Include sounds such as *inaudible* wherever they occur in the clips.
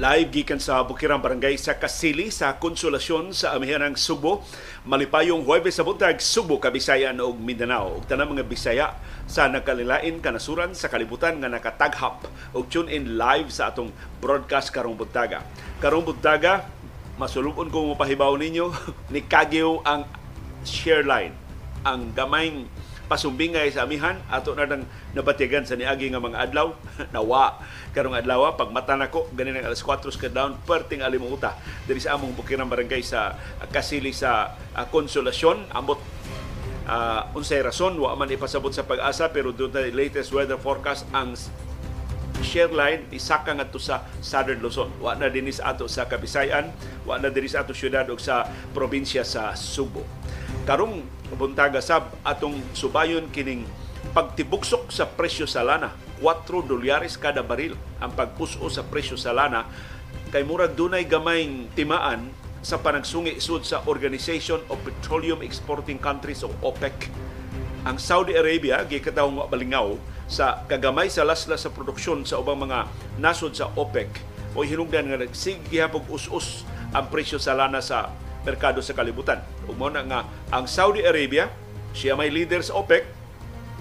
Live gikan sa Bukirang Barangay sa Kasili sa Konsolasyon sa Amihanang Subo. Malipayong Huwebes sa buntag Subo, Kabisayan ug Mindanao. Ug tanang mga Bisaya sa nakalilain kanasuran sa kalibutan nga nakataghap ug tune in live sa atong broadcast karong buntaga. Karong buntaga masulubon ko mo pahibaw ninyo *laughs* ni Kagyo ang share line ang gamayng pasumbingay sa amihan ato na nang nabatigan sa niagi nga mga adlaw *laughs* nawa karong adlaw pag mata nako ganin ang alas 4 ka down perting alimuta diri sa among bukirang barangay sa uh, kasili sa uh, konsolasyon ambot uh, unsay rason wa man ipasabot sa pag-asa pero doon na latest weather forecast ang share line isaka ngadto sa Southern Luzon. Wa na dinis ato sa Kabisayan, wa na dinis ato syudad ug sa probinsya sa Subo. Karong buntaga sab atong subayon kining pagtibuksok sa presyo sa lana. 4 dolyares kada baril ang pagpuso sa presyo sa lana. Kay murag dunay gamayng timaan sa panagsungi sud sa Organization of Petroleum Exporting Countries o OPEC. Ang Saudi Arabia gikatawong balingaw sa kagamay sa laslas sa produksyon sa ubang mga nasod sa OPEC. O hinungdan nga nagsige hapog us-us ang presyo sa lana sa merkado sa kalibutan. Ug na nga ang Saudi Arabia siya may leader sa OPEC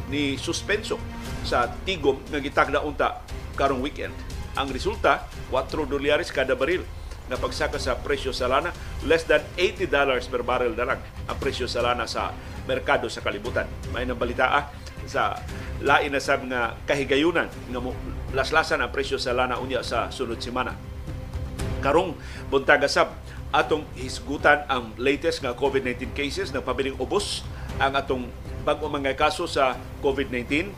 ni suspenso sa tigom nga gitagda unta karong weekend. Ang resulta 4 dolyares kada baril na pagsaka sa presyo sa lana, less than 80 dollars per barrel na lang ang presyo sa lana sa merkado sa kalibutan. May nabalita ah, sa lain na sab nga kahigayunan nga laslasan ang presyo sa lana unya sa sunod semana. Karong buntaga sab atong hisgutan ang latest nga COVID-19 cases na pabiling ubos ang atong bag-o mga kaso sa COVID-19.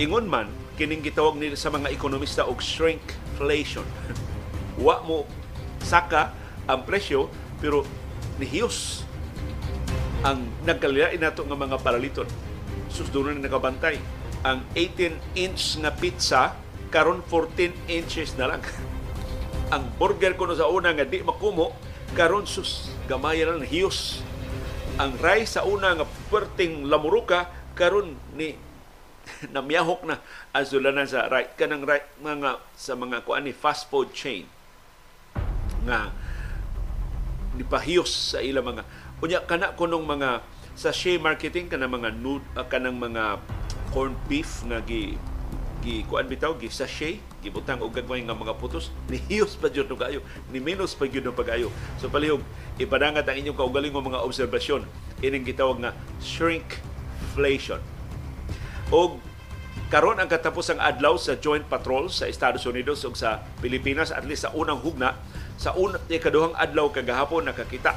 Ingon man kining gitawag nila sa mga ekonomista og shrinkflation. *laughs* wa mo saka ang presyo pero nihiyos ang nagkalilain nato nga mga paraliton. Susdunon na nakabantay. Ang 18-inch nga pizza karon 14 inches na lang. *laughs* ang burger ko no sa una nga di makumo karon sus gamay lang hiyos. Ang rice sa una nga perting lamuruka karon ni *laughs* namyahok na. Azulanan sa right kanang right mga sa mga kuan ni fast food chain. Nga nipahiyos sa ila mga unya kana kunong mga sa sachet marketing kana mga nude uh, kanang mga corned beef nga gi gi kuan bitaw gi sachet gibutang og gagmay nga mga putos *laughs* nihiyos pa jud kayo ni minus pa jud pagayo. So palihog ipadangat ang inyong kaugaling mga obserbasyon. Ining gitawag nga shrinkflation. Og karon ang katapos ang adlaw sa joint patrol sa Estados Unidos ug sa Pilipinas at least sa unang hugna sa una ikaduhang adlaw kagahapon nakakita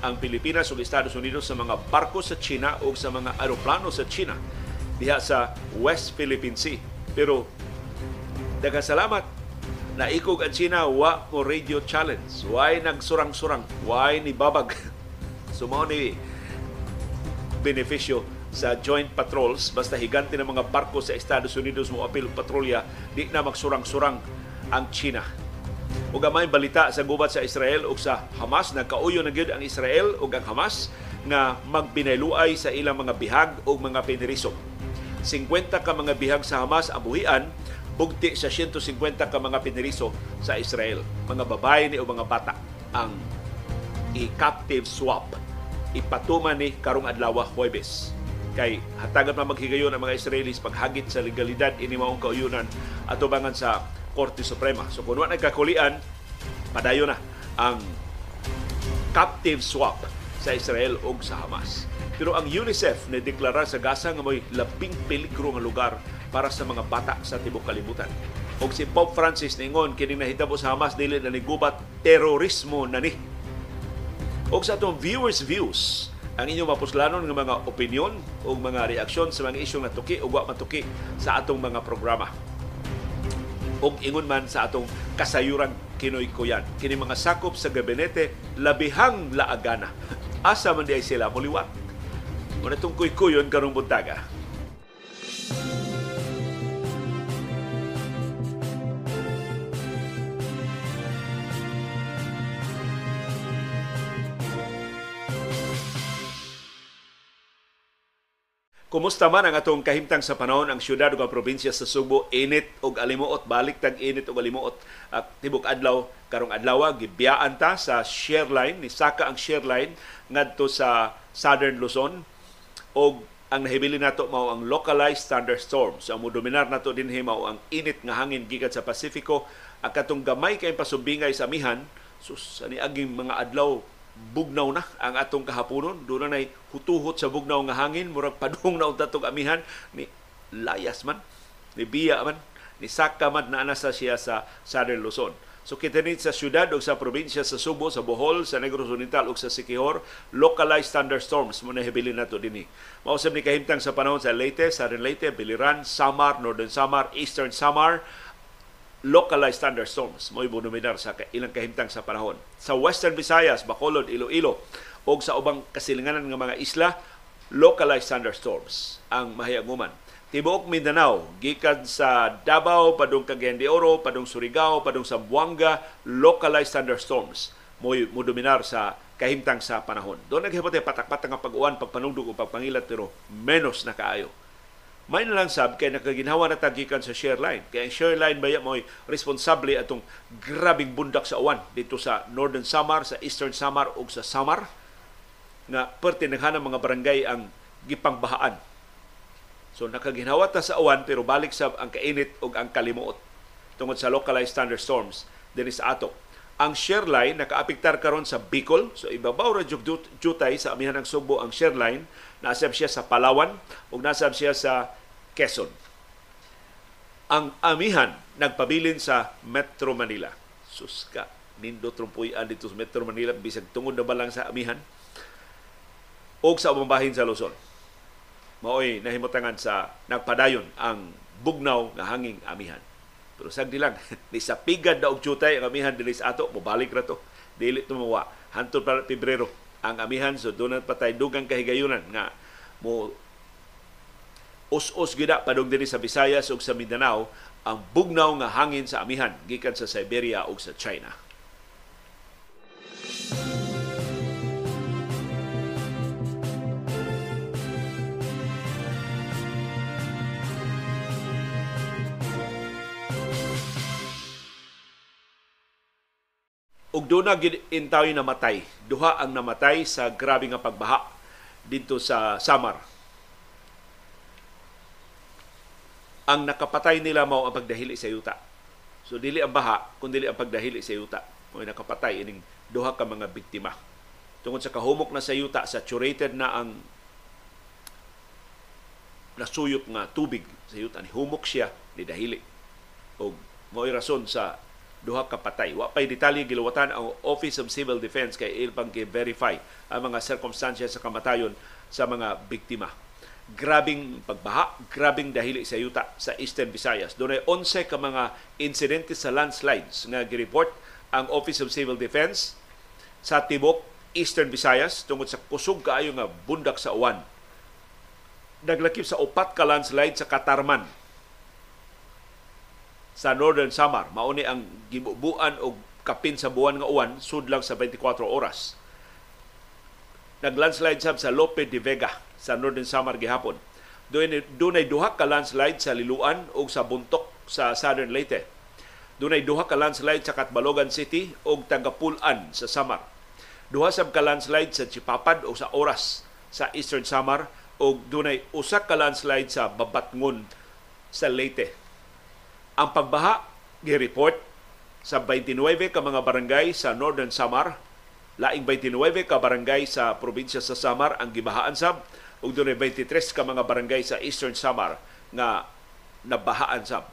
ang Pilipinas ug Estados Unidos sa mga barko sa China ug sa mga aeroplano sa China diha sa West Philippine Sea. Pero daghang salamat naikog ang China wa mo radio challenge. Why nagsurang-surang? Why ni babag? *laughs* Sumo ni benepisyo sa joint patrols basta higante ng mga barko sa Estados Unidos mo apil patrolya di na magsurang-surang ang China ug gamay balita sa gubat sa Israel ug sa Hamas nagkauyo na gyud ang Israel ug ang Hamas nga magbinayluay sa ilang mga bihag ug mga piniriso. 50 ka mga bihag sa Hamas ang buhian bugti sa 150 ka mga piniriso sa Israel. Mga babae ni o mga bata ang i-captive swap ipatuman ni karong adlaw Huwebes kay hatagan pa maghigayon ang mga Israelis paghagit sa legalidad ini maong kauyunan atubangan sa Korte Suprema. So kung wala nagkakulian, padayo na ang captive swap sa Israel o sa Hamas. Pero ang UNICEF na deklara sa Gaza nga may labing peligro nga lugar para sa mga bata sa tibok kalibutan. O si Pope Francis ningon kini nahitabo sa Hamas dili na nigubat terorismo na ni. O sa atong viewers views, ang inyong mapuslanon ng mga opinion o mga reaksyon sa mga isyong natuki o wa matuki sa atong mga programa og ingon man sa atong kasayuran kinoy kuyan. Kini mga sakop sa gabinete labihang laagana. Asa man di sila muliwat. Muna itong kuy-kuyon karong buntaga. Kumusta man ang atong kahimtang sa panahon? Ang syudad ug probinsya sa Subo init og alimuot balik tag init og alimuot at tibok adlaw karong adlaw. Gibiyaan ta sa share line ni saka ang share line ngadto sa Southern Luzon. Og ang nahibili nato mao ang localized thunderstorms. Ang modominar nato dinhi mao ang init nga hangin gikan sa Pasifiko ang katong gamay kay pasubingay sa amihan sus ani aging mga adlaw bugnaw na ang atong kahaponon. Doon na hutuhot sa bugnaw nga hangin, murag padung na tatong amihan, ni layas man, ni biya man, ni saka man na anasa siya sa Southern Luzon. So kita sa syudad o sa probinsya sa Subo, sa Bohol, sa Negros Oriental o sa Siquijor, localized thunderstorms mo na hibilin nato dinhi. Mausap ni kahimtang sa panahon sa Leyte, Southern Leyte, Biliran, Samar, Northern Samar, Eastern Samar, localized thunderstorms mo ibunominar sa ilang kahimtang sa panahon. Sa Western Visayas, Bacolod, Iloilo o sa ubang kasilinganan ng mga isla, localized thunderstorms ang mahiaguman. Tibuok Mindanao, gikan sa Davao, padung Cagayan de Oro, padung Surigao, padung sa Buanga, localized thunderstorms mo dominar sa kahimtang sa panahon. Doon naghipot patak-patak nga pag-uwan, pagpanugdog o pagpangilat pero menos na kaayo may nalang sab kay nakaginhawa na tagikan sa share line. Kaya ang share line baya mo responsable atong grabing bundak sa uwan dito sa Northern Samar, sa Eastern Samar ug sa Samar nga naghanang mga barangay ang gipangbahaan. So nakaginhawa ta sa uwan pero balik sa ang kainit ug ang kalimuot tungod sa localized thunderstorms dinhi sa ato. Ang share line nakaapektar karon sa Bicol, so ibabaw ra jud jutay sa amihan ng Subo ang share line, nasab siya sa Palawan ug nasab siya sa Quezon. Ang amihan nagpabilin sa Metro Manila. Suska, nindo trumpuyan dito sa Metro Manila bisag tungod na balang sa amihan o sa ubang bahin sa Luzon. Maoy nahimutangan sa nagpadayon ang bugnaw nga hanging amihan. Pero sagdi lang, *laughs* ni sa pigad na og jutay ang amihan dili sa ato, mobalik ra to. Dili tumawa. Hantod para Pebrero ang amihan so doon patay dugang kahigayunan nga mo us-us gida padung diri sa Visayas ug sa Mindanao ang bugnaw nga hangin sa amihan gikan sa Siberia ug sa China. ug doon na intaw namatay. Duha ang namatay sa grabe nga pagbaha dito sa Samar ang nakapatay nila mao ang pagdahili sa yuta. So dili ang baha, kundi ang pagdahili sa yuta. Mo nakapatay ining duha ka mga biktima. Tungod sa kahumok na sa yuta, saturated na ang nasuyop nga tubig sa yuta ni humok siya ni dahili. O mo'y rason sa duha ka patay. Wa pay detalye giluwatan ang Office of Civil Defense kay ilpang verify ang mga circumstances sa kamatayon sa mga biktima grabing pagbaha, grabing dahili sa yuta sa Eastern Visayas. Doon ay 11 ka mga insidente sa landslides nga gireport ang Office of Civil Defense sa tibok Eastern Visayas tungod sa kusog kaayo nga bundak sa uwan. Naglakip sa upat ka landslide sa Katarman sa Northern Samar. Mauni ang gibubuan og kapin sa buwan nga uwan sudlang sa 24 oras. Naglandslide sab sa Lope de Vega sa Northern Samar gihapon. Doon ay duha ka landslide sa Liluan o sa Buntok sa Southern Leyte. Doon ay duha ka landslide sa Katbalogan City o Tagapulan sa Samar. Duha sab ka landslide sa Chipapad o sa Oras sa Eastern Samar o doon ay usa ka landslide sa Babatngon sa Leyte. Ang pagbaha gi-report sa 29 ka mga barangay sa Northern Samar, laing 29 ka barangay sa probinsya sa Samar ang gibahaan sab ug dunay 23 ka mga barangay sa Eastern Samar nga nabahaan sab.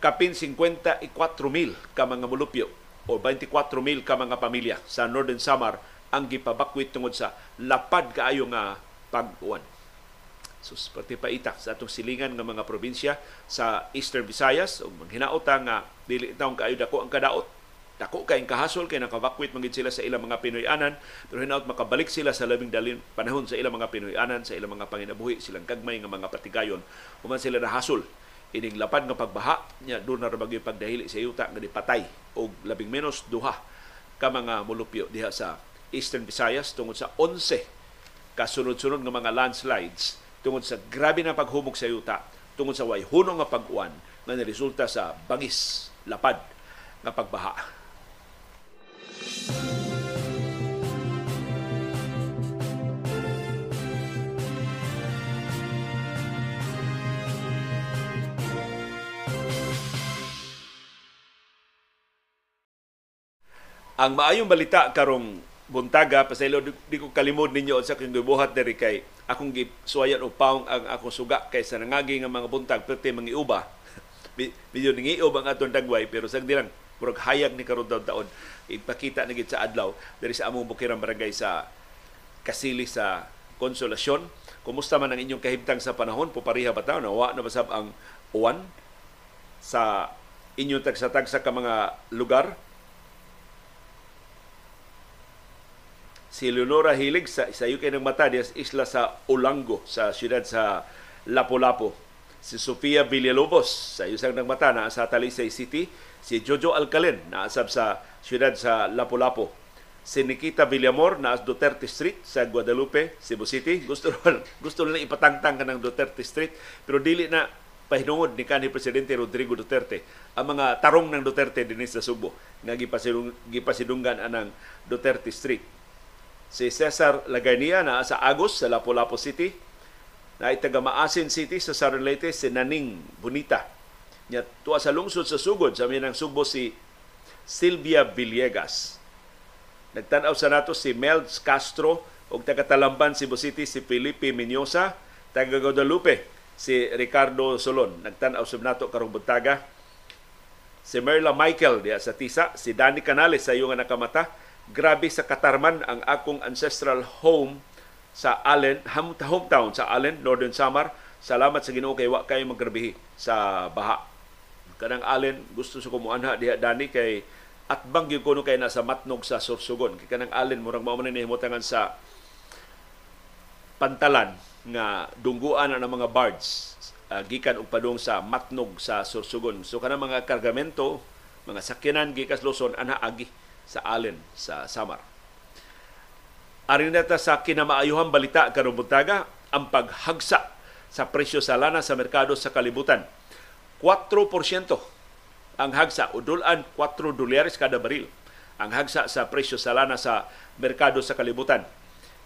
Kapin 54,000 ka mga mulupyo o 24,000 ka mga pamilya sa Northern Samar ang gipabakwit tungod sa lapad kaayo nga pag-uwan. Sus, pati paitak sa atong silingan ng mga probinsya sa Eastern Visayas ug manghinaot nga dili taong kaayo dako ang kadaot dako kay kahasol kay nakabakwit magid sila sa ilang mga Pinoyanan pero hinaut makabalik sila sa labing dalin panahon sa ilang mga Pinoyanan sa ilang mga panginabuhi silang gagmay nga mga patigayon human sila nahasol ining lapad nga pagbaha nya doon na rabagyo pagdahili sa yuta nga dipatay og labing menos duha ka mga mulupyo diha sa Eastern Visayas tungod sa 11 kasunod-sunod nga mga landslides tungod sa grabe na paghumog sa yuta tungod sa way hunong nga pag-uwan nga niresulta sa bangis lapad nga pagbaha. Ang maayong balita karong buntaga pasaylo di, ko kalimod ninyo sa kung gibuhat diri kay akong gisuwayan og paong ang akong suga kay sa nangagi nga mga buntag perti mga iuba medyo ningiob ang atong dagway pero sa dilang murag hayag ni karon taon ipakita na gid sa adlaw diri sa among bukirang barangay sa Kasili sa Konsolasyon kumusta man ang inyong kahimtang sa panahon? Pupariha ba taw nawa na basab ang uwan sa inyong tagsa-tagsa ka mga lugar? Si Leonora Hilig sa, sa UK ng mata diya isla sa Olango sa siyudad sa Lapu-Lapu. Si Sofia Villalobos sa isang ng mata na sa Talisay City. Si Jojo Alcalen na asab sa siyudad sa Lapu-Lapu. Si Nikita Villamor na Duterte Street sa Guadalupe, Cebu City. Gusto *laughs* gusto nila ipatangtang ka ng Duterte Street pero dili na pahinungod ni kanhi presidente Rodrigo Duterte ang mga tarong ng Duterte dinhi sa Subo nga gipasidunggan anang Duterte Street si Cesar Lagarnia na sa Agos sa Lapu-Lapu City. Na taga Maasin City sa Leyte si Naning Bonita. Nya tuwa sa lungsod sa sugod sa minang Subo si Silvia Villegas. Nagtanaw sa nato si Melds Castro ug taga Talamban Cebu City si Felipe Minyosa, taga Guadalupe si Ricardo Solon. Nagtanaw sa nato karong buntaga si Merla Michael diya sa Tisa, si Danny Canales sa iyo nga nakamata, grabe sa katarman ang akong ancestral home sa Allen, hometown sa Allen, Northern Samar. Salamat sa Ginoo kay wa kay maggrabihi sa baha. Kanang Allen gusto sa kumuanha diha dani kay at bang gyud kuno kay nasa matnog sa Sursugon. Kay kanang Allen murag mao man ni himutangan sa pantalan nga dungguan ng mga bards uh, gikan og padung sa matnog sa Sursugon. So kanang mga kargamento, mga sakyanan gikas Luzon ana agi sa Allen sa Samar. Arin nata sa kinamaayuhang balita karong ang paghagsa sa presyo sa lana sa merkado sa kalibutan. 4% ang hagsa, udulan 4 dolyares kada baril ang hagsa sa presyo sa lana sa merkado sa kalibutan.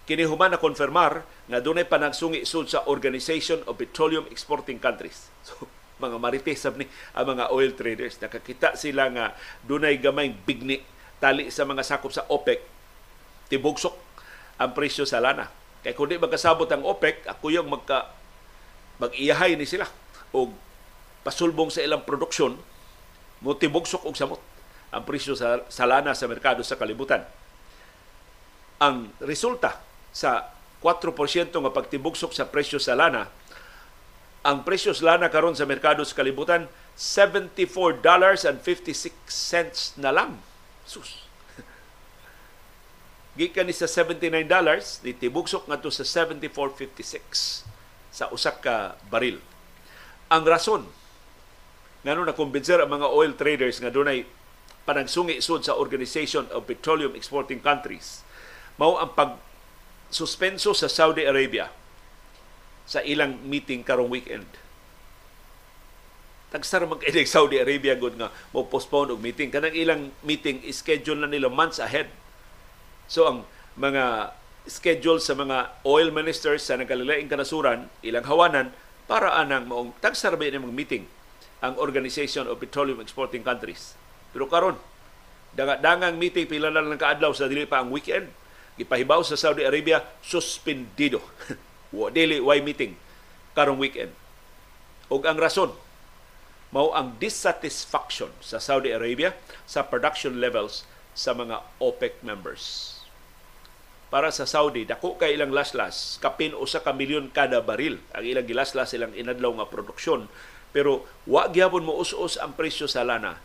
Kini human na konfirmar nga dunay panagsungi sud sa Organization of Petroleum Exporting Countries. *laughs* So, mga marites ni ang mga oil traders nakakita sila nga dunay gamay bigni tali sa mga sakop sa OPEC, tibugsok ang presyo sa lana. Kaya kung di magkasabot ang OPEC, ako yung magka, mag-iyahay ni sila o pasulbong sa ilang produksyon, mo tibugsok og samot ang presyo sa, sa lana sa merkado sa kalibutan. Ang resulta sa 4% nga pagtibugsok sa presyo sa lana, ang presyo sa lana karon sa merkado sa kalibutan, $74.56 na lang Sus. Gikan ni sa $79, nitibugsok nga to sa 74.56 sa usak ka baril. Ang rason ngano na kumbinser ang mga oil traders nga dunay panagsungi sud sa Organization of Petroleum Exporting Countries mao ang pag suspenso sa Saudi Arabia sa ilang meeting karong weekend. Tagsar mag Saudi Arabia gud nga mo postpone og meeting. Kanang ilang meeting schedule na nila months ahead so ang mga schedule sa mga oil ministers sa nagkalilaing kanasuran ilang hawanan para anang maong tagsar ba ni meeting ang Organization of Petroleum Exporting Countries. Pero karon dangang meeting pila na lang kaadlaw sa dili pa ang weekend. Gipahibaw sa Saudi Arabia suspendido. *laughs* Dili why meeting? Karong weekend. Ug ang rason mao ang dissatisfaction sa Saudi Arabia sa production levels sa mga OPEC members. Para sa Saudi, dako kay ilang laslas, kapin usa ka milyon kada baril ang ilang gilaslas ilang inadlaw nga produksyon. Pero wa gyapon mo us-us ang presyo sa lana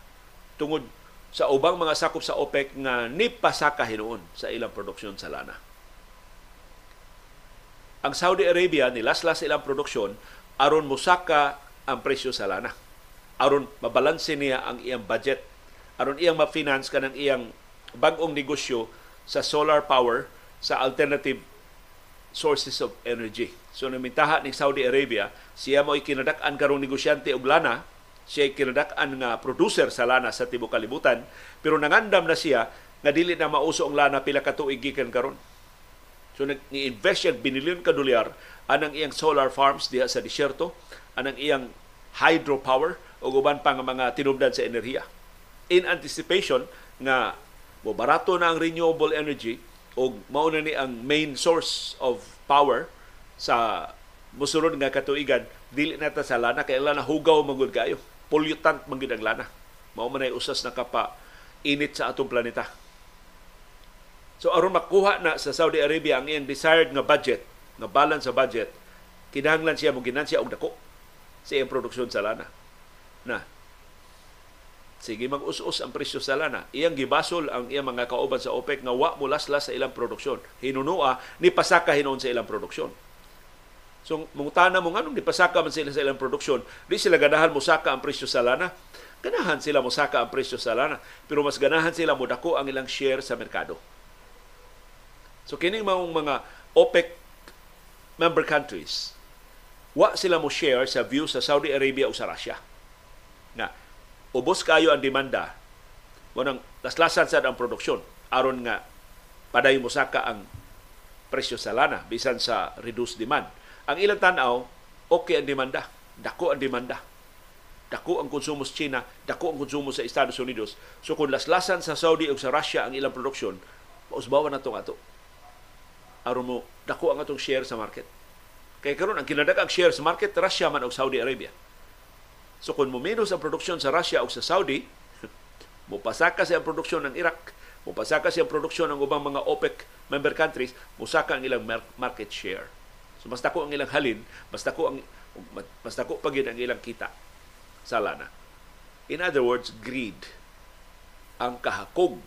tungod sa ubang mga sakop sa OPEC nga ni pasaka hinuon sa ilang produksyon sa lana. Ang Saudi Arabia nilaslas ilang produksyon aron musaka ang presyo sa lana aron mabalanse niya ang iyang budget aron iyang ma-finance kanang iyang bag-ong negosyo sa solar power sa alternative sources of energy. So namintaha ni Saudi Arabia, siya mo ikinadak-an karong negosyante og lana, siya ikinadak-an nga producer sa lana sa tibuok kalibutan, pero nangandam na siya nga dili na mauso ang lana pila ka tuig gikan karon. So nag-invest siya binilyon ka dolyar anang iyang solar farms diha sa disyerto, anang iyang hydropower o uban pa nga mga tinubdan sa enerhiya. In anticipation nga mo barato na ang renewable energy o mauna ni ang main source of power sa musulod nga katuigan dili na ta sa lana kay lana hugaw magud kayo. Pollutant man ang lana. Mao man ay usas na kapa init sa atong planeta. So aron makuha na sa Saudi Arabia ang iyang desired nga budget nga balance sa budget kinahanglan siya mo ginansya og dako sa iyang produksyon sa lana. Na Sige mag-us-us ang presyo sa lana. Iyang gibasol ang iyang mga kauban sa OPEC nga wa mulaslas sa ilang produksyon. Hinunua ni pasaka hinon sa ilang produksyon. So mungtana mo nganong pasaka man sila sa ilang produksyon, di sila ganahan mo saka ang presyo sa lana. Ganahan sila mo saka ang presyo sa lana, pero mas ganahan sila mo dako ang ilang share sa merkado. So kining mga mga OPEC member countries, wa sila mo share sa view sa Saudi Arabia o sa Russia. Ubos kayo ang demanda, mo nang laslasan sa ang produksyon aron nga paday mo saka ang presyo sa lana bisan sa reduced demand. Ang ilang tanaw, okay ang demanda, dako ang demanda. Dako ang konsumo sa China, dako ang konsumo sa Estados Unidos. So kung laslasan sa Saudi o sa Russia ang ilang produksyon, mausbawan na itong ato. Aron mo, dako ang atong share sa market. Kaya karon ang kinadagang share sa market, Russia man o Saudi Arabia. So kung muminos ang produksyon sa Russia o sa Saudi, *laughs* mupasaka siya ang produksyon ng Iraq, mupasaka siya ang produksyon ng ubang mga OPEC member countries, musaka ang ilang market share. So mas dako ang ilang halin, mas dako ang mas dako pa ang ilang kita sa lana. In other words, greed ang kahakog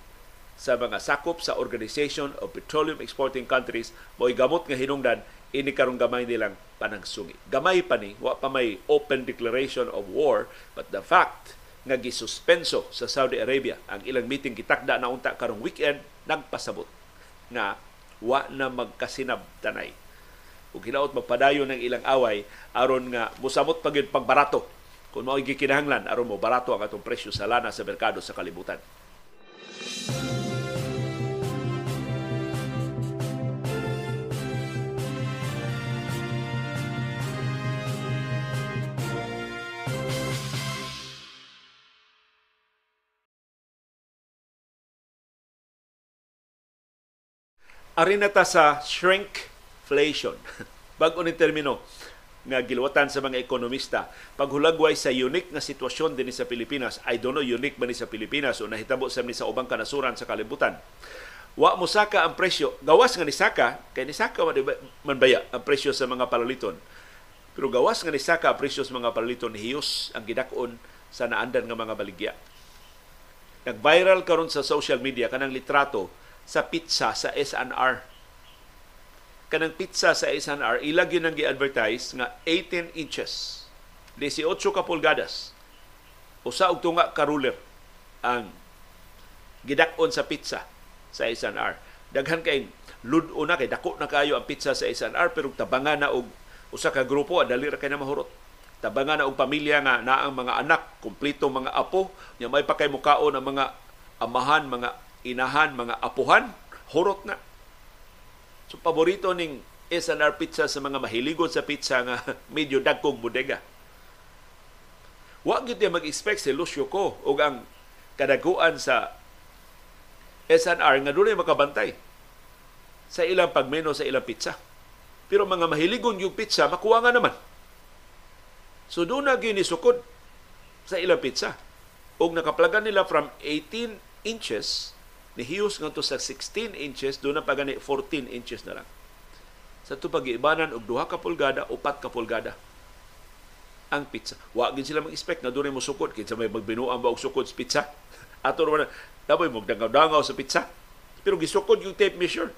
sa mga sakop sa Organization of Petroleum Exporting Countries mo gamot nga hinungdan ini karong gamay nilang panagsungi. Gamay pa ni, wa pa may open declaration of war, but the fact nga gisuspenso sa Saudi Arabia ang ilang meeting gitakda na unta karong weekend nagpasabot na wa na magkasinab tanay. Ug hinaot magpadayon ng ilang away aron nga musamot pagid pagbarato kung mao gikinahanglan aron mo barato ang atong presyo sa lana sa merkado sa kalibutan. Ari na ta sa shrinkflation. *laughs* Bago ni termino nga giluwatan sa mga ekonomista paghulagway sa unique nga sitwasyon din sa Pilipinas. I don't know unique ba ni sa Pilipinas o nahitabo sa ni sa ubang kanasuran sa kalibutan. Wa mo saka ang presyo. Gawas nga ni saka kay ni saka man baya ang presyo sa mga palaliton. Pero gawas nga ni saka ang presyo sa mga palaliton hiyos ang gidakon sa naandan nga mga baligya. Nag-viral karon sa social media kanang litrato sa pizza sa SNR. Kanang pizza sa SNR, ilag yun ang gi-advertise nga 18 inches, 18 ka pulgadas, usa og tunga ka ruler ang gidakon sa pizza sa SNR. Daghan kay ludo na kay dako na kayo ang pizza sa SNR pero tabangan na og usa ka grupo dali ra kay na mahurot. Tabangan na og pamilya nga naang mga anak, kumpleto mga apo, nya may pakay mukaon ang mga amahan, mga inahan, mga apuhan, hurot na. So, paborito ning SNR Pizza sa mga mahiligon sa pizza nga *laughs* medyo dagkong bodega. Wa gyud mag-expect si Lucio ko og ang kadaguan sa SNR nga dunay makabantay sa ilang pagmeno sa ilang pizza. Pero mga mahiligon yung pizza, makuha nga naman. So doon na ginisukod sa ilang pizza. Og nakaplagan nila from 18 inches nihiyos ngadto sa 16 inches do na pagani 14 inches na lang. Sa to pag-ibanan og duha ka pulgada upat ka pulgada ang pizza. Wa gid sila mag-expect na dunay mo sukod kinsa may magbinuang ba og sukod sa pizza? *laughs* Ato naman daboy mo dangaw-dangaw sa pizza. Pero gisukod yung tape measure.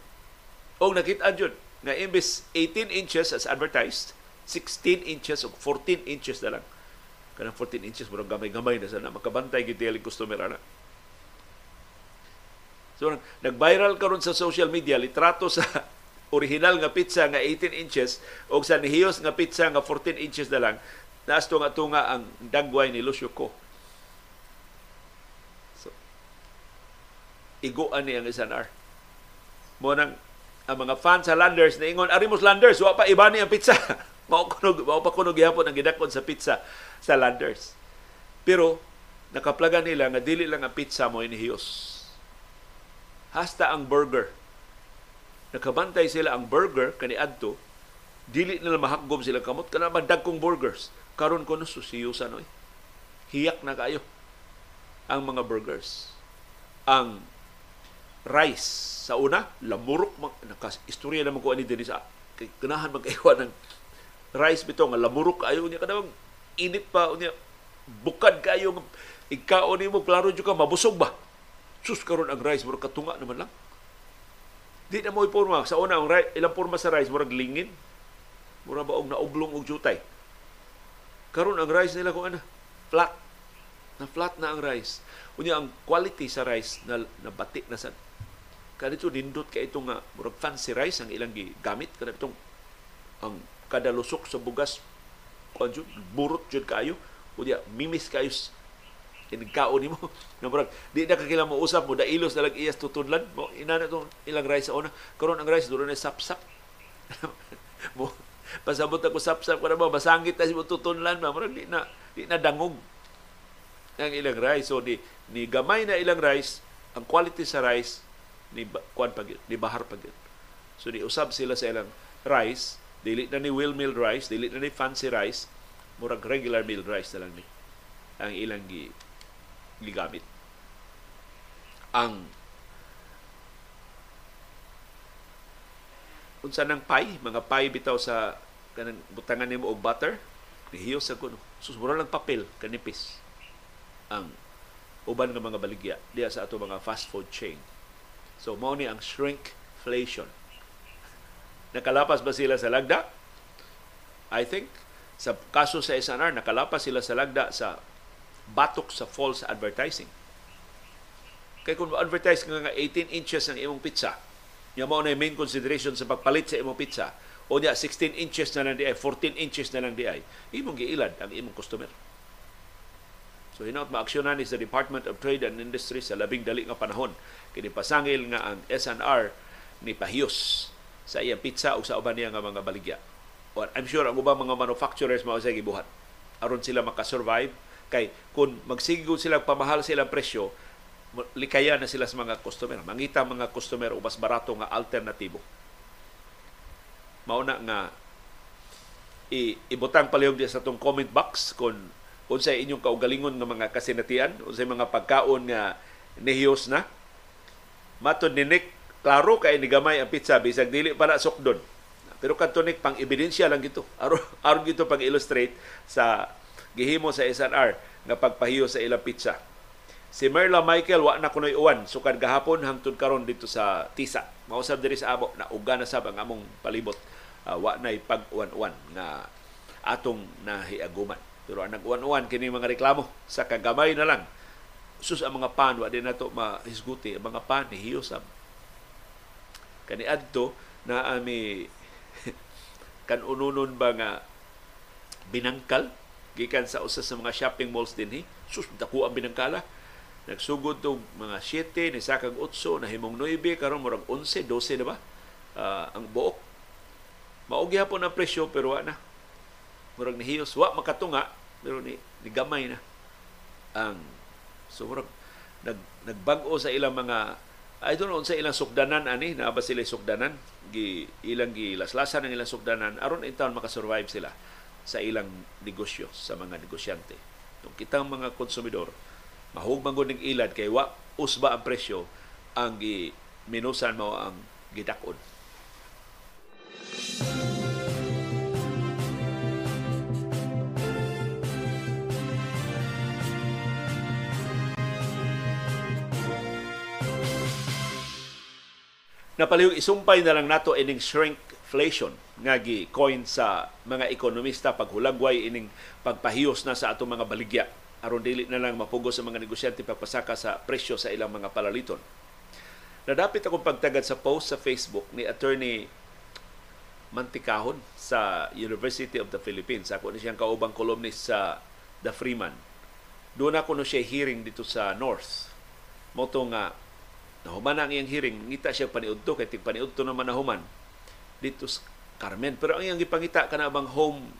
Og nakita jud nga imbes 18 inches as advertised 16 inches o 14 inches na lang. Kanang 14 inches murag gamay-gamay na sana. Makabantay gid customer ana So nag-viral karon sa social media litrato sa *laughs* original nga pizza nga 18 inches o sa nihiyos nga pizza nga 14 inches na lang naas nga tunga ang dagway ni Lucio Ko. So, iguan ni ang SNR. Mo nang ang mga fans sa Landers na ingon, Arimos Landers, wa pa iba ni ang pizza. *laughs* mao kunog, mao pa kunog yapon ang gidakon sa pizza sa Landers. Pero nakaplagan nila nga dili lang ang pizza mo inihiyos. Hasta ang burger. Nakabantay sila ang burger kani adto. Dili nila mahakgom sila kamot. Kana dagkong burgers. Karon kuno susiyusan oy hiyak na kayo ang mga burgers. Ang rice. Sa una lamurok mag nakas istorya naman ko ani dinhi sa ganahan magkaiwa ng rice bito nga lamurok ayo niya kadawang. Init pa unya bukad kayo ikaw ni mo klaro jud ka mabusog ba sus karon ang rice mura katunga naman lang Di na mo iporma. Sa una, ang ilang porma sa rice, murag lingin. Mura ba og naublong og jutay. Karon ang rice nila kung ano, flat. Na flat na ang rice. Unya ang quality sa rice na nabati na sa kanito nindot kay itong nga murag fancy rice ang ilang gigamit kada itong ang kada lusok sa bugas kanjo burot jud kayo unya mimis kayo kinikaon nimo *laughs* na murag di na kakila mo usap mo. Dailos na lang iyas tutudlan. Mo ina na tong ilang rice sa una. Karon ang rice duro na sapsap. *laughs* Mo pasabot ako sapsap kada ba basangit ta mo tutudlan ba murag di na di na dangog. Ang ilang rice so di ni gamay na ilang rice ang quality sa rice ni kwan pag ni bahar pag so di usab sila sa ilang rice. Dili na ni well milled rice dili na ni fancy rice. Murag regular milled rice na lang ni ang ilang gi gigamit. Ang unsa nang pie, mga pie bitaw sa kanang butangan nimo og butter, nihiyo sa kuno. Susmura lang papel kanipis ang uban nga mga baligya diya sa ato mga fast food chain. So mao ni ang shrinkflation. Nakalapas ba sila sa lagda? I think sa kaso sa SNR nakalapas sila sa lagda sa batok sa false advertising. Kay kung advertise nga nga 18 inches ang imong pizza, nya mao na main consideration sa pagpalit sa imong pizza, o niya 16 inches na lang di ay, 14 inches na lang di ay, imong giilad ang imong customer. So hinaut maaksyonan ni sa Department of Trade and Industry sa labing dali nga panahon kini pasangil nga ang SNR ni pahiyos sa iyang pizza o sa uban niya nga mga baligya. Or I'm sure ang ubang mga manufacturers mao sa gibuhat aron sila makasurvive Kay kung magsigod sila pamahal sila presyo, likaya na sila sa mga customer. Mangita mga customer o mas barato nga alternatibo. Mauna nga i ibutang palihog di sa tong comment box kung unsay inyong kaugalingon nga mga kasinatian, unsay mga pagkaon nga nihiyos na. Matod ni Nick, klaro kay ni gamay ang pizza bisag dili para sukdon. Pero kanto Nick pang ebidensya lang gito. Aron *laughs* gito pag illustrate sa gihimo sa SNR nga pagpahiyo sa ilang pizza. Si Merla Michael wa na kunoy uwan sukad gahapon hangtod karon dito sa Tisa. Mausab diri sa abo na uga na sab ang among palibot. Uh, wa na pag-uwan-uwan nga atong nahiaguman. Pero ang nag-uwan-uwan kini mga reklamo sa kagamay na lang. Sus ang mga pan wa din nato mahisguti ang mga pan ni hiyosab. Kani adto na ami *laughs* kan ununon ba nga binangkal gikan sa usa sa mga shopping malls dinhi sus dako ang binangkala. Nagsugod to mga 7 ni sakag 8 na himong 9 karon murag 11 12 na ba? Uh, ang buok. Maog gyapon ang presyo pero wa na. Murag nihiyos wa makatunga pero ni, ni gamay na ang so murag nag nagbag-o sa ilang mga I don't know sa ilang sukdanan ani na ba sila sukdanan gi ilang gilaslasan ang ilang sukdanan aron in town makasurvive sila sa ilang negosyo sa mga negosyante. Kung kitang mga konsumidor, mahugman ko ng ilad kay wa usba ang presyo ang gi minusan mo ang gidakon. Napalihog isumpay na lang nato ining shrinkflation nga gi-coin sa mga ekonomista paghulagway ining pagpahiyos na sa atong mga baligya aron dili na lang mapugos sa mga negosyante pagpasaka sa presyo sa ilang mga palaliton. Nadapit akong pagtagad sa post sa Facebook ni attorney mantikahon sa University of the Philippines. Ako ni siyang kaubang columnist sa The Freeman. Doon ako no siya hearing dito sa North. Moto nga nahuman ang iyang hearing, ngita siya paniudto kay tig paniudto naman nahuman dito sa Carmen. Pero ang iyang gipangita kana bang home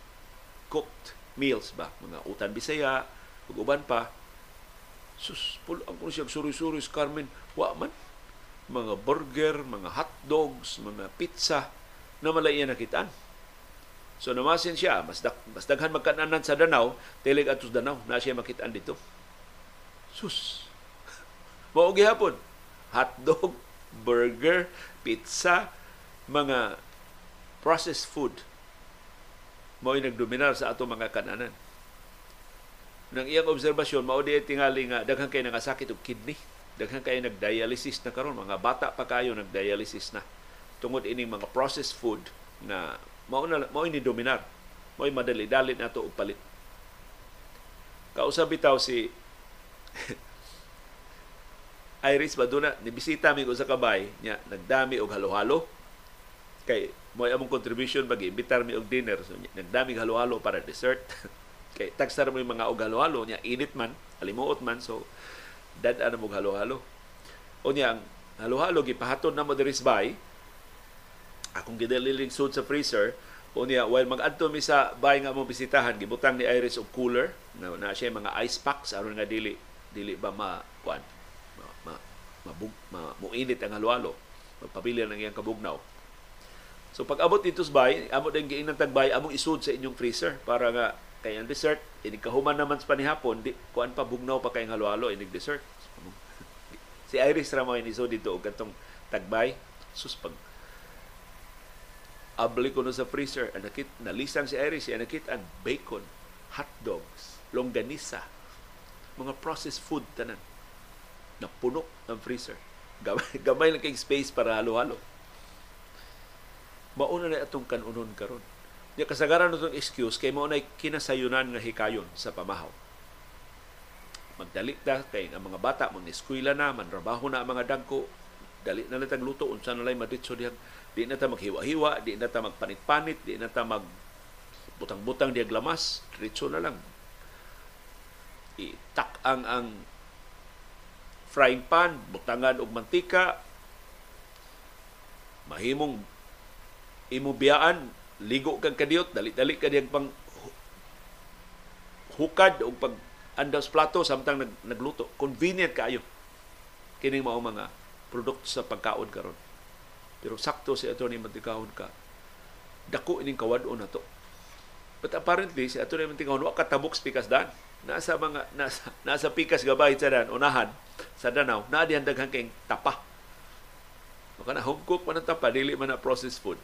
cooked meals ba, mga utan bisaya, ug uban pa. Sus, pulo ang kuno siya suri-suri sa Carmen. Wa man mga burger, mga hot dogs, mga pizza na malay nakitaan. So namasin siya, mas, dak, mas daghan magkananan sa Danau, tilig atos Danau, na siya makitaan dito. Sus! *laughs* Mao gihapon. Hot dog, *laughs* burger, pizza, mga processed food mao nagdominar sa ato mga kananan. Nang iyang obserbasyon, mao di tingali nga daghan kay nangasakit og kidney, daghan kay nagdialysis na karon, mga bata pa kayo nagdialysis na tungod ining mga processed food na mao na mao ni dominar. Mao madali-dali nato og palit. Kausab bitaw si *laughs* Iris Baduna, nibisita mi ko sa kabay nya nagdami og halo-halo kay mo among contribution pag imbitar mi og dinner. So nagdamig halo-halo para dessert. *laughs* Kay tagsar mo yung mga og halo-halo nya init man alimuot man so dad ana mo halo-halo. O niya ang halo-halo gipahaton na mo diri bay akong gidaliling sud sa freezer. O niya while mag-adto mi sa bay nga mo bisitahan gibutang ni Iris og cooler. Na, na siya mga ice packs aron nga dili dili ba ma kuan ma, ma, mabug, ma, muinit ang halo-halo. Magpabili ng iyang kabugnaw So pag abot dito sa bay, amo din giing tagbay, among isud sa inyong freezer para nga kay ang dessert, ini kahuman naman sa panihapon, di kuan pa bugnaw pa kay halo-halo inig dessert. si Iris ra mo inisod dito og katong tagbay. Sus pag abli ko no sa freezer, anakit nalisang si Iris, anakit ang bacon, hot dogs, longganisa, mga processed food tanan. Napuno ang freezer. Gamay, *laughs* gamay lang kay space para halo-halo mauna na atong kanunon karon. Di kasagaran itong excuse kay mo na kinasayunan nga hikayon sa pamahaw. Magdali ta kay ang mga bata mag eskwela na, manrabaho na ang mga dagko, dali na lang luto unsa na lay maditso diha. Di na ta maghiwa-hiwa, di na ta magpanit-panit, di na ta mag butang-butang diag lamas, diretso na lang. Itak ang ang frying pan, butangan og mantika, mahimong imo biyaan ligo kag kadiyot dali-dali ka diyang pang hukad o pag andaw sa plato samtang nag, nagluto. Convenient kaayo. Kining mao mga produkto sa pagkaon karon. Pero sakto si attorney Mantikahon ka. Dako ining kawad-on nato but apparently si attorney Mantikahon wa katabok pikas dan nasa mga nasa nasa pikas gabay sa dan unahan sa Danau. Na dihan daghang kay tapa. Maka na home cook man ang tapa, dili man na processed food.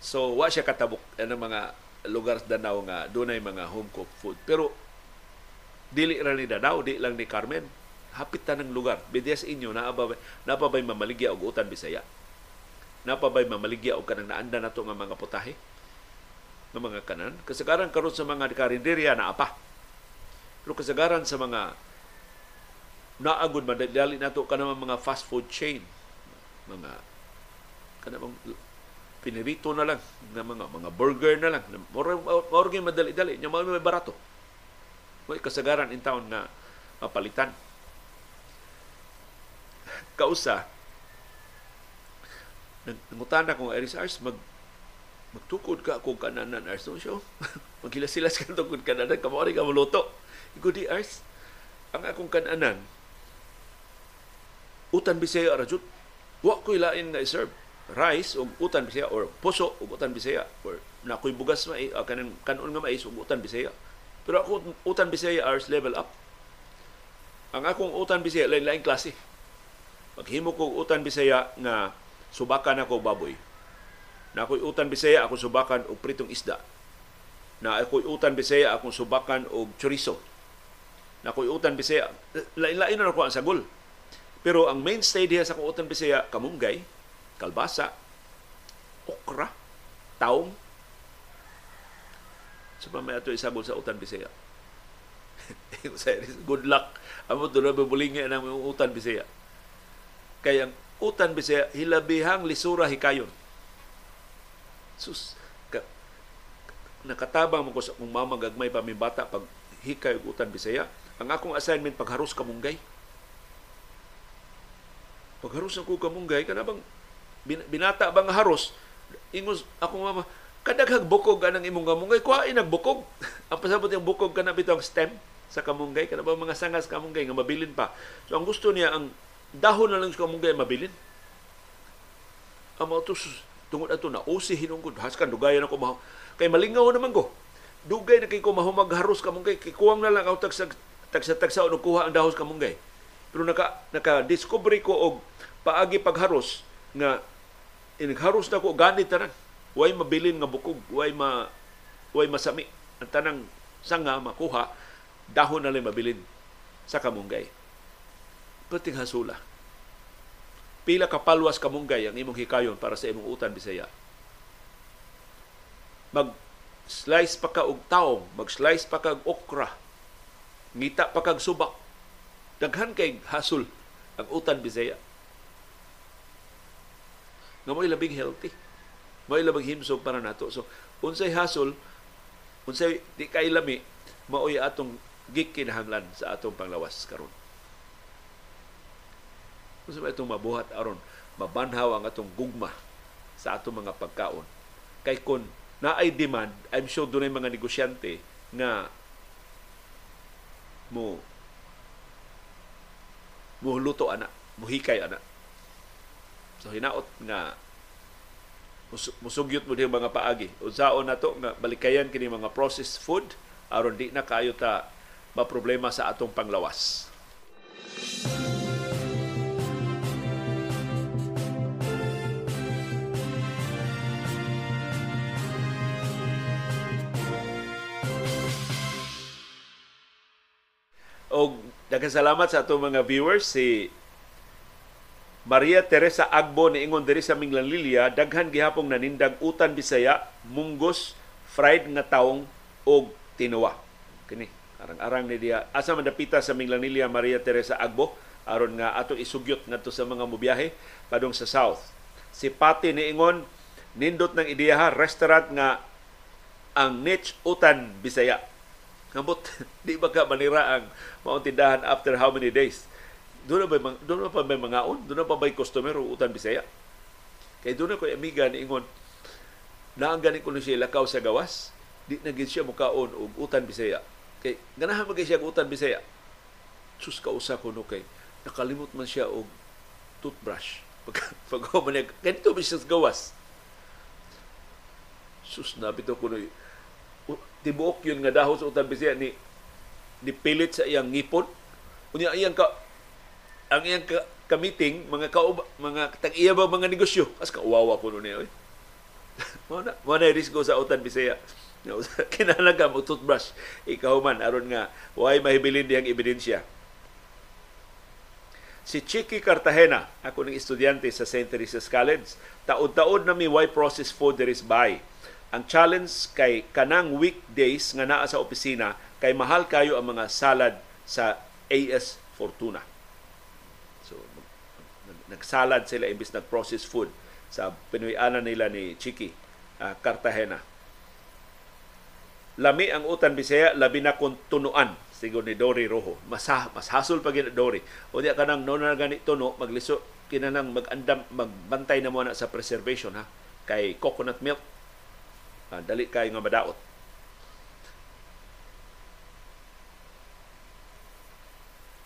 So, wa siya katabok ng mga lugar sa Danau nga dunay mga home cooked food. Pero dili ra ni Danau, di lang ni Carmen. Hapit ta ng lugar. Bidyas inyo na napabay mamaligya og utan Bisaya. Napabay mamaligya og kanang naanda nato nga mga putahe ng mga kanan. Kasagaran karon sa mga karinderya na apa. Pero kasagaran sa mga naagod madali nato kanang mga fast food chain mga kanang pinirito na lang ng mga mga burger na lang. Moro gyud madali-dali, nya mao may barato. May kasagaran in town na mapalitan. Kausa nangutana ko Iris Ars mag magtukod ka kung kananan Ars no show. *laughs* Maghilas-hilas ka tukod kananan kamo ka muluto. Igo di Ars ang akong kananan utan bisaya rajut wa ko ilain nga i-serve rice ug utan bisaya or puso ug utan bisaya or nakoy bugas may uh, kanang kanon nga mais ug utan bisaya. Pero ako utan bisaya ours level up. Ang akong utan bisaya lain lain klase. Maghimo ko utan bisaya nga subakan ako baboy. Na ako'y utan bisaya ako subakan og pritong isda. Na ako'y utan bisaya akong subakan og chorizo. Na ako'y utan bisaya lain-lain na ako ang sagol. Pero ang mainstay diha sa utan bisaya kamunggay kalbasa, okra, taong. So pa may ato isabol sa utan Bisaya. *laughs* Good luck. Amo to na bubulingan ng utan Bisaya. Kaya ang utan Bisaya, hilabihang lisura hikayon sus ka, nakatabang mo ko sa kung mama gagmay pa mi bata pag hikay utan Bisaya. Ang akong assignment pagharos kamunggay. Pagharos ako kamunggay kana bang binata bang haros ingos ako mama kadaghag bukog anang imong kamunggay kuhain nagbukog *laughs* ang pasabot yung bukog kana bitong stem sa kamunggay kana ba mga sangas kamunggay nga mabilin pa. So ang gusto niya ang dahon na lang sa kamunggay mabilin. Ang mga tus tungod ato na usi hinungkod haskan dugayan ako maho kay malingaw naman ko. Dugay na kay ko mahumag haros kamunggay kay kuwang na lang ako tag sa tag sa tagsa o kuha ang dahos kamunggay pero naka naka discover ko og paagi pagharos nga inigharos na ko ganit tanan way mabilin nga bukog way ma way masami. Ang tanang sanga makuha dahon na lang mabilin sa kamunggay. Pating hasula. Pila ka palwas kamunggay ang imong hikayon para sa imong utan bisaya. Mag slice pa ka og taong mag slice pa ka og okra ngita pa kag subak daghan kay hasol ang utan bisaya nga mo labing healthy. Mo labing himsog para nato. So unsay hasol, unsay di kay lami, maoy atong gikinahanglan sa atong panglawas karon. Unsa ba itong mabuhat aron mabanhaw ang atong gugma sa atong mga pagkaon. Kay kun na ay demand, I'm sure dunay mga negosyante nga mo muhuluto ana, muhikay ana So hinaot nga musugyot mo din mga paagi. Unsaon na to nga balikayan kini mga processed food aron di na kayo ta maproblema sa atong panglawas. Og daghang salamat sa atong mga viewers si Maria Teresa Agbo ni ingon diri sa Minglanlilia daghan gihapong nanindag utan Bisaya, munggos, fried nga taong og tinuwa. Kini arang-arang ni dia asa man dapita sa Minglanlilia Maria Teresa Agbo aron nga ato isugyot ngadto sa mga mubiyahe padung sa south. Si Pati ni ingon nindot ng ideyaha restaurant nga ang niche utan Bisaya. Ngamot, *laughs* di ba ka manira ang mauntindahan after how many days? Doon ba doon pa may mga on doon pa may customer o utan bisaya? Kay doon ko amiga ni ingon na ang gani ko siya lakaw sa gawas. Di na gid siya mukaon og utan bisaya. Kay ganahan magay siya utan bisaya? Sus ka usa ko no kay nakalimot man siya og toothbrush. *laughs* Pag pag man niya ganito ba siya sa gawas? Sus na bitaw ko no tibuok yun nga dahos utan bisaya ni ni pilit sa iyang ngipon? Unya iyang ka ang iyang ka, ka-meeting, mga kauba, mga tag-iya ba mga negosyo. As kauwawa *laughs* ko nun niya. mo na, mo na risko sa utan Bisaya. *laughs* Kinalaga mo toothbrush. Ikaw man, aron nga, why mahibilin diyang ebidensya. Si Chiki Cartagena, ako ng estudyante sa St. Teresa's College, taod-taod na mi why process food there is buy. Ang challenge kay kanang weekdays nga naa sa opisina kay mahal kayo ang mga salad sa AS Fortuna nagsalad sila imbis nag-process food sa pinuyanan nila ni Chiki uh, Cartagena. Lami ang utan Bisaya, labi na kung tunuan sigon ni Dory Rojo. Mas, mas hasol pa gina Dory. O diya ka nang no na gani tuno, magliso, kinanang magandam, magbantay na mo na sa preservation ha. Kay coconut milk, uh, dali kayo nga madaot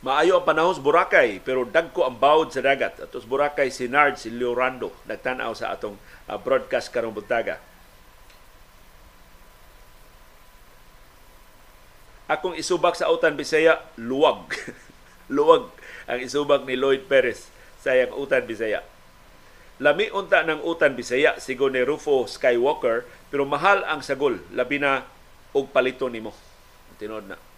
Maayo ang panahon sa Boracay, pero dagko ang bawod sa dagat. At sa Boracay, si Nard, si Leorando, nagtanaw sa atong uh, broadcast karong buntaga. Akong isubak sa Utan Bisaya, luwag. *laughs* luwag ang isubak ni Lloyd Perez sa iyang Utan Bisaya. Lami unta ng Utan Bisaya, sigo ni Rufo Skywalker, pero mahal ang sagol, labi na og palito nimo. Tinod na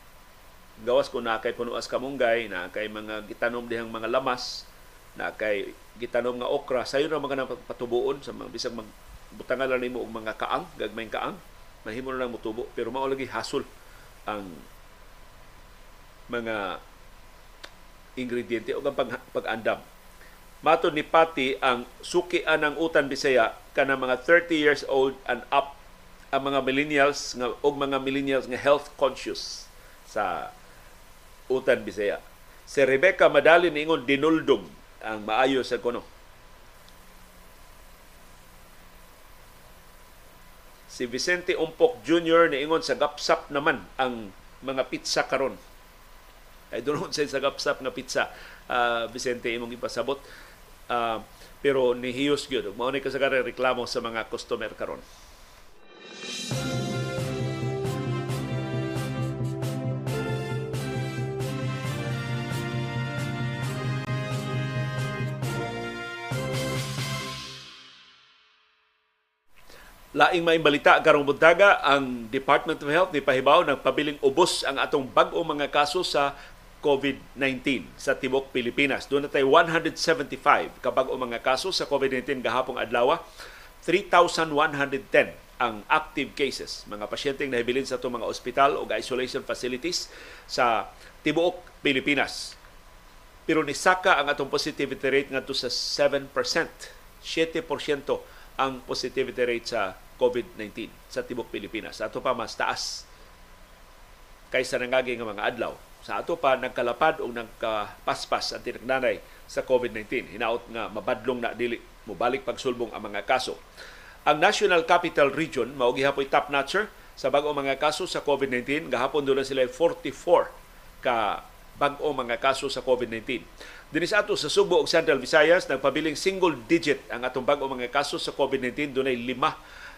gawas ko na kay puno as kamunggay, na kay mga gitanom dihang mga lamas, na kay gitanom nga okra, sayo na mga patubuon sa mga bisag mag butangan lang nimo og mga kaang, gagmayng kaang, mahimo na lang mutubo. Pero mao lagi hasol ang mga ingrediente o ang pag, pag-andam. Matod ni Pati ang sukian ng utan Bisaya kana mga 30 years old and up ang mga millennials nga og mga millennials nga health conscious sa utan Bisaya. Si Rebecca Madali niingon dinuldog ang maayo sa kuno. Si Vicente Umpok Jr. niingon sa gapsap naman ang mga pizza karon. Ay doon sa sa gapsap nga pizza. Uh, Vicente imong ipasabot. Uh, pero nihiyos gyud mao ni kasagaran reklamo sa mga customer karon. Laing may balita karong buntaga ang Department of Health ni pahibaw ng pabiling ubos ang atong bag-o mga kaso sa COVID-19 sa tibok Pilipinas. Doon na tayo 175 kabag o mga kaso sa COVID-19 gahapong adlaw. 3,110 ang active cases, mga pasyenteng nahibilin sa itong mga ospital o isolation facilities sa tibuok Pilipinas. Pero nisaka ang atong positivity rate ngadto sa 7%. 7% ang positivity rate sa COVID-19 sa tibok Pilipinas. Sa ato pa mas taas kaysa nangagi nga mga adlaw. Sa ato pa nagkalapad o nagkapaspas ang tinagnanay sa COVID-19. Hinaot nga mabadlong na dili mubalik pagsulbong ang mga kaso. Ang National Capital Region mao gihapoy top notcher sa bag-o mga kaso sa COVID-19 gahapon doon sila 44 ka bag-o mga kaso sa COVID-19. Dinis ato sa Subo ug Central Visayas nagpabiling single digit ang atong bag-o mga kaso sa COVID-19 dunay lima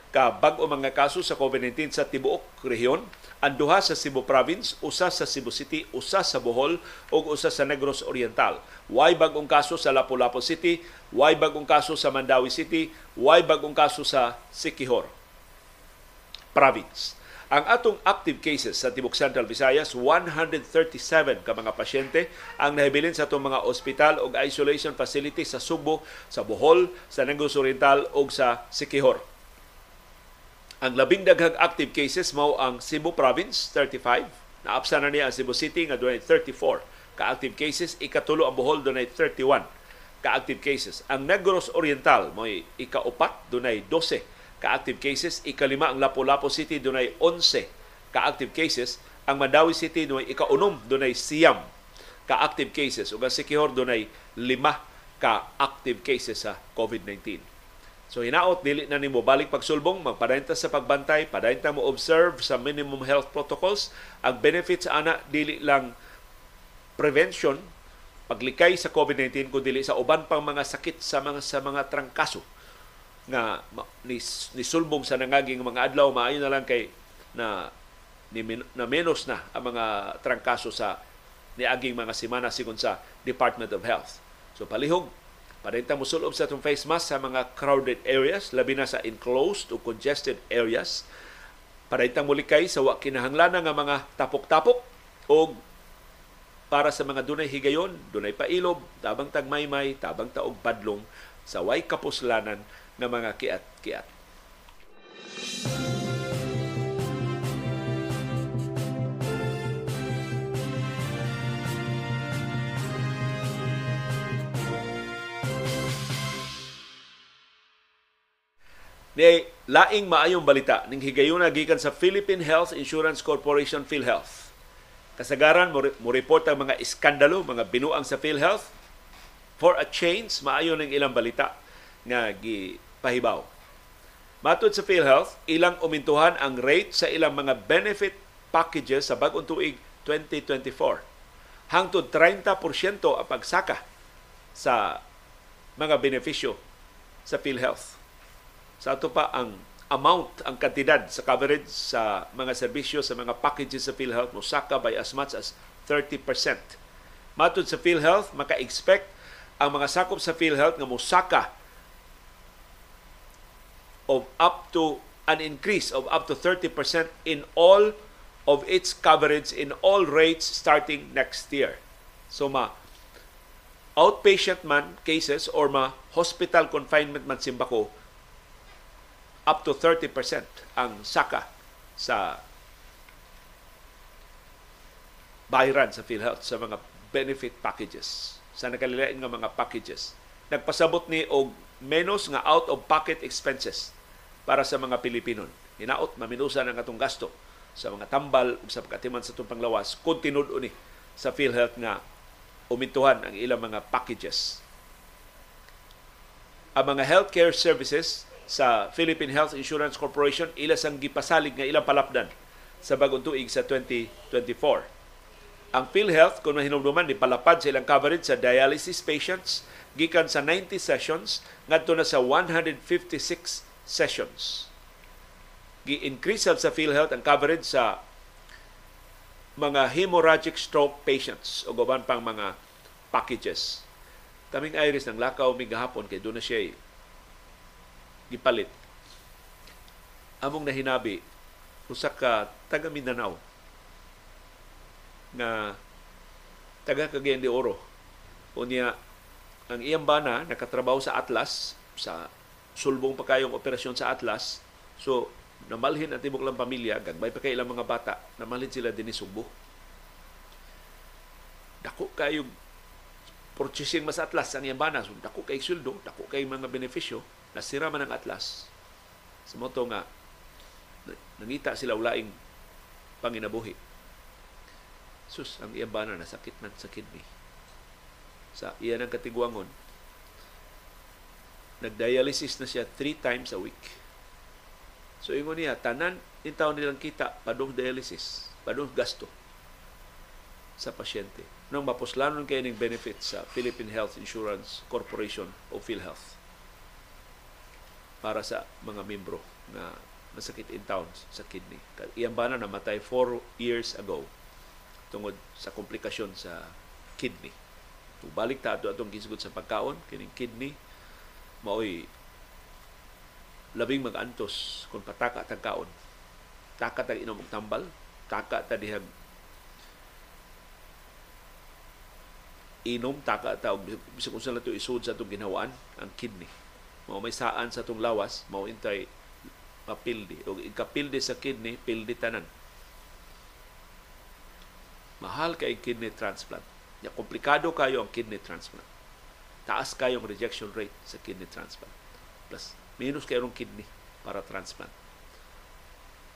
ka bag-o mga kaso sa COVID-19 sa tibuok rehiyon. Ang duha sa Cebu Province, usa sa Cebu City, usa sa Bohol ug usa sa Negros Oriental. Way bagong kaso sa Lapu-Lapu City, way bagong kaso sa Mandawi City, way bagong kaso sa Siquijor Province. Ang atong active cases sa Tibok Central Visayas, 137 ka mga pasyente ang nahibilin sa atong mga ospital o isolation facility sa Subo, sa Bohol, sa Negros Oriental o sa Siquijor. Ang labing daghang active cases mao ang Cebu Province 35, naapsa na niya ang Cebu City nga dunay 34 ka active cases, ikatulo ang Bohol dunay 31 ka active cases. Ang Negros Oriental mo ikaupat dunay 12 ka active cases, ikalima ang Lapu-Lapu City dunay 11 ka active cases, ang Mandawi City dunay ikaunom dunay siyam. Ka active cases ug ang Siquijor dunay lima ka active cases sa COVID-19. So hinaot dili na nimo balik pagsulbong, magpadayon sa pagbantay, padayon mo observe sa minimum health protocols. Ang benefits ana dili lang prevention, paglikay sa COVID-19 kundi dili sa uban pang mga sakit sa mga sa mga trangkaso nga ni, ni sulbong sa nangaging mga adlaw maayo na lang kay na ni, na menos na ang mga trangkaso sa niaging mga semana sigon sa Department of Health. So palihog Parenta mo sulob sa itong face mask sa mga crowded areas, labi na sa enclosed o congested areas. Parenta mo likay sa wa kinahanglan nga mga tapok-tapok o para sa mga dunay higayon, dunay pailob, tabang tagmaymay, tabang taog padlong sa way kapuslanan ng mga kiat-kiat. Ni laing maayong balita ning higayon gikan sa Philippine Health Insurance Corporation PhilHealth. Kasagaran mo, mo report ang mga iskandalo, mga binuang sa PhilHealth. For a change, maayo ning ilang balita nga gipahibaw. Matod sa PhilHealth, ilang umintuhan ang rate sa ilang mga benefit packages sa bagong tuig 2024. Hangtod 30% ang pagsaka sa mga benepisyo sa PhilHealth sa ato pa ang amount, ang kantidad sa coverage sa mga serbisyo sa mga packages sa PhilHealth mo saka by as much as 30%. Matod sa PhilHealth, maka-expect ang mga sakop sa PhilHealth nga mosaka of up to an increase of up to 30% in all of its coverage in all rates starting next year. So ma outpatient man cases or ma hospital confinement man simbako up to 30% ang saka sa bayaran sa PhilHealth sa mga benefit packages, sa nakalilain nga mga packages nagpasabot ni og menos nga out of pocket expenses para sa mga Pilipino. Hinaot maminusa ang atong gasto sa mga tambal ug sa pagkatiman sa itong panglawas kung ni sa PhilHealth nga umintuhan ang ilang mga packages. Ang mga healthcare services sa Philippine Health Insurance Corporation ila sang gipasalig nga ilang palapdan sa bagong tuig sa 2024. Ang PhilHealth kung mahinumduman ni palapad sa ilang coverage sa dialysis patients gikan sa 90 sessions ngadto na sa 156 sessions gi-increase sa PhilHealth ang coverage sa mga hemorrhagic stroke patients o gaban pang mga packages. Kaming Iris ng lakaw mi gahapon kay doon na siya gipalit. Among nahinabi usa ka taga Mindanao nga taga Cagayan de Oro. Unya ang iyang bana nakatrabaho sa Atlas sa sulbong pa kayong operasyon sa Atlas. So namalhin ang tibok lang pamilya, gagmay pa kay ilang mga bata, namalhin sila din Subo. Dako kayo purchasing mas atlas ang iyang banas, dako kay suldo, dako kay mga benepisyo, nasira man ang atlas. Sa moto nga, nangita sila ulaing panginabuhi. Sus, ang iyang bana nasakit man sa kidney. Sa iyan ang katiguangon, nagdialysis na siya three times a week So ingon niya, tanan in taon nilang kita padung dialysis, padung gasto sa pasyente. Nang mapuslanon kayo ng benefit sa Philippine Health Insurance Corporation o PhilHealth para sa mga membro na nasakit in town sa kidney. Iyang bana namatay 4 years ago tungod sa komplikasyon sa kidney. Kung balik ta ato atong gisgot sa pagkaon, kining kidney maoy labing mag-antos kung pataka tag kaon. Taka tag inom og tambal, taka ta dihag inom taka ta bisag unsa to isud sa atong ginhawaan ang kidney. Mao may saan sa atong lawas, mao intay mapildi o ikapildi sa kidney, pildi tanan. Mahal kay kidney transplant. Ya komplikado kayo ang kidney transplant. Taas kayong rejection rate sa kidney transplant. Plus minus kayong kidney para transplant.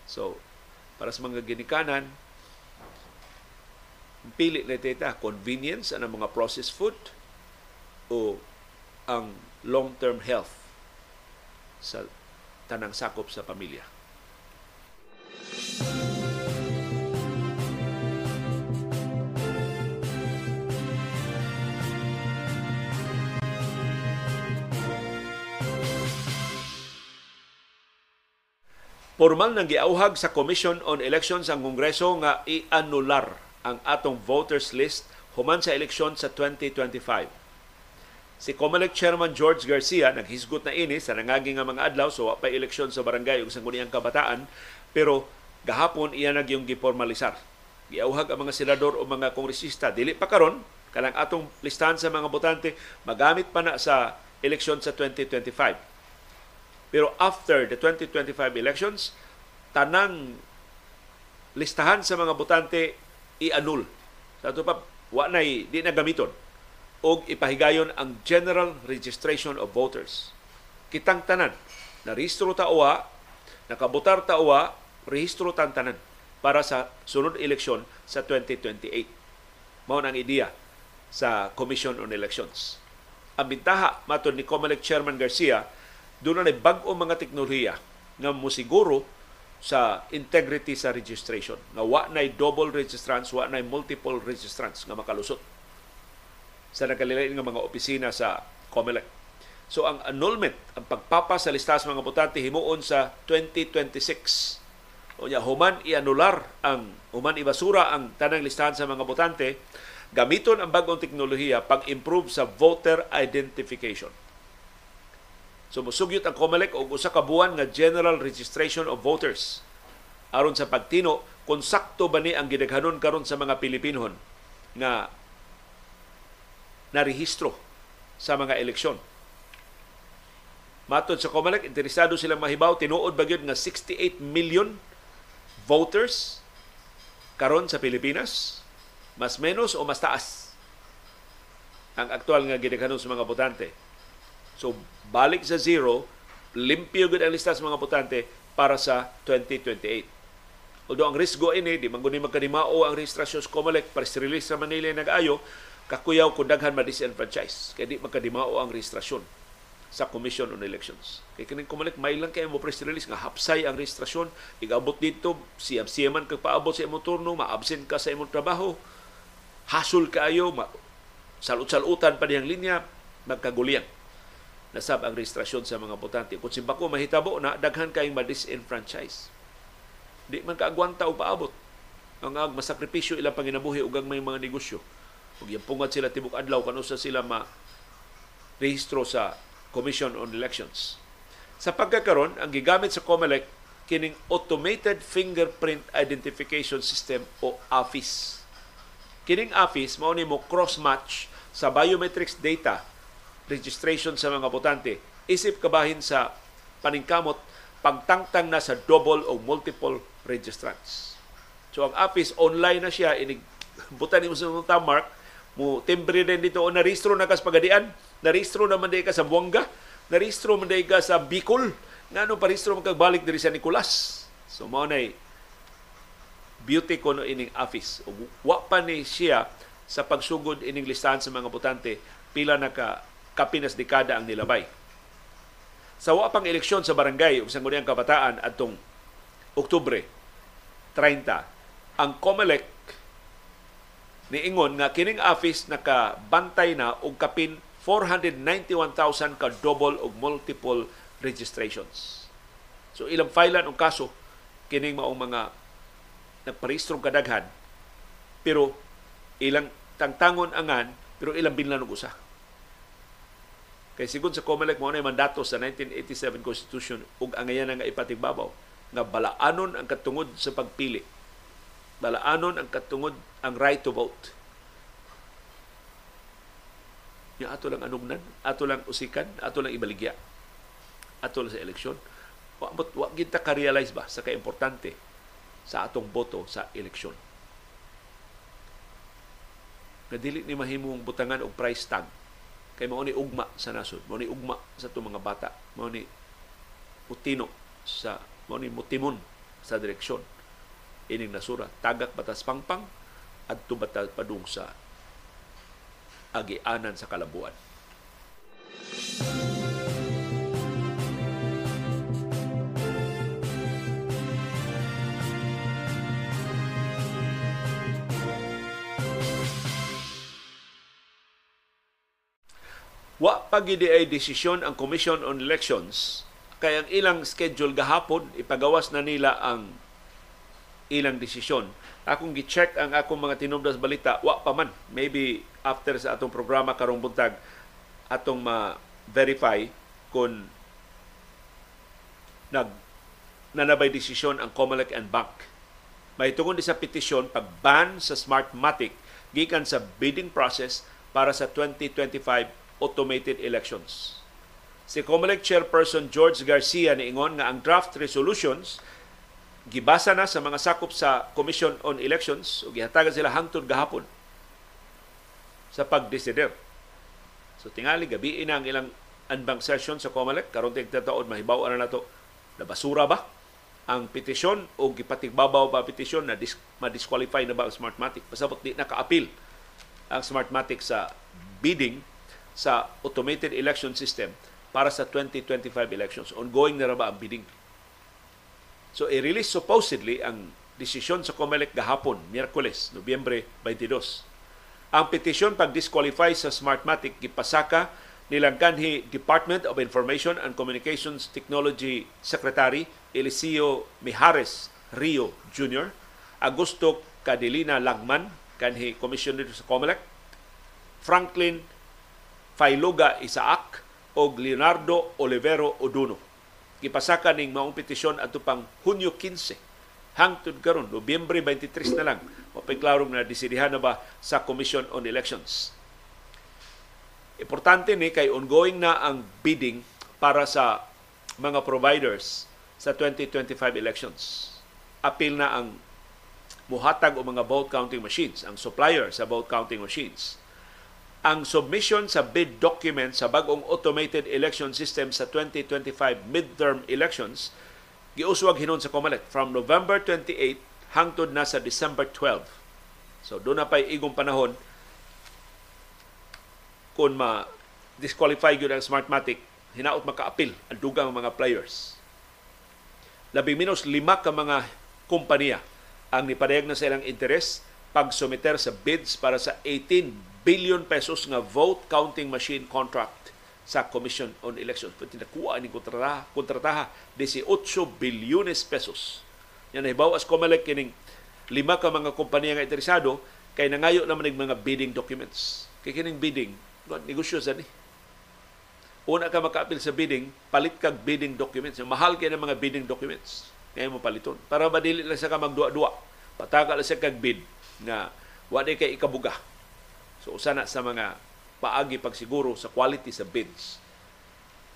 So, para sa mga ginikanan, pili na teta convenience ang mga processed food o ang long-term health sa tanang sakop sa pamilya. Formal nang giauhag sa Commission on Elections ang Kongreso nga i-anular ang atong voters list human sa eleksyon sa 2025. Si COMELEC Chairman George Garcia naghisgot na ini sa nangaging nga mga adlaw so pa eleksyon sa barangay ug sa kuniyang kabataan pero gahapon iya nag yung gipormalisar. Giauhag ang mga senador o mga kongresista dili pa karon kanang atong listahan sa mga botante magamit pa na sa eleksyon sa 2025 pero after the 2025 elections, tanang listahan sa mga botante i-annul. Sa ito pa, wa na di na gamiton o ipahigayon ang General Registration of Voters. Kitang tanan, na rehistro ta uwa, nakabutar ta uwa, rehistro tan tanan para sa sunod eleksyon sa 2028. Mao ang ideya sa Commission on Elections. Ang bintaha matod ni COMELEC Chairman Garcia doon na bag-o mga teknolohiya nga musiguro sa integrity sa registration. Nga wa na double registrants, wa na multiple registrants nga makalusot sa nagkalilain nga mga opisina sa COMELEC. So ang annulment, ang pagpapa sa listahan sa mga botante himuon sa 2026. O niya, human i-anular ang, human ibasura ang tanang listahan sa mga botante, gamiton ang bagong teknolohiya pag-improve sa voter identification So musugyot ang COMELEC og usa ka buwan nga general registration of voters aron sa pagtino kung sakto ba ni ang gidaghanon karon sa mga Pilipinon nga narehistro sa mga eleksyon. Matod sa COMELEC, interesado silang mahibaw, tinuod ba nga 68 million voters karon sa Pilipinas? Mas menos o mas taas ang aktual nga gidaghanon sa mga botante So balik sa zero, limpyo gud ang lista sa mga botante para sa 2028. Although ang risgo ini, di man guni magkanimao ang rehistrasyon sa COMELEC, press release sa Manila nag-ayo, kakuyaw kung daghan ma-disenfranchise. Kaya di magkadimao ang rehistrasyon sa Commission on Elections. Kaya kining kumalik, may lang kayo mo press release nga hapsay ang rehistrasyon, igabot dito, siyam-siyaman kag paabot sa imong turno, ma-absent ka sa imong trabaho, hasol kaayo, ma salut-salutan pa niyang linya, magkaguliyang nasab ang rehistrasyon sa mga botante. Kung simbako mahitabo na, daghan kayong ma-disenfranchise. Di man kaagwanta o paabot. Ang ag ilang panginabuhi ug may mga negosyo. Ug pungat sila tibok adlaw kanu sa sila ma rehistro sa Commission on Elections. Sa pagkakaron, ang gigamit sa COMELEC kining Automated Fingerprint Identification System o AFIS. Kining AFIS mao ni mo cross-match sa biometrics data registration sa mga botante isip kabahin sa paningkamot pagtangtang na sa double o multiple registrants. So ang APIS online na siya inig butan mo sa mga mark mo timbre din dito o narehistro na kas pagadian, narehistro naman day ka sa Buanga, narehistro man ka sa Bicol, ngano parehistro man balik diri sa Nicolas. So mao nay beauty ko no ining APIS. Wa pa ni siya sa pagsugod ining listahan sa mga botante pila na ka kapinas dekada ang nilabay. Sa wa pang eleksyon sa barangay ug sangguniang kabataan adtong Oktubre 30, ang COMELEC niingon nga kining office nakabantay na og kapin 491,000 ka double og multiple registrations. So ilang filean og kaso kining maong mga nagparehistrong kadaghan pero ilang tangtangon angan pero ilang binlan og usa. Kay sigon sa COMELEC mo na mandato sa 1987 Constitution ug ang nga ipatigbabaw nga balaanon ang katungod sa pagpili. Balaanon ang katungod ang right to vote. Nya ato lang anugnan, ato lang usikan, ato lang ibaligya. Ato lang sa eleksyon. Wa wa kita ka-realize ba sa kaimportante sa atong boto sa eleksyon. Nga dili ni mahimong butangan og price tag kay mao ni ugma sa nasod mao ni ugma sa to mga bata mao ni utino sa mao ni mutimon sa direksyon ining nasura tagak batas pangpang adto batas padung sa agianan sa kalabuan. Wa pa ay desisyon ang Commission on Elections kay ang ilang schedule gahapon ipagawas na nila ang ilang desisyon. Akong gi-check ang akong mga tinubdas balita, wa pa man. Maybe after sa atong programa karong buntag atong ma-verify kung nag nanabay desisyon ang Comelec and Bank. May tungod sa petisyon pag-ban sa Smartmatic gikan sa bidding process para sa 2025 automated elections. Si COMELEC Chairperson George Garcia niingon nga ang draft resolutions gibasa na sa mga sakop sa Commission on Elections ug gihatagan sila hangtod gahapon sa pagdesider. So tingali gabi ina ang ilang anbang session sa COMELEC karon tig taon mahibaw na nato na basura ba ang petisyon o gipatigbabaw pa petisyon na dis- ma-disqualify na ba ang Smartmatic. Pasabot di naka-appeal ang Smartmatic sa bidding sa automated election system para sa 2025 elections. Ongoing na ba ang bidding? So, i-release supposedly ang desisyon sa COMELEC gahapon, Miyerkules, Nobyembre 22. Ang petisyon pag-disqualify sa Smartmatic gipasaka nilang kanhi Department of Information and Communications Technology Secretary Eliseo Mijares Rio Jr., Augusto Cadilina Lagman, kanhi Commissioner sa COMELEC, Franklin Failuga Isaac o Leonardo Olivero Oduno. Gipasaka ning maong petisyon adto pang Hunyo 15 hangtod karon Nobyembre 23 na lang mapiklarong na desidihan na ba sa Commission on Elections. Importante ni kay ongoing na ang bidding para sa mga providers sa 2025 elections. Apil na ang muhatag o mga vote counting machines, ang supplier sa vote counting machines ang submission sa bid document sa bagong automated election system sa 2025 midterm elections giuswag hinon sa COMELEC from November 28 hangtod na sa December 12. So doon na pa'y igong panahon kung ma disqualify gyud ang Smartmatic hinaot makaapil ang dugang mga players. Labing minus lima ka mga kompanya ang nipadayag na sa ilang interes pag sumiter sa bids para sa 18 billion pesos nga vote counting machine contract sa Commission on Elections. Pwede nakuha ni kontrataha, kontrataha 18 bilyones pesos. Yan nahibaw as Comelec kining lima ka mga kompanya nga interesado kay nangayo naman ng mga bidding documents. Kay kining bidding, negosyo sa ni. Una ka makaapil sa bidding, palit kag bidding documents. Mahal kay ng mga bidding documents. Ngayon mo paliton. Para madili lang sa ka magdua-dua. Pataka lang sa kag bid nga wala kay ikabuga. So usa na sa mga paagi pagsiguro sa quality sa bids.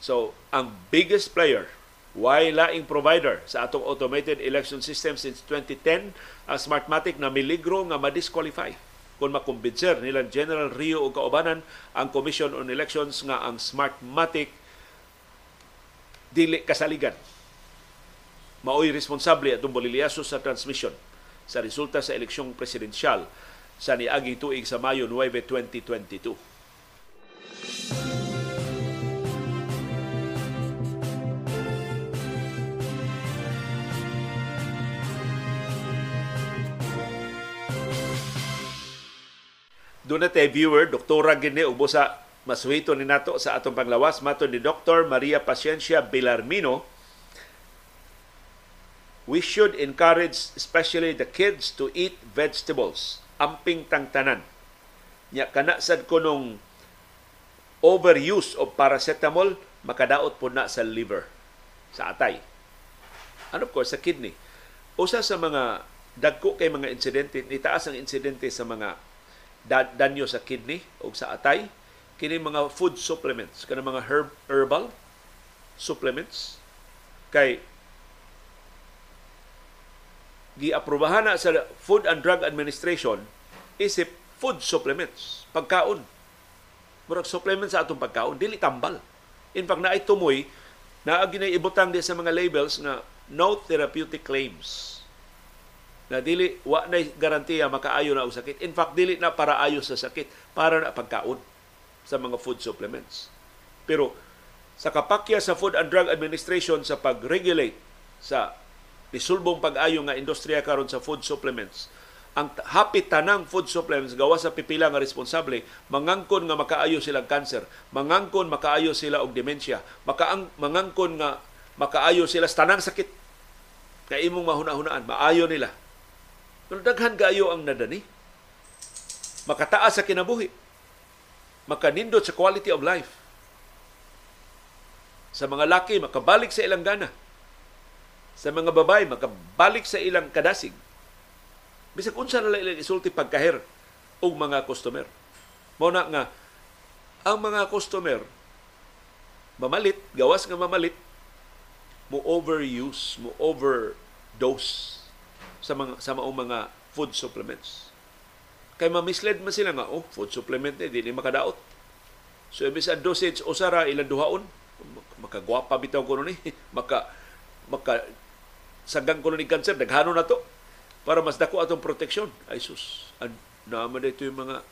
So ang biggest player why laing provider sa atong automated election system since 2010 ang Smartmatic na miligro nga ma-disqualify. Kung makumbinser nilang General Rio o kaubanan ang Commission on Elections nga ang Smartmatic dili kasaligan. Maoy responsable atong bolilyaso sa transmission sa resulta sa eleksyong presidensyal sa niaging tuig sa Mayo 9, 2022. Doon na viewer, doktora gini ubo sa masuhito ni nato sa atong panglawas mato ni Dr. Maria Paciencia Bilarmino we should encourage especially the kids to eat vegetables amping tangtanan. Nya kana sad ko nung overuse of paracetamol makadaot po na sa liver sa atay. And of course sa kidney. Usa sa mga dagko kay mga insidente nitaas ang insidente sa mga danyo sa kidney o sa atay. Kini mga food supplements kana mga herb herbal supplements. Kay giaprobahan na sa Food and Drug Administration isip food supplements, pagkaon. Murag supplements sa atong pagkaon, dili tambal. In fact, naay tumoy, na ibutang di sa mga labels na no therapeutic claims. Na dili, wa na garantiya makaayo na og sakit. In fact, dili na para ayo sa sakit, para na pagkaon sa mga food supplements. Pero sa kapakya sa Food and Drug Administration sa pag-regulate sa Isulbong pag-ayo nga industriya karon sa food supplements. Ang hapit tanang food supplements gawa sa pipila nga responsable, mangangkon nga makaayo sila og cancer, mangangkon makaayo sila og dementia, makaang mangangkon nga makaayo sila sa tanang sakit. Kay imong mahuna-hunaan, maayo nila. Pero daghan kaayo ang nadani. Makataas sa kinabuhi. Makanindot sa quality of life. Sa mga laki, makabalik sa ilang gana sa mga babay makabalik sa ilang kadasig. Bisag unsa na ilang isulti pagkahir og mga customer. Mao na nga ang mga customer mamalit, gawas nga mamalit, mo overuse, mo overdose sa mga sa maong mga food supplements. Kay ma-misled man sila nga, oh, food supplement eh, dili makadaot. So, imbis ang dosage, usara ilang duhaon, makagwapa bitaw ko ni, *laughs* maka, maka sagang ko ni cancer, daghano na to para mas dako atong proteksyon. Ay sus, naman dito yung mga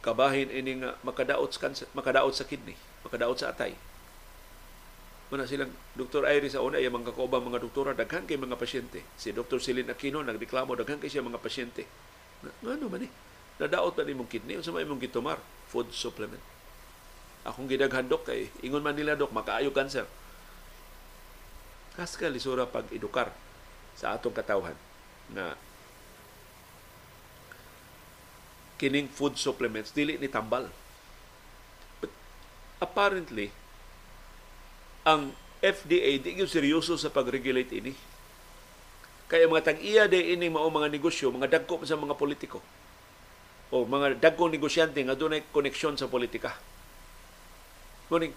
kabahin ini nga makadaot sa cancer, makadaot sa kidney, makadaot sa atay. Muna silang Dr. Iris sa una, yung mga kaubang mga doktora, daghan kay mga pasyente. Si Dr. Celine Aquino, nagreklamo, daghan kay siya mga pasyente. Na, ano man eh? Nadaot na ni mong kidney, unsa may mong gitumar? Food supplement. Akong gidaghan dok kay ingon man nila dok makaayo cancer kas ka lisura pag edukar sa atong katawhan na kining food supplements dili ni tambal. But apparently ang FDA di gyud seryoso sa pag-regulate ini. Kaya mga tag-iya de ini mao mga negosyo, mga dagko sa mga politiko. O mga dagkong negosyante nga dunay koneksyon sa politika. Kuning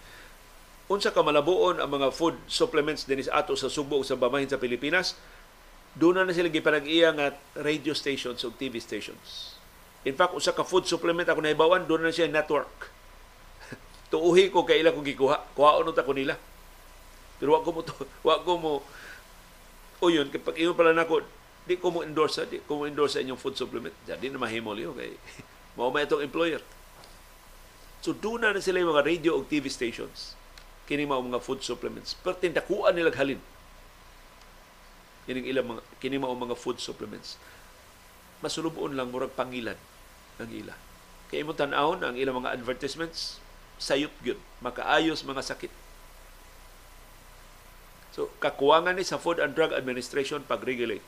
unsa ka malabuon ang mga food supplements dinis ato sa Subo sa bamahin sa Pilipinas doon na sila gipanag-iya nga radio stations o TV stations In fact, usa ka food supplement ako nahibawan, doon na siya network. *laughs* Tuuhi ko kay ila kong gikuha. Kuhaon ta ko nila. Pero wa ko mo to, *laughs* wa ko mo o yun, kapag iyo pala nako, di ko mo endorse, di ko mo endorse inyong food supplement. Di na mahimo liyo kay *laughs* mao may itong employer. So doon na sila yung mga radio o TV stations. Kini mao mga food supplements. Pero tindakuan nila halin. Kining ilang mga kini mao mga food supplements. Masuluboon lang murag pangilan ang ila. Kay mo tan-awon ang ilang mga advertisements sayop gyud, makaayos mga sakit. So kakuwangan ni sa Food and Drug Administration pag-regulate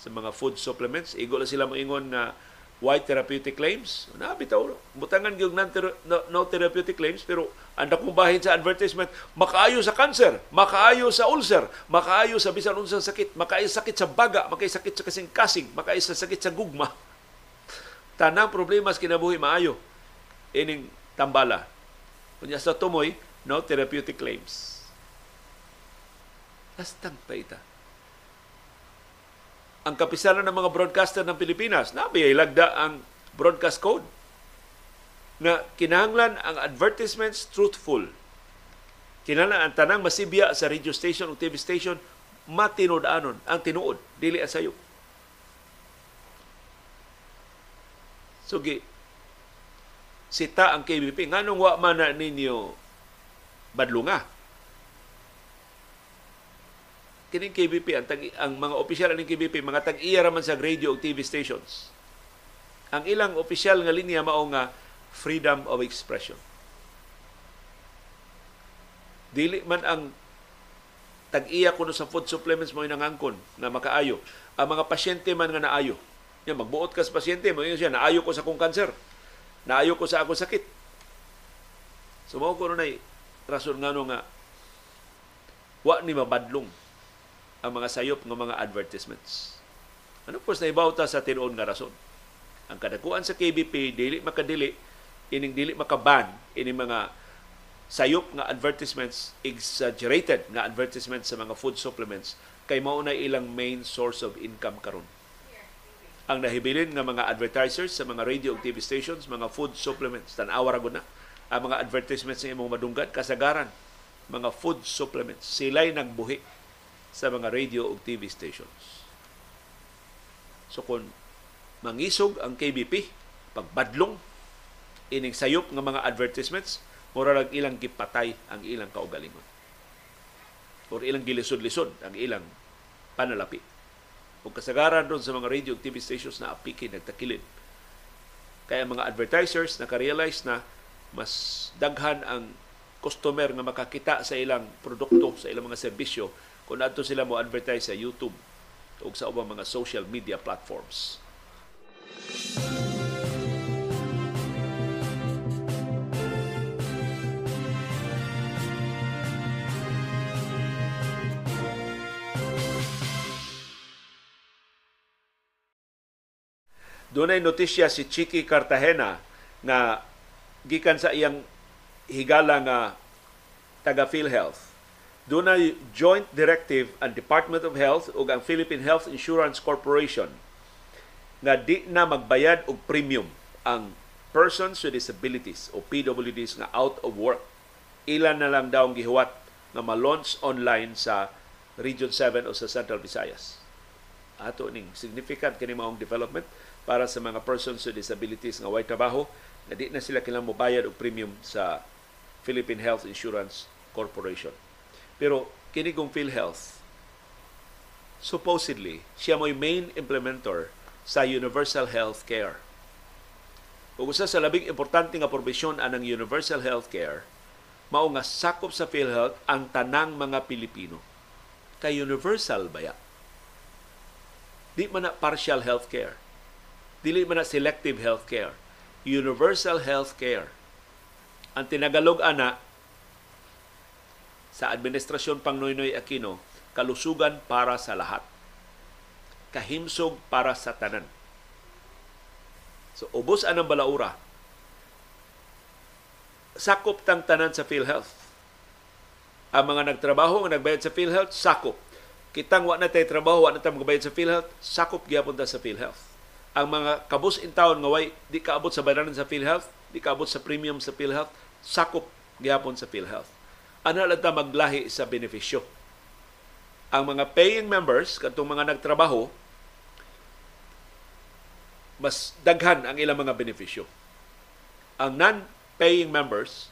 sa mga food supplements. Igo lang sila moingon na white therapeutic claims. Na bitaw butangan gyud no, no therapeutic claims pero anda kong bahin sa advertisement makaayo sa cancer, makaayo sa ulcer, makaayo sa bisan unsang sakit, makaayo sa sakit sa baga, makaayo sa sakit sa kasing-kasing, makaayo sa sakit sa gugma. Tanang problema sa kinabuhi maayo ining tambala. Kunya sa tumoy, no therapeutic claims. Hastang pa ita ang kapisanan ng mga broadcaster ng Pilipinas. Nabi ay lagda ang broadcast code na kinahanglan ang advertisements truthful. Kinahanglan ang tanang masibya sa radio station o TV station matinud-anon ang tinuod, dili asayo. Sugi, sita ang KBP. Nganong wa man na ninyo badlunga? Kining KBP ang tag, ang mga opisyal ng KBP mga tag-iya raman sa radio ug TV stations. Ang ilang opisyal nga linya mao nga freedom of expression. Dili man ang tag-iya kuno sa food supplements mo nangangkon na makaayo. Ang mga pasyente man nga naayo. Yan, magbuot ka sa pasyente, mo siya, naayo ko sa kong kanser. Naayo ko sa akong sakit. So, mao ko na rason nga nga wa ni mabadlong ang mga sayop ng mga advertisements. Ano po sa ibawta sa tinuon nga rason? Ang kadakuan sa KBP, dili makadili, ining dili makaban, ining mga sayop nga advertisements, exaggerated nga advertisements sa mga food supplements, kay mao na ilang main source of income karon. Ang nahibilin nga mga advertisers sa mga radio ug TV stations, mga food supplements, tan-awa ra na ang mga advertisements nga imong madunggan kasagaran mga food supplements sila'y nagbuhi sa mga radio o TV stations. So kung mangisog ang KBP, pagbadlong, ining sayop ng mga advertisements, mura lang ilang gipatay ang ilang kaugalingon. O ilang gilisod-lisod ang ilang panalapi. O kasagaran doon sa mga radio TV stations na apiki, nagtakilin. Kaya mga advertisers nakarealize na mas daghan ang customer nga makakita sa ilang produkto, sa ilang mga serbisyo kung adto sila mo advertise sa YouTube o sa ubang mga social media platforms. Dunay notisya si Chiki Cartagena nga gikan sa iyang higala nga taga PhilHealth dunay joint directive ang Department of Health ug ang Philippine Health Insurance Corporation nga di na magbayad og premium ang persons with disabilities o PWDs nga out of work. Ilan na lang daw ang gihuwat nga ma-launch online sa Region 7 o sa Central Visayas. Ato ning significant kini maong development para sa mga persons with disabilities nga way trabaho na di na sila kailangan mobayad og premium sa Philippine Health Insurance Corporation. Pero kini kong PhilHealth, supposedly, siya mo'y main implementer sa universal health care. Ug usa sa labing importante nga provision anang universal health care, mao nga sakop sa PhilHealth ang tanang mga Pilipino. Kay universal ba ya? Di man na partial health care. Dili man na selective health care. Universal health care. Ang tinagalog ana sa administrasyon pang Noynoy Aquino, kalusugan para sa lahat. Kahimsog para sa tanan. So, ubos anang balaura. Sakop tang tanan sa PhilHealth. Ang mga nagtrabaho nga nagbayad sa PhilHealth, sakop. Kitang wa na tayo trabaho, wa na tayo magbayad sa PhilHealth, sakop gyapon ta sa PhilHealth. ang mga kabus in town nga way di kaabot sa bayaran sa PhilHealth, di kaabot sa premium sa PhilHealth, sakop gyapon sa PhilHealth. Ano lang maglahi sa benepisyo. Ang mga paying members, katong mga nagtrabaho, mas daghan ang ilang mga benepisyo. Ang non-paying members,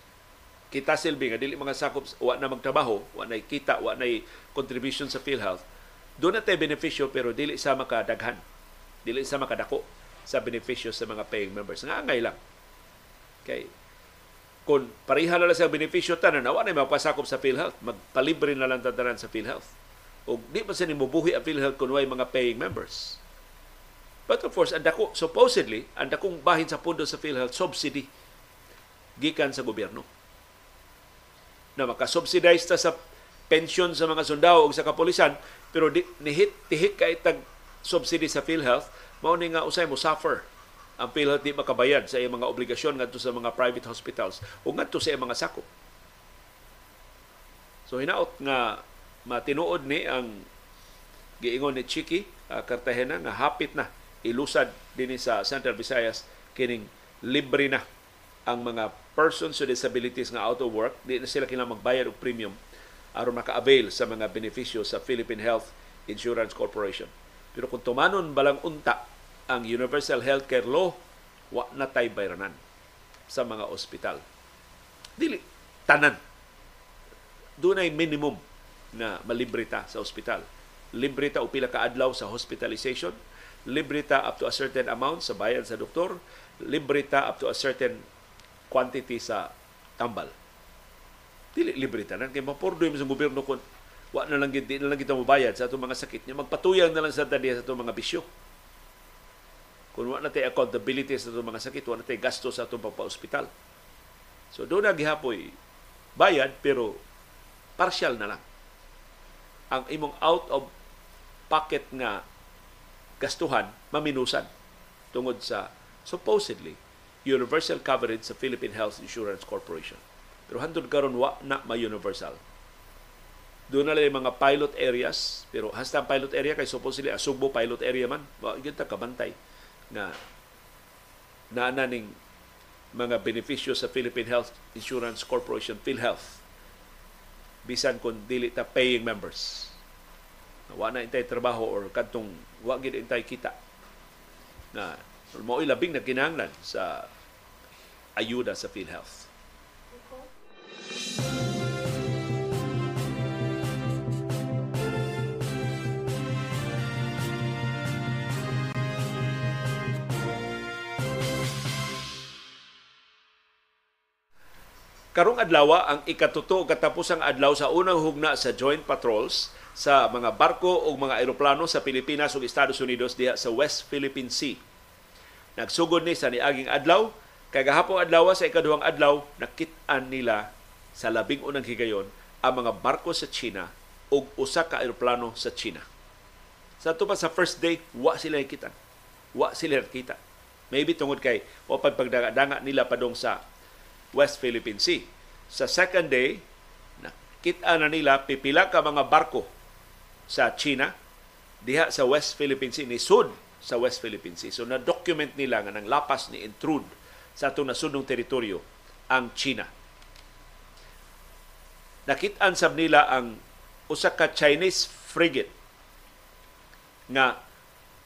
kita silbi nga dili mga sakop wa na magtrabaho, wa na kita, wa na contribution sa PhilHealth. Doon na tayo benepisyo pero dili sa makadaghan. Dili sa makadako sa benepisyo sa mga paying members. Nga angay lang. Okay. Kung pareha na lang sa benepisyo tanan, na mapasakop sa PhilHealth, magpalibre na lang tatanan sa PhilHealth. O di pa sa ni mubuhi ang PhilHealth kung way mga paying members. But of course, ang dako, supposedly, ang dakong bahin sa pundo sa PhilHealth, subsidy gikan sa gobyerno. Na makasubsidize ta sa pensyon sa mga sundao o sa kapulisan, pero di, nihit, tihik ka itag subsidy sa PhilHealth, mao ni nga usay mo suffer ang PhilHealth di makabayad sa iyang mga obligasyon ngadto sa mga private hospitals o ngadto sa iyang mga sakop. So hinaot nga matinuod ni ang giingon ni Chiki uh, Cartagena nga hapit na ilusad dinhi sa Central Visayas kining libre na ang mga persons with disabilities nga out of work di na sila kinahanglan magbayad og premium aron maka-avail sa mga benepisyo sa Philippine Health Insurance Corporation. Pero kung tumanon balang unta ang Universal Healthcare Law, wa na tay bayranan sa mga ospital. Dili tanan. Dunay minimum na malibre ta sa ospital. Libre ta o pila ka adlaw sa hospitalization, libre ta up to a certain amount sa bayad sa doktor, libre ta up to a certain quantity sa tambal. Dili libre ta nang kay mapurdo sa gobyerno kun wa na lang di na lang kita mabayad sa atong mga sakit niya magpatuyang na lang sa tadiya sa atong mga bisyo. Kung wa na tay accountability sa atong mga sakit, wa na tay gasto sa atong pagpa-ospital. So doon na gihapoy bayad pero partial na lang. Ang imong out of pocket nga gastuhan maminusan tungod sa supposedly universal coverage sa Philippine Health Insurance Corporation. Pero hantod karon wa na ma-universal. Doon na lang mga pilot areas, pero hasta ang pilot area kay supposedly a Subo pilot area man, wa gyud ta kabantay na naana ning mga benepisyo sa Philippine Health Insurance Corporation PhilHealth. Bisan kung dili ta paying members. Wa na intay trabaho or kadtong wa gid intay kita. Na mao labing na kinahanglan sa ayuda sa PhilHealth. Karong adlaw ang ikatuto katapusang adlaw sa unang hugna sa joint patrols sa mga barko o mga eroplano sa Pilipinas ug Estados Unidos diha sa West Philippine Sea. Nagsugod ni sa niaging adlaw kay gahapon adlaw sa ikaduhang adlaw nakit-an nila sa labing unang higayon ang mga barko sa China ug usa ka eroplano sa China. Sa tupa sa first day, wa sila nakita. Wa sila nakita. Maybe tungod kay o pagpagdanga nila padong sa West Philippine Sea. Sa second day, nakita na nila pipila ka mga barko sa China diha sa West Philippine Sea, ni Sud sa West Philippine Sea. So na-document nila nga nang lapas ni intrude sa atong nasudnong teritoryo ang China. Nakitaan sab nila ang usa ka Chinese frigate nga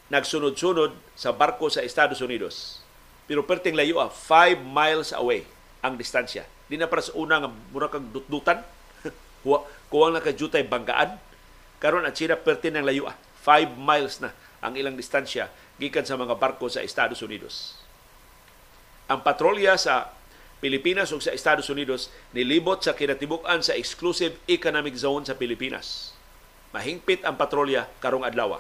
nagsunod-sunod sa barko sa Estados Unidos. Pero perting layo ah, five miles away ang distansya. Di na para sa una nga mura kang dutdutan. *laughs* Kuwang na kajutay banggaan. Karon ang China perti ng layo ah. Five miles na ang ilang distansya gikan sa mga barko sa Estados Unidos. Ang patrolya sa Pilipinas ug sa Estados Unidos nilibot sa kinatibuk-an sa exclusive economic zone sa Pilipinas. Mahingpit ang patrolya karong adlaw.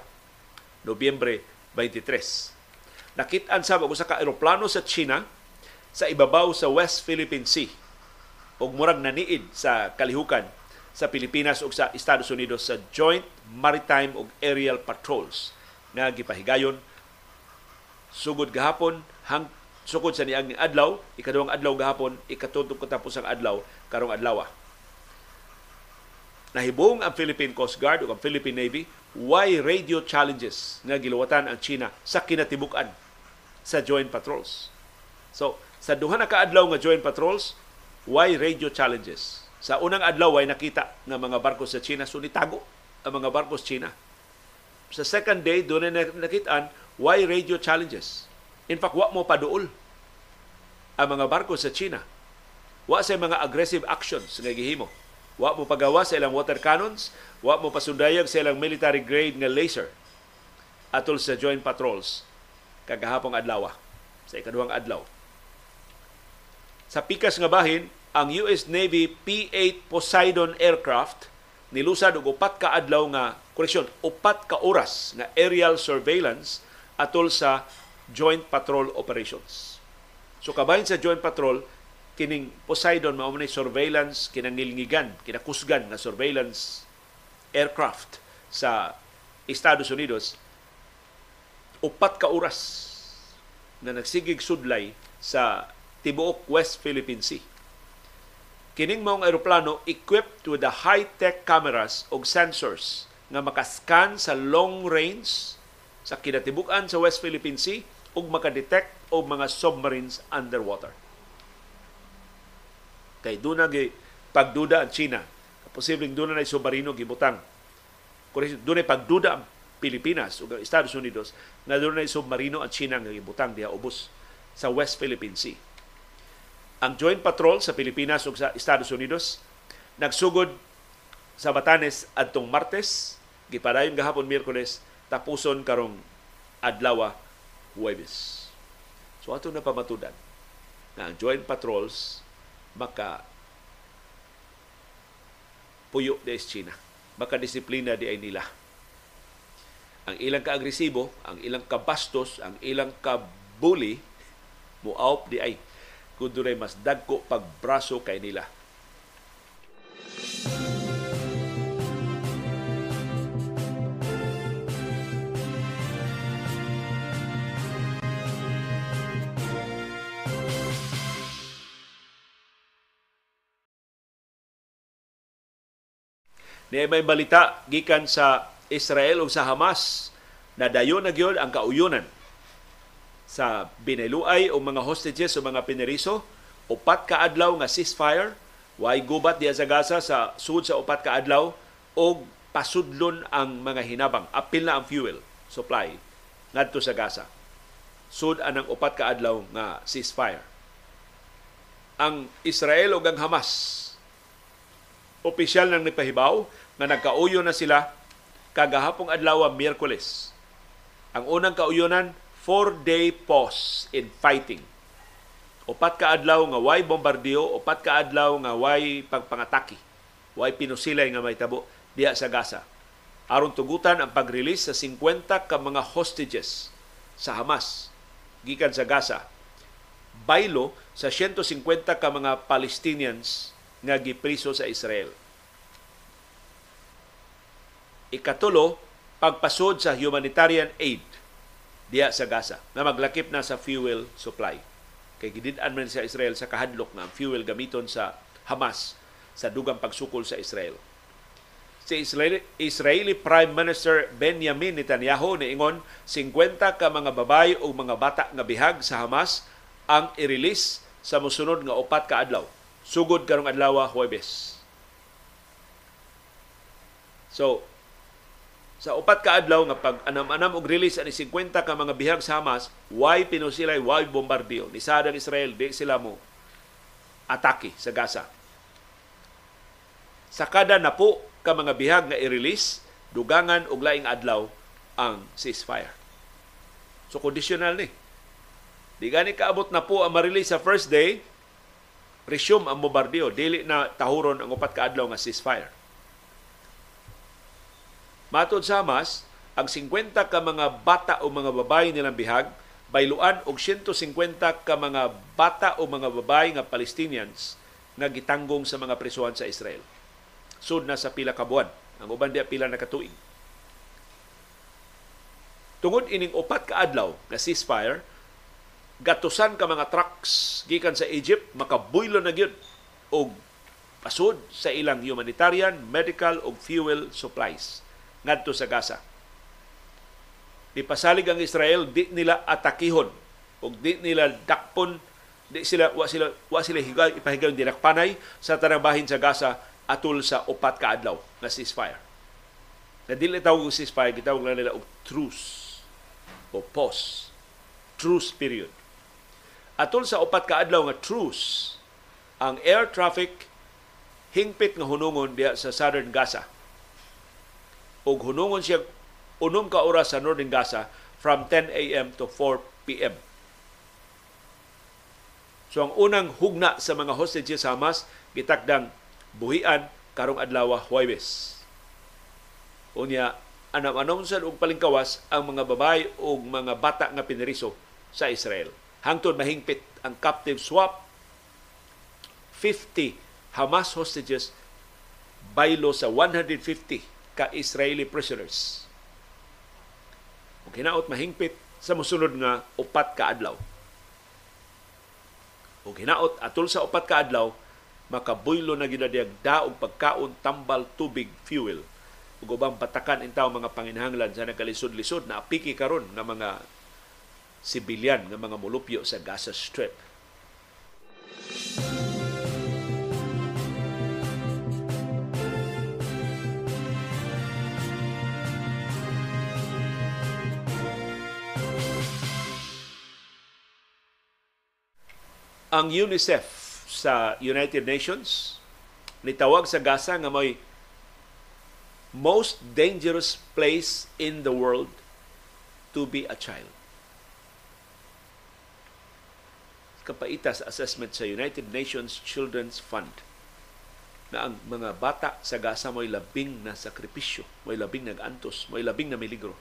Nobyembre 23. Nakit-an sa usa ka eroplano sa China sa ibabaw sa West Philippine Sea. Ug murag naniid sa kalihukan sa Pilipinas ug sa Estados Unidos sa Joint Maritime ug Aerial Patrols nga gipahigayon. Sugod gahapon hang sugod sa niang adlaw ikaduhang adlaw gahapon ikatutok katapos ang adlaw karong adlaw. Nahibong ang Philippine Coast Guard ug ang Philippine Navy why radio challenges nga giluwatan ang China sa kinatibuk-an sa joint patrols. So, sa duha na kaadlaw nga joint patrols, why radio challenges? Sa unang adlaw ay nakita nga mga barko sa China so nitago ang mga barko sa China. Sa second day doon na nakitaan why radio challenges. In fact, wa mo paduol ang mga barko sa China. Wa sa mga aggressive actions nga gihimo. Wa mo pagawa sa ilang water cannons, wa mo pasundayag sa ilang military grade nga laser atol sa joint patrols kagahapong adlaw sa ikaduhang adlaw. Sa pikas nga bahin, ang US Navy P-8 Poseidon aircraft nilusad og upat ka adlaw nga koreksyon, upat ka oras nga aerial surveillance atol sa joint patrol operations. So kabahin sa joint patrol, kining Poseidon mao ni surveillance kinangilngigan, kinakusgan na surveillance aircraft sa Estados Unidos upat ka oras na nagsigig sudlay sa tibuok West Philippine Sea. Kining maong aeroplano equipped with the high-tech cameras o sensors nga makascan sa long range sa kinatibukan sa West Philippine Sea ug makadetect og mga submarines underwater. Kay doon na pagduda ang China. Posibleng doon na submarino gibutang. Kung doon ay pagduda ang Pilipinas ug Estados Unidos na doon na submarino ang China nga gibutang diha ubos sa West Philippine Sea ang Joint Patrol sa Pilipinas ug sa Estados Unidos nagsugod sa Batanes adtong Martes, gipadayon gahapon Miyerkules, tapuson karong adlaw Huwebes. So ato na pamatudan na ang Joint Patrols maka puyo de China. Maka disiplina di ay nila. Ang ilang kaagresibo, ang ilang kabastos, ang ilang kabuli, muaop di ay kundi mas dagko pagbraso kay nila. Ni may balita gikan sa Israel o sa Hamas na dayon na gyud ang kauyunan sa biniluay o mga hostages o mga pineriso. Upat ka adlaw nga ceasefire. Way gubat diya sa Gaza sa sud sa upat ka adlaw? Og pasudlon ang mga hinabang. Apil na ang fuel supply ngadto sa Gaza. Sud anang upat ka adlaw nga ceasefire. Ang Israel ug ang Hamas opisyal nang nipahibaw nga nagkauyo na sila kagahapong adlaw Miyerkules. Ang unang kauyonan four-day pause in fighting. Upat ka adlaw nga way bombardiyo, upat ka adlaw nga way pagpangataki, way pinusilay nga may tabo diha sa Gaza. Aron tugutan ang pag-release sa 50 ka mga hostages sa Hamas gikan sa Gaza. Baylo sa 150 ka mga Palestinians nga gipriso sa Israel. Ikatulo, pagpasod sa humanitarian aid diya sa Gaza na maglakip na sa fuel supply. Kay gidid-an man sa Israel sa kahadlok ang fuel gamiton sa Hamas sa dugang pagsukol sa Israel. Si Israeli, Israeli Prime Minister Benjamin Netanyahu niingon 50 ka mga babay o mga bata nga bihag sa Hamas ang i-release sa mosunod nga upat ka adlaw. Sugod karong adlaw Huwebes. So, sa upat ka adlaw nga pag anam-anam og release ani 50 ka mga bihag sa Hamas, why pinusilay, why bombardiyo ni sadang Israel di sila mo atake sa Gaza. Sa kada napo ka mga bihag nga i-release, dugangan og laing adlaw ang ceasefire. So conditional ni. Di gani kaabot na po ang ma-release sa first day, resume ang bombardiyo, dili na tahuron ang upat ka adlaw nga ceasefire. Matod sa Hamas, ang 50 ka mga bata o mga babae nilang bihag, bayluan og 150 ka mga bata o mga babae nga Palestinians nga gitanggong sa mga prisuhan sa Israel. Sud na sa pila ka buwan. Ang uban diya pila na katuig. Tungod ining upat ka adlaw nga ceasefire, gatusan ka mga trucks gikan sa Egypt makabuylo na gyud og pasod sa ilang humanitarian, medical ug fuel supplies ngadto sa Gaza. Ipasalig ang Israel, di nila atakihon ug di nila dakpon di sila wa sila wa sila higay ipahigaw dinakpanay sa tanang sa Gaza atul sa upat ka adlaw nga ceasefire. Na dili tawag og ceasefire, gitawag lang nila og truce o pause. Truce period. Atul sa upat ka adlaw nga truce, ang air traffic hingpit nga hunungon diha sa southern Gaza. Ug hunungon siya unom ka oras sa northern Gaza from 10 a.m. to 4 p.m. So ang unang hugna sa mga hostages sa Hamas gitakdang buhian karong adlaw Huwebes. Unya anam-anom sad og palingkawas ang mga babay ug mga bata nga piniriso sa Israel. Hangtod mahingpit ang captive swap 50 Hamas hostages baylo sa 150 ka Israeli prisoners. Ug hinaot mahingpit sa mosunod nga upat ka adlaw o hinaot atol sa upat ka adlaw makabuylo na ginadiyag daog pagkaon tambal tubig fuel ug ubang patakan intaw mga panginhanglan sa nagkalisod-lisod na apiki karon nga mga sibilyan nga mga mulupyo sa Gaza Strip. Ang UNICEF sa United Nations nitawag sa Gaza nga may most dangerous place in the world to be a child. Kapaita sa assessment sa United Nations Children's Fund na ang mga bata sa Gaza may labing na sakripisyo, may labing nag-antos, may labing na miligro.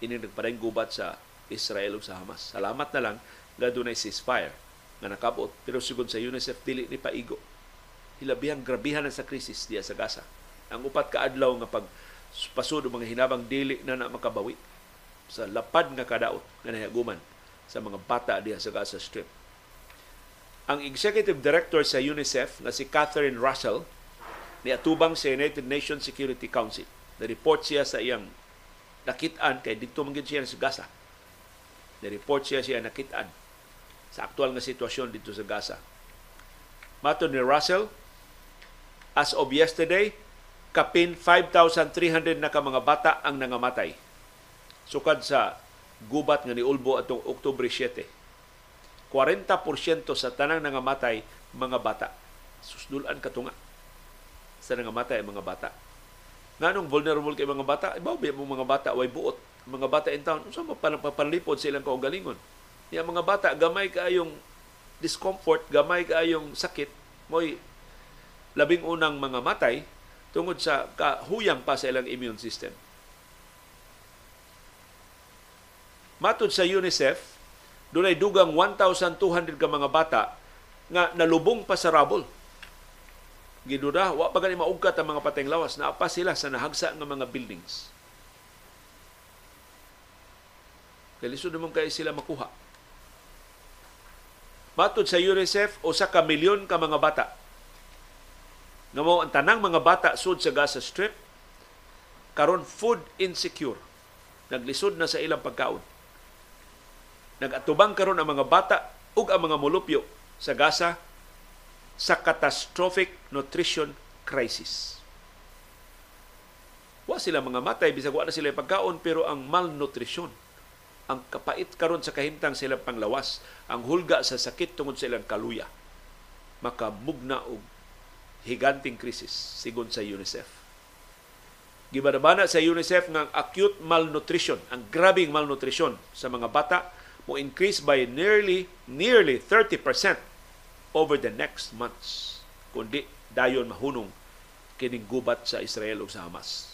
Ini nagpareng gubat sa Israel o sa Hamas. Salamat na lang nga dunay ceasefire nga nakabot. Pero sugod sa UNICEF dili ni paigo. Hilabihang grabihan sa krisis diya sa Gaza. Ang upat ka adlaw nga pag pasud mga hinabang dili na na makabawi sa lapad nga kadaot nga nahiaguman sa mga bata diya sa Gaza Strip. Ang executive director sa UNICEF nga si Catherine Russell ni atubang sa United Nations Security Council. Na report siya sa iyang nakitaan kay dito man siya sa Gaza. Na report siya siya nakitaan sa aktual nga sitwasyon dito sa Gaza. Mato ni Russell, as of yesterday, kapin 5,300 na ka mga bata ang nangamatay. Sukad sa gubat nga ni Ulbo atong Oktubre 7. 40% sa tanang nangamatay mga bata. Susdulan katunga sa nangamatay ang mga bata. Nganong vulnerable kay mga bata? Ibaw mo mga bata way buot. Mga bata in town, unsa mo panlipod sa ilang kaugalingon? Yung mga bata, gamay kaayong discomfort, gamay kaayong sakit, mo'y labing unang mga matay tungod sa kahuyang pa sa ilang immune system. Matod sa UNICEF, dunay dugang 1,200 ka mga bata nga nalubong pa sa rubble. Giduda, wa pa gani maugkat ang mga pateng lawas, na pa sila sa nahagsa nga mga buildings. Kaya lisod naman kayo sila makuha. Matod sa UNICEF, usa ka milyon ka mga bata. Nga mo ang tanang mga bata sud sa Gaza Strip karon food insecure. Naglisod na sa ilang pagkaon. Nagatubang karon ang mga bata ug ang mga mulupyo sa Gaza sa catastrophic nutrition crisis. Wa sila mga matay bisag wa na sila pagkaon pero ang malnutrition ang kapait karon sa kahimtang sila panglawas, ang hulga sa sakit tungod sa ilang kaluya, makamugna og higanting krisis sigon sa UNICEF. Gibanabana sa UNICEF nga acute malnutrition, ang grabing malnutrition sa mga bata mo increase by nearly nearly 30% over the next months kundi dayon mahunong kining gubat sa Israel ug sa Hamas.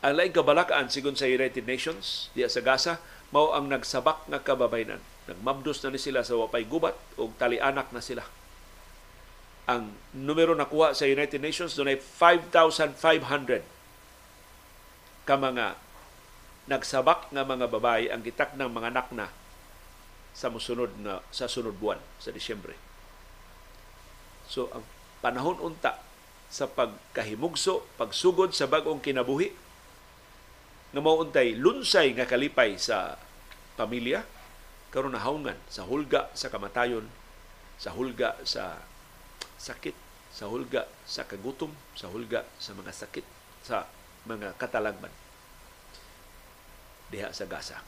Ang laing kabalakaan sigon sa United Nations diya sa Gaza mao ang nagsabak nga kababaynan. Nagmabdos na ni sila sa wapay gubat o talianak na sila. Ang numero nakuha sa United Nations dunay 5,500 ka mga nagsabak nga mga babae ang gitak ng mga anak na sa musunod na sa sunod buwan sa Disyembre. So ang panahon unta sa pagkahimugso, pagsugod sa bagong kinabuhi nga mauntay lunsay nga kalipay sa pamilya karon nahawngan sa hulga sa kamatayon, sa hulga sa sakit, sa hulga sa kagutom, sa hulga sa mga sakit, sa mga katalagman diha sa Gaza.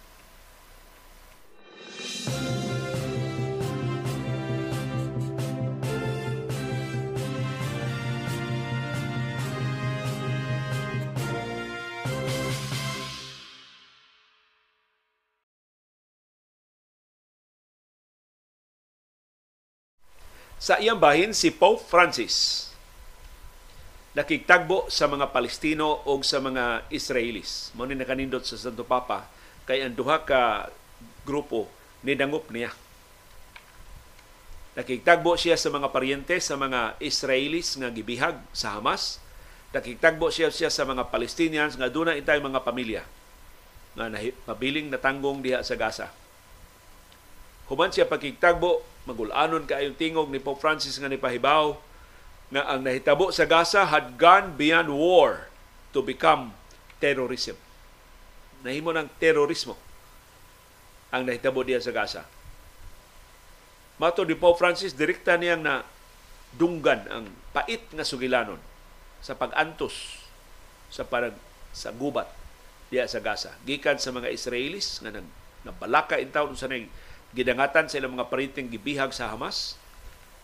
Sa iyang bahin, si Pope Francis nakigtagbo sa mga Palestino o sa mga Israelis. Mao ni nakanindot sa Santo Papa kay ang duha ka grupo ni dangop niya. Nakigtagbo siya sa mga paryente sa mga Israelis nga gibihag sa Hamas. Nakigtagbo siya siya sa mga Palestinians nga doon intay mga pamilya nga mabiling natanggong diha sa Gaza. Human siya pagkigtagbo, magulanon kaayong tingog ni Pope Francis nga nipahibaw nga ang nahitabo sa Gaza had gone beyond war to become terrorism. Nahimo ng terorismo ang nahitabo diya sa Gaza. Mato ni Pope Francis, direkta niyang na dunggan ang pait nga sugilanon sa pag-antos sa parag sa gubat diya sa Gaza. Gikan sa mga Israelis nga nag nabalaka in taon sa nang gidangatan sa ilang mga pariting gibihag sa Hamas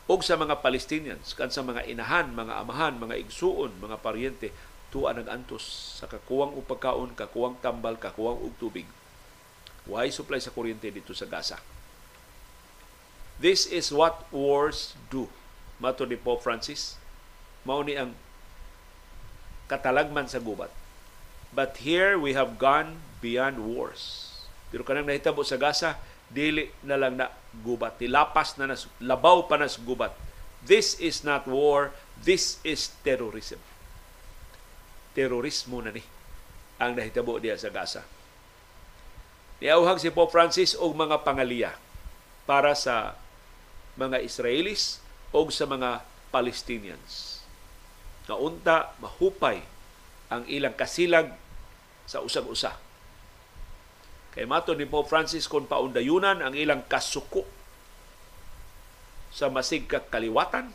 o sa mga Palestinians, kan sa mga inahan, mga amahan, mga igsuon, mga paryente, tuwa nag-antos sa kakuwang o pagkaon, kakuwang tambal, kakuwang og tubig. Why supply sa kuryente dito sa Gaza? This is what wars do. Mato ni Pope Francis, mao ni ang katalagman sa gubat. But here we have gone beyond wars. Pero kanang nahitabo sa Gaza, dili na lang na gubat. Tilapas na nas, labaw pa nas gubat. This is not war, this is terrorism. Terorismo na ni ang nahitabo diya sa Gaza. Niauhag si Pope Francis og mga pangaliya para sa mga Israelis o sa mga Palestinians. Naunta, mahupay ang ilang kasilag sa usag-usa Kay mato ni Pope Francis kung paundayunan ang ilang kasuko sa masig kaliwatan,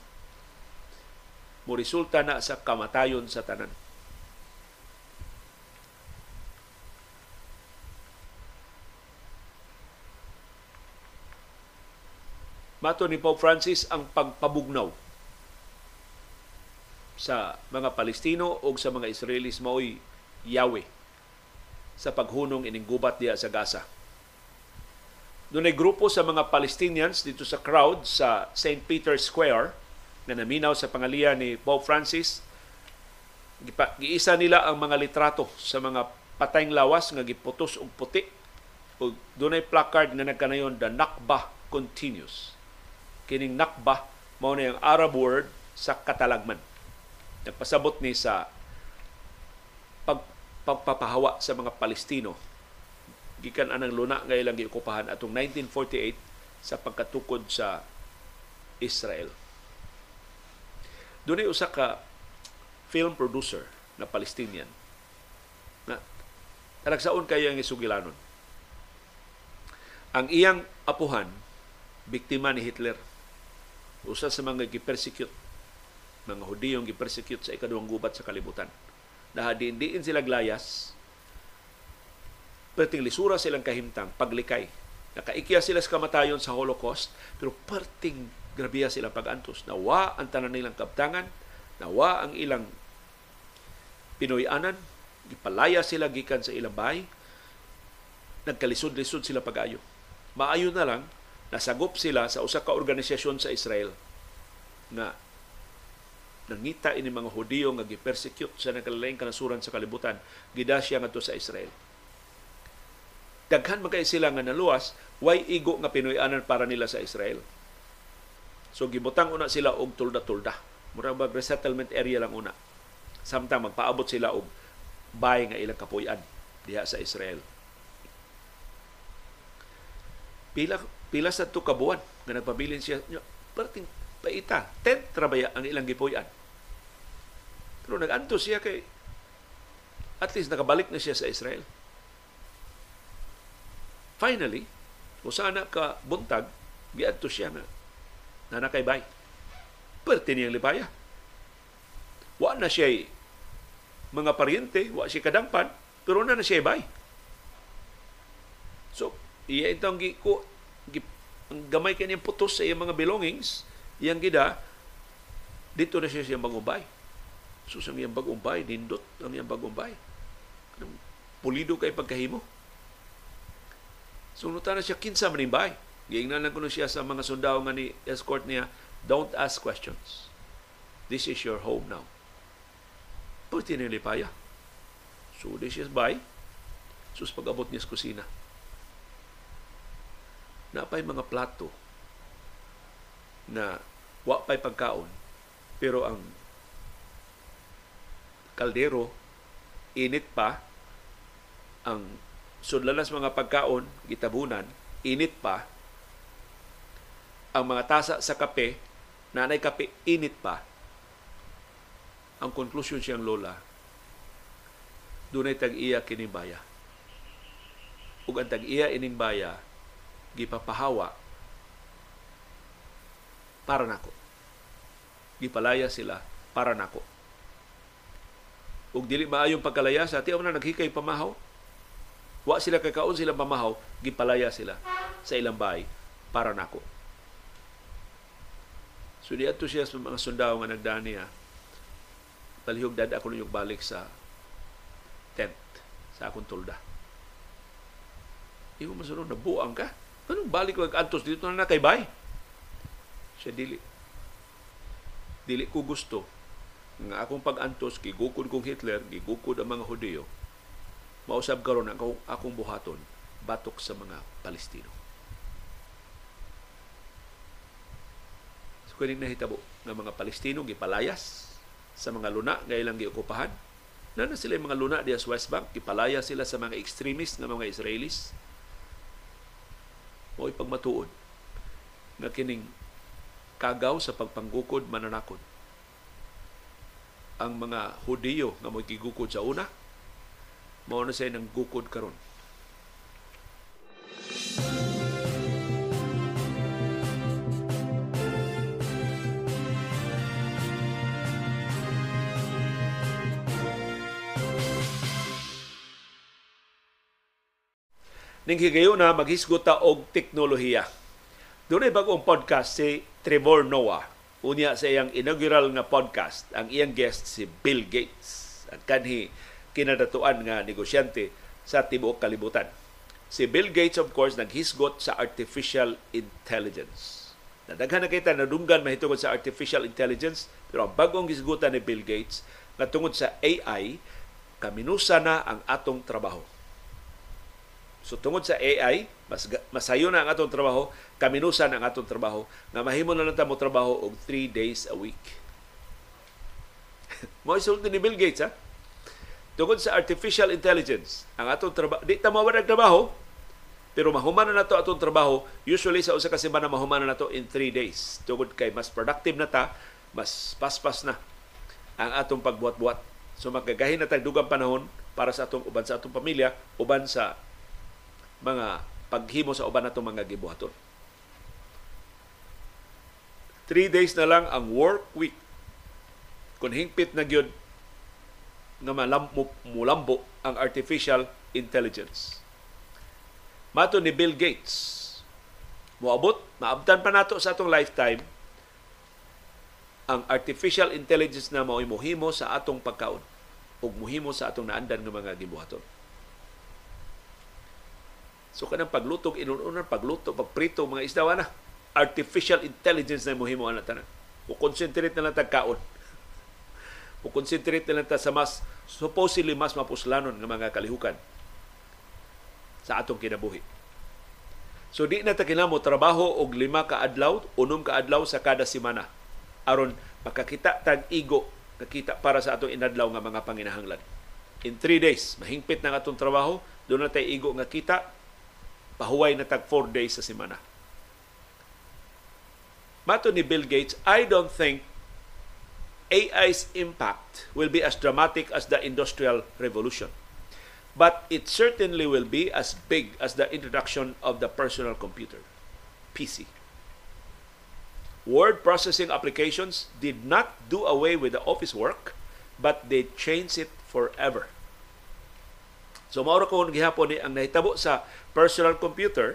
mo resulta na sa kamatayon sa tanan. Mato ni Pope Francis ang pagpabugnaw sa mga Palestino o sa mga Israelis mao'y Yahweh sa paghunong ining gubat diya sa Gaza. Doon ay grupo sa mga Palestinians dito sa crowd sa St. Peter's Square na naminaw sa pangalian ni Pope Francis. Giisa nila ang mga litrato sa mga patayng lawas nga giputos og puti. O doon ay placard nga nagkanayon, The Nakba Continues. Kining Nakba, mao na yung Arab word sa katalagman. Nagpasabot ni sa pagpapahawa sa mga Palestino gikan anang luna nga ilang giukupahan atong 1948 sa pagkatukod sa Israel. Doon usa ka film producer na Palestinian na talagsaon kayo ang isugilanon. Ang iyang apuhan, biktima ni Hitler. Usa sa mga gipersecute, mga Hudiyong gipersecute sa ikaduhang gubat sa kalibutan nahadiin sila glayas, perting lisura silang kahimtang, paglikay. Nakaikya sila sa kamatayon sa Holocaust, pero perting grabiya sila pag-antos. Nawa ang tanan nilang kaptangan, nawa ang ilang Pinoyanan, gipalaya sila gikan sa ilang bahay, nagkalisod-lisod sila pag-ayo. Maayo na lang, nasagop sila sa usa ka organisasyon sa Israel na nangita ini mga Hudiyo nga gi-persecute sa nagkalaing kanasuran sa kalibutan. Gida siya ngadto sa Israel. Daghan magkay sila nga naluwas way igo nga Pinoyanan para nila sa Israel? So gibutang una sila og tulda-tulda. Mura ba resettlement area lang una. Samtang magpaabot sila og bay nga ilang kapuy-an diha sa Israel. Pila pila sa to kabuan nga nagpabilin siya perting paita. Tent trabaya ang ilang gipuyan. Pero naganto siya kay at least nakabalik na siya sa Israel. finally, kung sana ka buntag, giadto siya na na nakaybay. Perte niyang libaya. Wa na siya mga paryente, wa siya kadangpan, pero na na siya bay. So, iya itong gi, ko, gi, ang gamay kaniyang putos sa iyang mga belongings, iyang gida, dito na siya siyang bagong So, sa iyang bagong bay, nindot ang iyang bagong bay. Pulido kay pagkahimo. So, nuta na siya kinsa manimbay. Giingnan lang ko siya sa mga sundao nga ni escort niya, don't ask questions. This is your home now. Pwede nilipaya. So, this is by. Sus pag-abot niya sa kusina. Napay mga plato na wa pa'y pagkaon pero ang kaldero init pa ang sudlalas mga pagkaon gitabunan init pa ang mga tasa sa kape, nanay kape, init pa. Ang conclusion siyang lola, dunay tag-iya kining baya. Ug ang tag-iya ining baya, gipapahawa para nako. Gipalaya sila para nako. Ug dili maayong pagkalaya sa tiyaw na naghikay pamahaw. Wa sila kakaon sila pamahaw, gipalaya sila sa ilang bahay para nako. So di ato siya sa mga sundao nga nagdaan niya. Palihog dad ako yung balik sa tent sa akong tulda. Imo masunod na buang ka. Anong balik ko antos dito na kay bay? Siya dili. Dili ko gusto nga akong pag-antos gigukod kong Hitler, gigukod ang mga Hudyo. Mausab karon ako akong buhaton batok sa mga Palestino. So, kuning nahitabo ng mga Palestino gipalayas sa mga luna nga ilang giokupahan. Na na sila mga luna diya sa West Bank, gipalaya sila sa mga extremist nga mga Israelis. Mo ipagmatuod nga kining kagaw sa pagpanggukod mananakod. Ang mga Hudiyo nga mo gigukod sa una, mao na say nang gukod karon. ning higayon na maghisgot ta og teknolohiya. Doon ay bagong podcast si Trevor Noah. Unya sa iyang inaugural nga podcast, ang iyang guest si Bill Gates. At kanhi kinadatuan nga negosyante sa tibuok kalibutan. Si Bill Gates, of course, naghisgot sa artificial intelligence. Nadaghan na kita nadunggan mahitungod sa artificial intelligence, pero ang bagong hisgutan ni Bill Gates nga tungod sa AI, kaminusa na ang atong trabaho So tungod sa AI, mas masayo na ang atong trabaho, kaminusan ang atong trabaho, nga mahimo na lang ta mo trabaho og 3 days a week. *laughs* Mo isulti ni Bill Gates ha. Tungod sa artificial intelligence, ang atong trabaho, di ta mawala trabaho, pero mahuman na nato atong trabaho, usually sa usa ka semana mahuman na nato in 3 days. Tungod kay mas productive na ta, mas paspas na ang atong pagbuat-buat. So magkagahin na tag dugang panahon para sa atong uban sa atong pamilya, uban sa mga paghimo sa uban natong mga gibuhaton. Three days na lang ang work week. Kung hingpit na gyud nga malambo, mulambo ang artificial intelligence. Mato ni Bill Gates, moabot, maabtan pa nato sa atong lifetime ang artificial intelligence na mao'y muhimo sa atong pagkaon ug muhimo sa atong naandan nga mga gibuhaton. So kanang paglutog inununan pagluto, pagprito mga isda na artificial intelligence na mohimo ana tanan. O concentrate na lang tag kaon. O concentrate na lang ta sa mas supposedly mas mapuslanon nga mga kalihukan sa atong kinabuhi. So di na ta kinamo trabaho og lima ka adlaw, unom ka adlaw sa kada semana aron makakita tag igo nakita para sa atong inadlaw nga mga panginahanglan. In three days, mahingpit na atong trabaho, doon na tayo igo nga kita, pahuway na tag 4 days sa semana. Mato ni Bill Gates, I don't think AI's impact will be as dramatic as the Industrial Revolution. But it certainly will be as big as the introduction of the personal computer, PC. Word processing applications did not do away with the office work, but they changed it forever. So mao ko gihapon ni ang nahitabo sa personal computer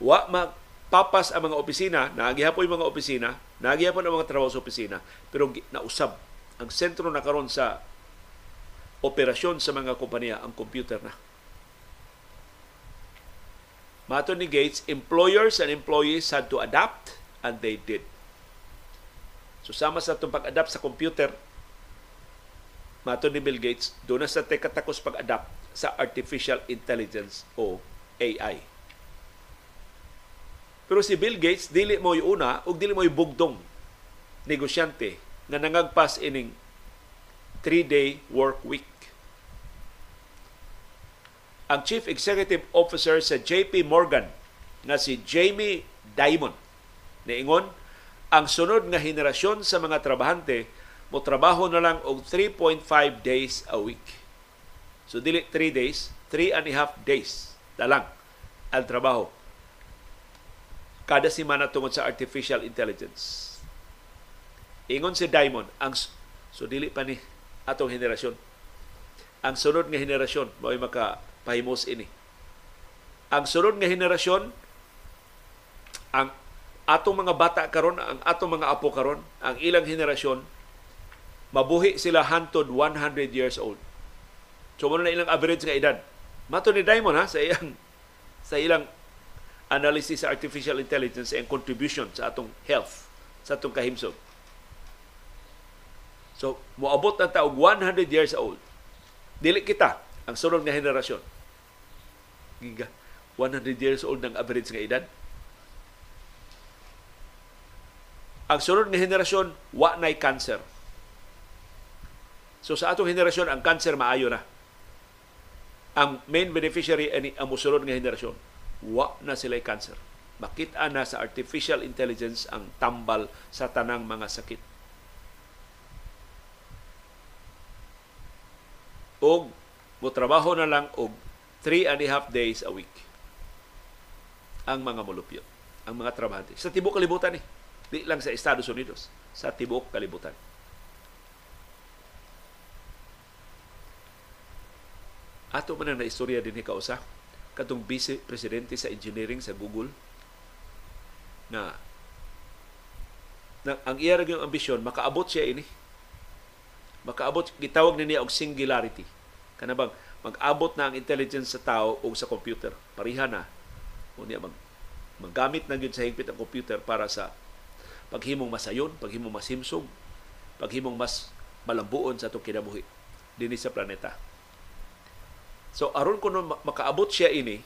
wa magpapas ang mga opisina, naagihapon yung mga opisina, naagihapon ang mga trabaho sa opisina, pero nausab ang sentro na karon sa operasyon sa mga kompanya ang computer na. Mato ni Gates, employers and employees had to adapt and they did. So sama sa itong pag-adapt sa computer, mato ni Bill Gates, doon na sa tekatakos pag-adapt sa artificial intelligence o AI. Pero si Bill Gates, dili mo yung una o dili mo yung bugdong negosyante na nangagpas ining three-day work week. Ang Chief Executive Officer sa JP Morgan na si Jamie Dimon niingon ang sunod nga henerasyon sa mga trabahante mo trabaho na lang og 3.5 days a week. So dili 3 days, 3 and a half days na lang ang trabaho kada semana tungod sa artificial intelligence. Ingon si Diamond, ang so dili pa ni atong henerasyon. Ang sunod nga henerasyon mao makapahimos ini. Ang sunod nga henerasyon ang atong mga bata karon, ang atong mga apo karon, ang ilang henerasyon mabuhi sila hantod 100 years old. So mo na ilang average nga edad. Mato ni Diamond ha sa iyang *laughs* sa ilang analysis sa artificial intelligence and contribution sa atong health, sa atong kahimsog. So, moabot ang taog 100 years old. Dili kita ang sunod nga henerasyon. Giga, 100 years old ng average nga edad. Ang sunod nga henerasyon, wa nay cancer. So sa atong henerasyon, ang cancer maayo na. Ang main beneficiary ani ang musulod nga henerasyon wa na sila cancer. Makita na sa artificial intelligence ang tambal sa tanang mga sakit. Og mo trabaho na lang og 3 and a half days a week ang mga mulupyo, ang mga trabahante. Sa tibok kalibutan eh. Di lang sa Estados Unidos, sa tibok kalibutan. Ato man na istorya din ni kausa katong vice presidente sa engineering sa Google na, na ang iya yung ambisyon makaabot siya ini. Makaabot gitawag ni niya og singularity. Kanabang mag-abot na ang intelligence sa tao o sa computer. Pariha na. O niya mag maggamit na gyud sa higpit ang computer para sa paghimong masayon, paghimong masimsog, paghimong mas malambuon sa itong kinabuhi dinhi sa planeta. So aron kuno makaabot siya ini,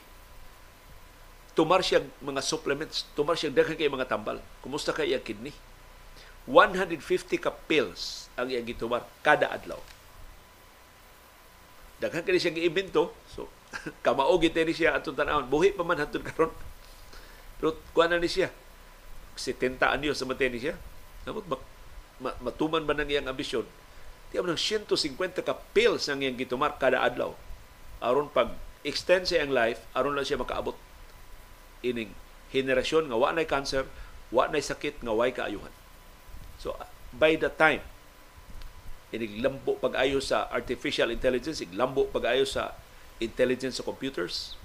tumar siya mga supplements, tumar siya daghan kay mga tambal. Kumusta kay iyang kidney? 150 ka pills ang iyang gitumar kada adlaw. Daghan kay siya giimbento, so *laughs* kamaog ni siya atong tanawon. Buhi pa man hatod karon. Pero kuha na ni siya. 70 anyo sa matay ni siya. Namot matuman ba nang iyang ambisyon? Di mo 150 ka pills ang iyang gitumar kada adlaw aron pag extend sa iyang life aron lang siya makaabot ining henerasyon nga wa nay cancer wa nay sakit nga way kaayuhan. So by the time inig lambo pag-ayo sa artificial intelligence iglambo pag-ayo sa intelligence sa computers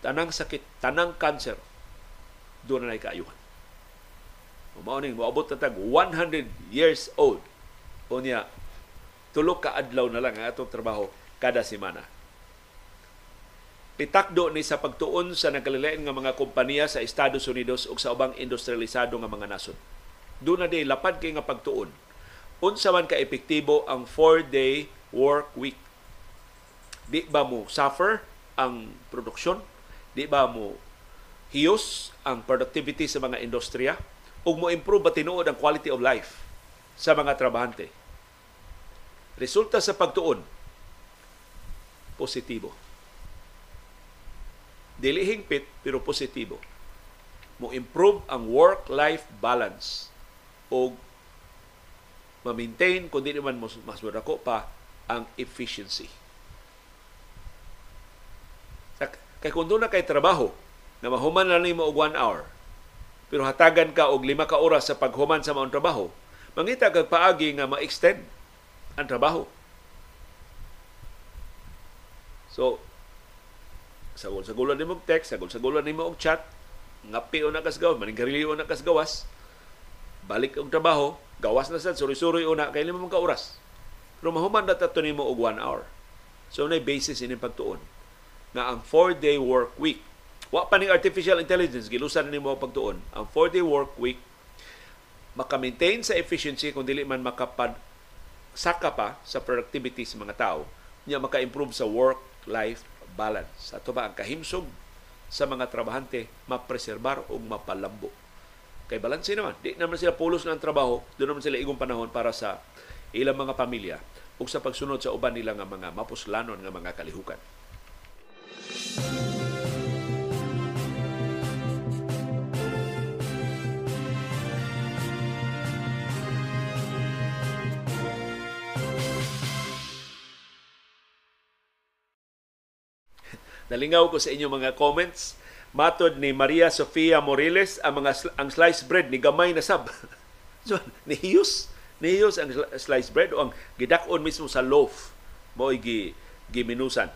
tanang sakit tanang cancer doon na nay kaayuhan. Mao ning moabot na tag 100 years old o niya tulo ka adlaw na lang ang atong trabaho kada semana pitakdo ni sa pagtuon sa nagkalilain nga mga kompanya sa Estados Unidos ug sa ubang industrialisado nga mga nasod. Doon na di lapad kay nga pagtuon. Unsa man ka epektibo ang 4-day work week? Di ba mo suffer ang produksyon? Di ba mo hiyos ang productivity sa mga industriya? Ug mo improve ba tinuod ang quality of life sa mga trabahante? Resulta sa pagtuon, positibo dili hingpit pero positibo. Mo improve ang work-life balance. O ma-maintain kundi naman mas, mas pa ang efficiency. Kay kung doon na kay trabaho, na mahuman na nimo og one hour, pero hatagan ka og lima ka oras sa paghuman sa maong trabaho, mangita kag paagi nga ma-extend ang trabaho. So, sagol sagulan nimo og text, sagol sagulan nimo og chat, ngapi o nakas gawas, maningkarili o nakas gawas, balik ang trabaho, gawas na sad, suri-suri una, kay lima ka oras. Pero mahuman na tato nimo og one hour. So, na basis ini pagtuon na ang four-day work week, wa pa ning artificial intelligence, gilusan nimo pagtuon, ang four-day work week, maka-maintain sa efficiency kung dili man makapad saka pa sa productivity sa mga tao, niya maka-improve sa work-life balance. Sa ito ba ang kahimsog sa mga trabahante mapreserbar o mapalambo. Kay balanse naman, di naman sila pulos ng trabaho, doon naman sila igong panahon para sa ilang mga pamilya ug sa pagsunod sa uban nila nga mga mapuslanon nga mga kalihukan. Nalingaw ko sa inyong mga comments. Matod ni Maria Sofia Moriles, ang mga ang sliced bread ni gamay na sab. *laughs* so, nihiyos, nihiyos ang sliced bread o ang gidakon mismo sa loaf mo gi giminusan.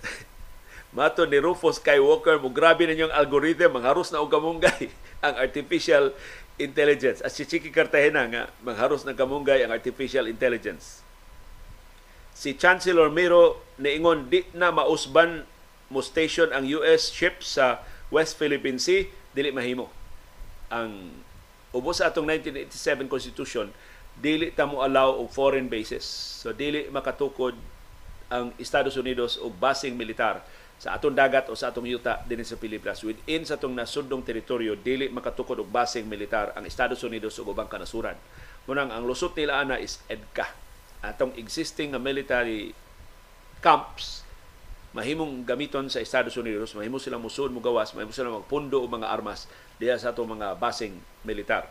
*laughs* Mato ni Rufus Skywalker, mo grabe na yung algorithm, mangharos na og kamunggay *laughs* ang artificial intelligence. At si Chiki Cartagena nga, mangharos ng kamunggay ang artificial intelligence si Chancellor Miro niingon di na mausban mo station ang US ship sa West Philippine Sea. Dili mahimo. Ang ubos sa atong 1987 constitution dili ta mo allow og foreign bases. So dili makatukod ang Estados Unidos og basing militar sa atong dagat o sa atong yuta dinhi sa Pilipinas. Within sa atong nasundong teritoryo dili makatukod og basing militar ang Estados Unidos ug ubang kanasuran. Munang ang lusot nila ana is EDCA atong existing nga military camps mahimong gamiton sa Estados Unidos, mahimo silang musud mo gawas, mahimo silang magpundo og mga armas diya sa atong mga basing militar.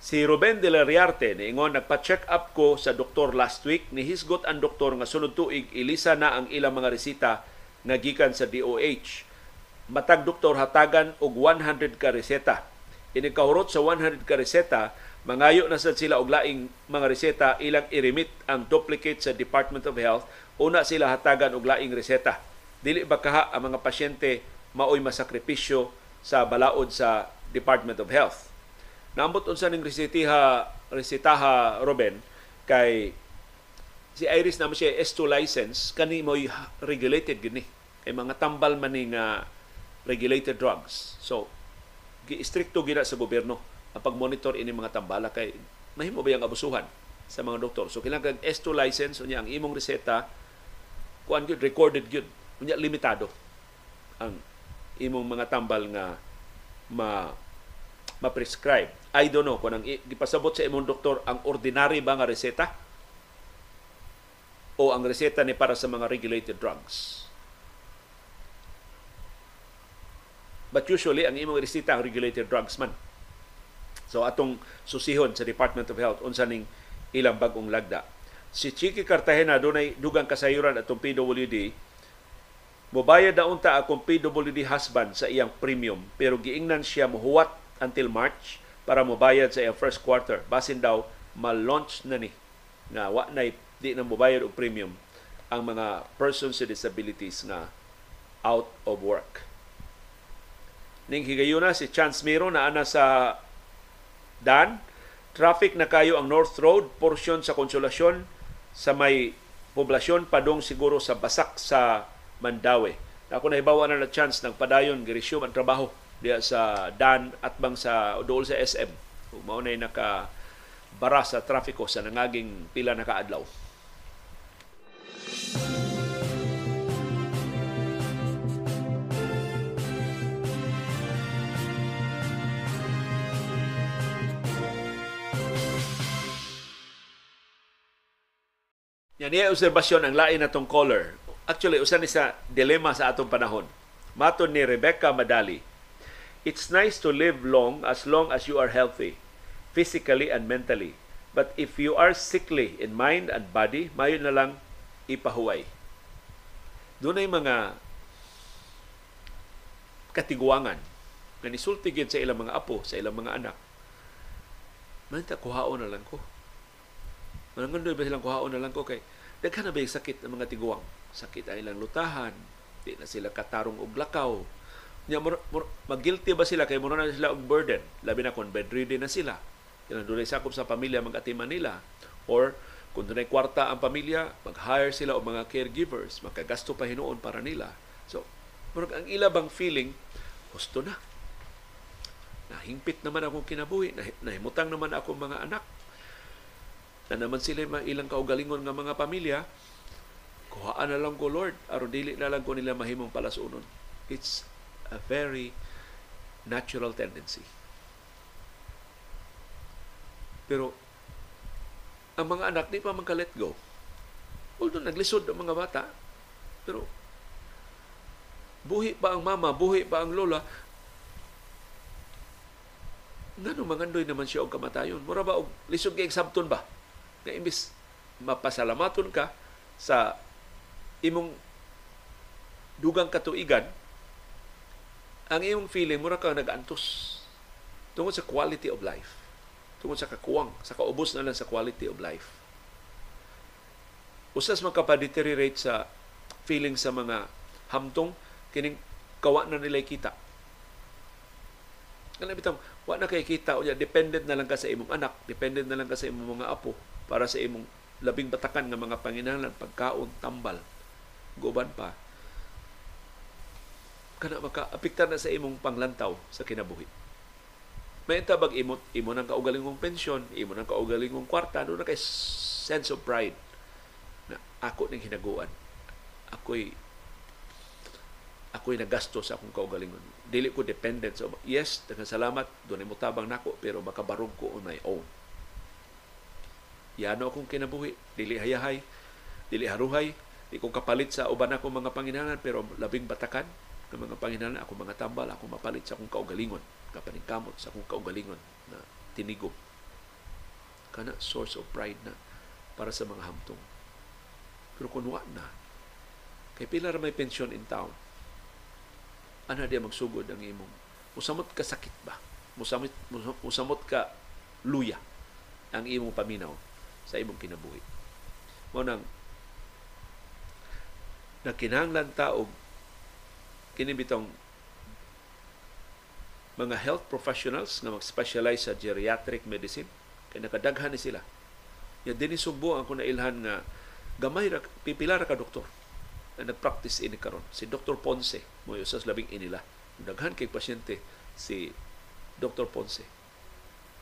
Si Ruben de la Riarte niingon nagpa-check up ko sa doktor last week ni hisgot ang doktor nga sunod tuig ilisa na ang ilang mga resita nga gikan sa DOH. Matag doktor hatagan og 100 ka reseta. Ini kahurot sa 100 ka reseta Mangayo na sad sila og laing mga reseta ilang i-remit ang duplicate sa Department of Health una sila hatagan og laing reseta. Dili ba kaha ang mga pasyente maoy masakripisyo sa balaod sa Department of Health. Nambot unsa ning resetiha resetaha Ruben kay si Iris na siya S2 license kani mo regulated gini kay mga tambal man ni nga regulated drugs. So gi-stricto gina sa gobyerno ang pag-monitor ini mga tambala kay mahimo ba yung abusuhan sa mga doktor. So kailangan S2 license unya ang imong reseta kuan gyud recorded gyud. Unya limitado ang imong mga tambal nga ma ma-prescribe. I don't know kung ang gipasabot sa imong doktor ang ordinary ba nga reseta o ang reseta ni para sa mga regulated drugs. But usually, ang imong reseta ang regulated drugs man. So atong susihon sa Department of Health unsa ning ilang bagong lagda. Si Chiki Cartagena dunay dugang kasayuran atong PWD mobayad na unta akong PWD husband sa iyang premium pero giingnan siya mohuwat until March para mobayad sa iyang first quarter basin daw ma-launch na ni nga wa na di na mobayad og premium ang mga persons with disabilities nga out of work. Ning higayuna si Chance Miro na ana sa Dan, traffic na kayo ang North Road, portion sa Konsolasyon sa may poblasyon padong siguro sa Basak sa Mandawi. Ako na hibawa na na chance ng padayon giresume ang trabaho diya sa Dan at bang sa dool sa SM. Mao na naka bara sa trafiko sa nangaging pila na kaadlaw. Yan niya obserbasyon ang lain natong caller. Actually, usa ni sa dilema sa atong panahon. Maton ni Rebecca Madali, It's nice to live long as long as you are healthy, physically and mentally. But if you are sickly in mind and body, mayo na lang ipahuway. Doon ay mga katiguangan nga nisulti sa ilang mga apo, sa ilang mga anak. Man ta kuhaon na lang ko. Manangandoy ba silang kuhaon na lang ko kay daghan na ba yung sakit ng mga tiguang? Sakit ang ilang lutahan, di na sila katarong og lakaw. Nya mag-guilty ba sila kay mura na sila og burden, labi na kung bedridden na sila. Kailan doon sakop sa pamilya mag-atiman nila or kung doon kwarta ang pamilya, mag-hire sila o mga caregivers, magkagasto pa hinuon para nila. So, murag ang ila bang feeling, gusto na. Nahingpit naman akong kinabuhi, nahimutang naman ako mga anak. Na naman sila ilang kaugalingon nga mga pamilya, kuhaan na lang ko Lord, aron dili na lang ko nila mahimong palasunon. It's a very natural tendency. Pero ang mga anak di pa man let go. Although naglisod ang mga bata, pero buhi pa ang mama, buhi pa ang lola, nga no mangandoy naman siya og kamatayon. Mura ba og lisod kay sabton ba? Nga imbis mapasalamaton ka sa imong dugang katuigan, ang imong feeling mura ka nag-antos tungod sa quality of life tungod sa kakuwang, sa kaubos na lang sa quality of life. Usas makapadeteriorate sa feeling sa mga hamtong, kining kawa na nila kita. Kaya bitang, wa na kay kita, o dependent na lang ka sa imong anak, dependent na lang ka sa imong mga apo, para sa imong labing batakan ng mga panginahanglan, pagkaon, tambal, guban pa, kana maka-apektar na sa imong panglantaw sa kinabuhi. May tabag imo, imo nang kaugalingong pensyon, imo nang kaugalingong kwarta, doon na kay sense of pride na ako ning hinaguan. Ako'y ako'y nagasto sa akong kaugalingon. Dili ko dependent. So, yes, daghang salamat, doon mo tabang nako, pero makabarog ko on my own. Yano akong kinabuhi, dili hayahay, dili haruhay, di ko kapalit sa uban ako mga panginahanglan, pero labing batakan ng mga panginahanglan, ako mga tambal, ako mapalit sa akong kaugalingon kapaningkamot sa akong kaugalingon na tinigom kana source of pride na para sa mga hamtong. Pero kung wa na kay pila may pensyon in town ana dia magsugod ang imong musamot ka sakit ba? Musamot musamot ka luya ang imong paminaw sa imong kinabuhi mo nang nakinahanglan ta og kini bitong mga health professionals nga mag-specialize sa geriatric medicine kay nakadaghan ni sila ya dinhi sugbo ang kuna ilhan nga gamay ra pipila ra ka doktor na nagpractice ini karon si Dr. Ponce mo usas labing inila daghan kay pasyente si Dr. Ponce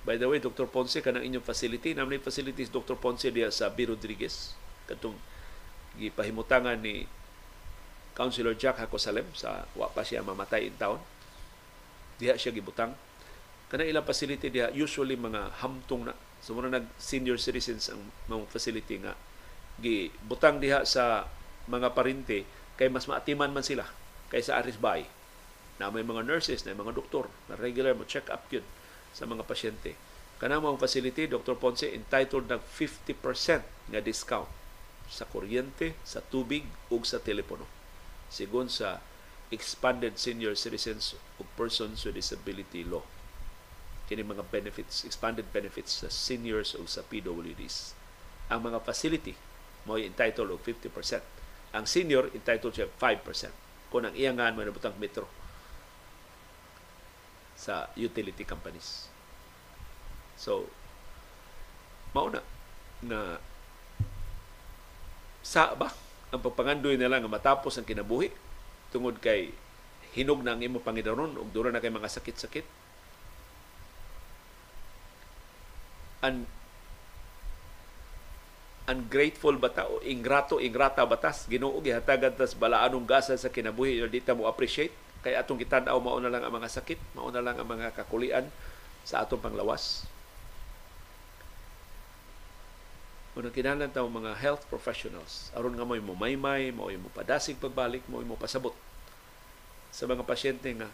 by the way Dr. Ponce kanang inyong facility namay facilities Dr. Ponce diya sa B. Rodriguez katong gipahimutangan ni Councilor Jack Hakosalem sa wa pa siya mamatay in town diha siya gibutang kana ilang facility diha usually mga hamtong na so nag senior citizens ang mga facility nga gibutang diha sa mga parinte kay mas maatiman man sila kaysa aris bay na may mga nurses na mga doktor na regular mo check up yun sa mga pasyente kana mga facility Dr. Ponce entitled ng 50% nga discount sa kuryente, sa tubig ug sa telepono sigon sa expanded senior citizens o persons with disability law. Kini mga benefits, expanded benefits sa seniors o sa PWDs. Ang mga facility mo entitled og 50%. Ang senior entitled siya 5%. Kung ang iyangan mo nabutang metro sa utility companies. So, mauna na sa ba ang pagpangandoy nila nga matapos ang kinabuhi tungod kay hinog na ang imo Panginoon ug dura na kay mga sakit-sakit. An ungrateful bata o ingrato ingrata batas Ginoo gihatagan tas balaanong gasa sa kinabuhi. Di ta mo appreciate. Kay atong gitan-aw mao na lang ang mga sakit mao na lang ang mga kakulian sa atong panglawas Unang kinahanglan tawo mga health professionals. Aron nga mo maymay, mo mo padasig pagbalik, mo mo pasabot sa mga pasyente nga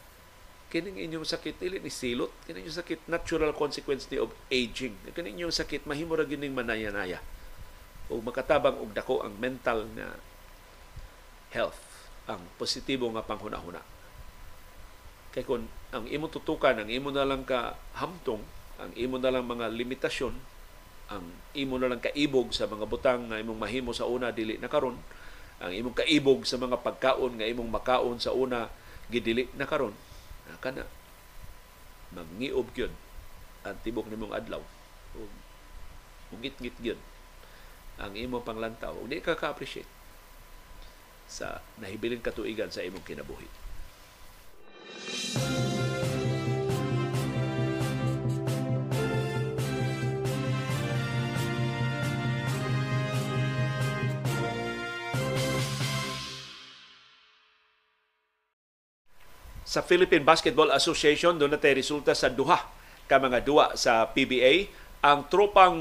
kining inyong sakit dili ni silot. Kining inyong sakit natural consequence ni of aging. Kining inyong sakit mahimo ra gining manaya-naya. O makatabang og dako ang mental nga health ang positibo nga panghuna-huna. Kay kun ang imo tutukan ang imo na lang ka hamtong ang imo na lang mga limitasyon ang imo na lang kaibog sa mga butang nga imong mahimo sa una dili na karon. Ang imong kaibog sa mga pagkaon nga imong makaon sa una gidili na karon. Kana mangiog gyud ang tibok nimong adlaw. Ug ngit-ngit gyud ang imong panglantaw. Ug di ka ka-appreciate sa nahibiling katuigan sa imong kinabuhi. Sa Philippine Basketball Association doon natay resulta sa duha ka mga duwa sa PBA ang tropang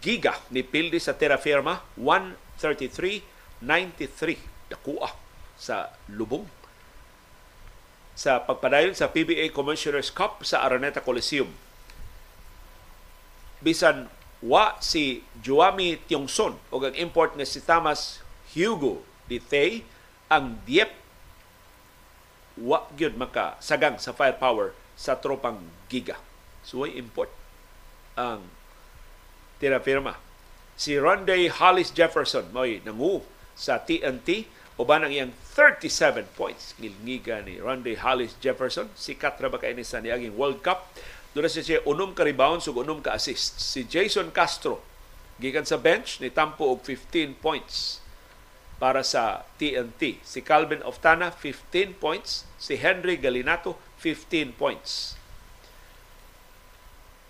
giga ni Pildi sa Terra Firma 133-93 dakua sa lubong. Sa pagpadayon sa PBA Commissioners Cup sa Araneta Coliseum. Bisan wa si Juami Tiongson o ang import nga si Thomas Hugo Dithay ang diep wa gyud maka sagang sa firepower sa tropang giga. So ay import ang tira firma. Si Ronday Hollis Jefferson mo'y nangu sa TNT uban ang iyang 37 points ngilngiga ni Ronday Hollis Jefferson sikat ra ba kay sa niaging World Cup doon siya siya unom ka rebounds ug unom ka assists si Jason Castro gikan sa bench ni tampo og 15 points para sa TNT. Si Calvin Oftana, 15 points. Si Henry Galinato, 15 points.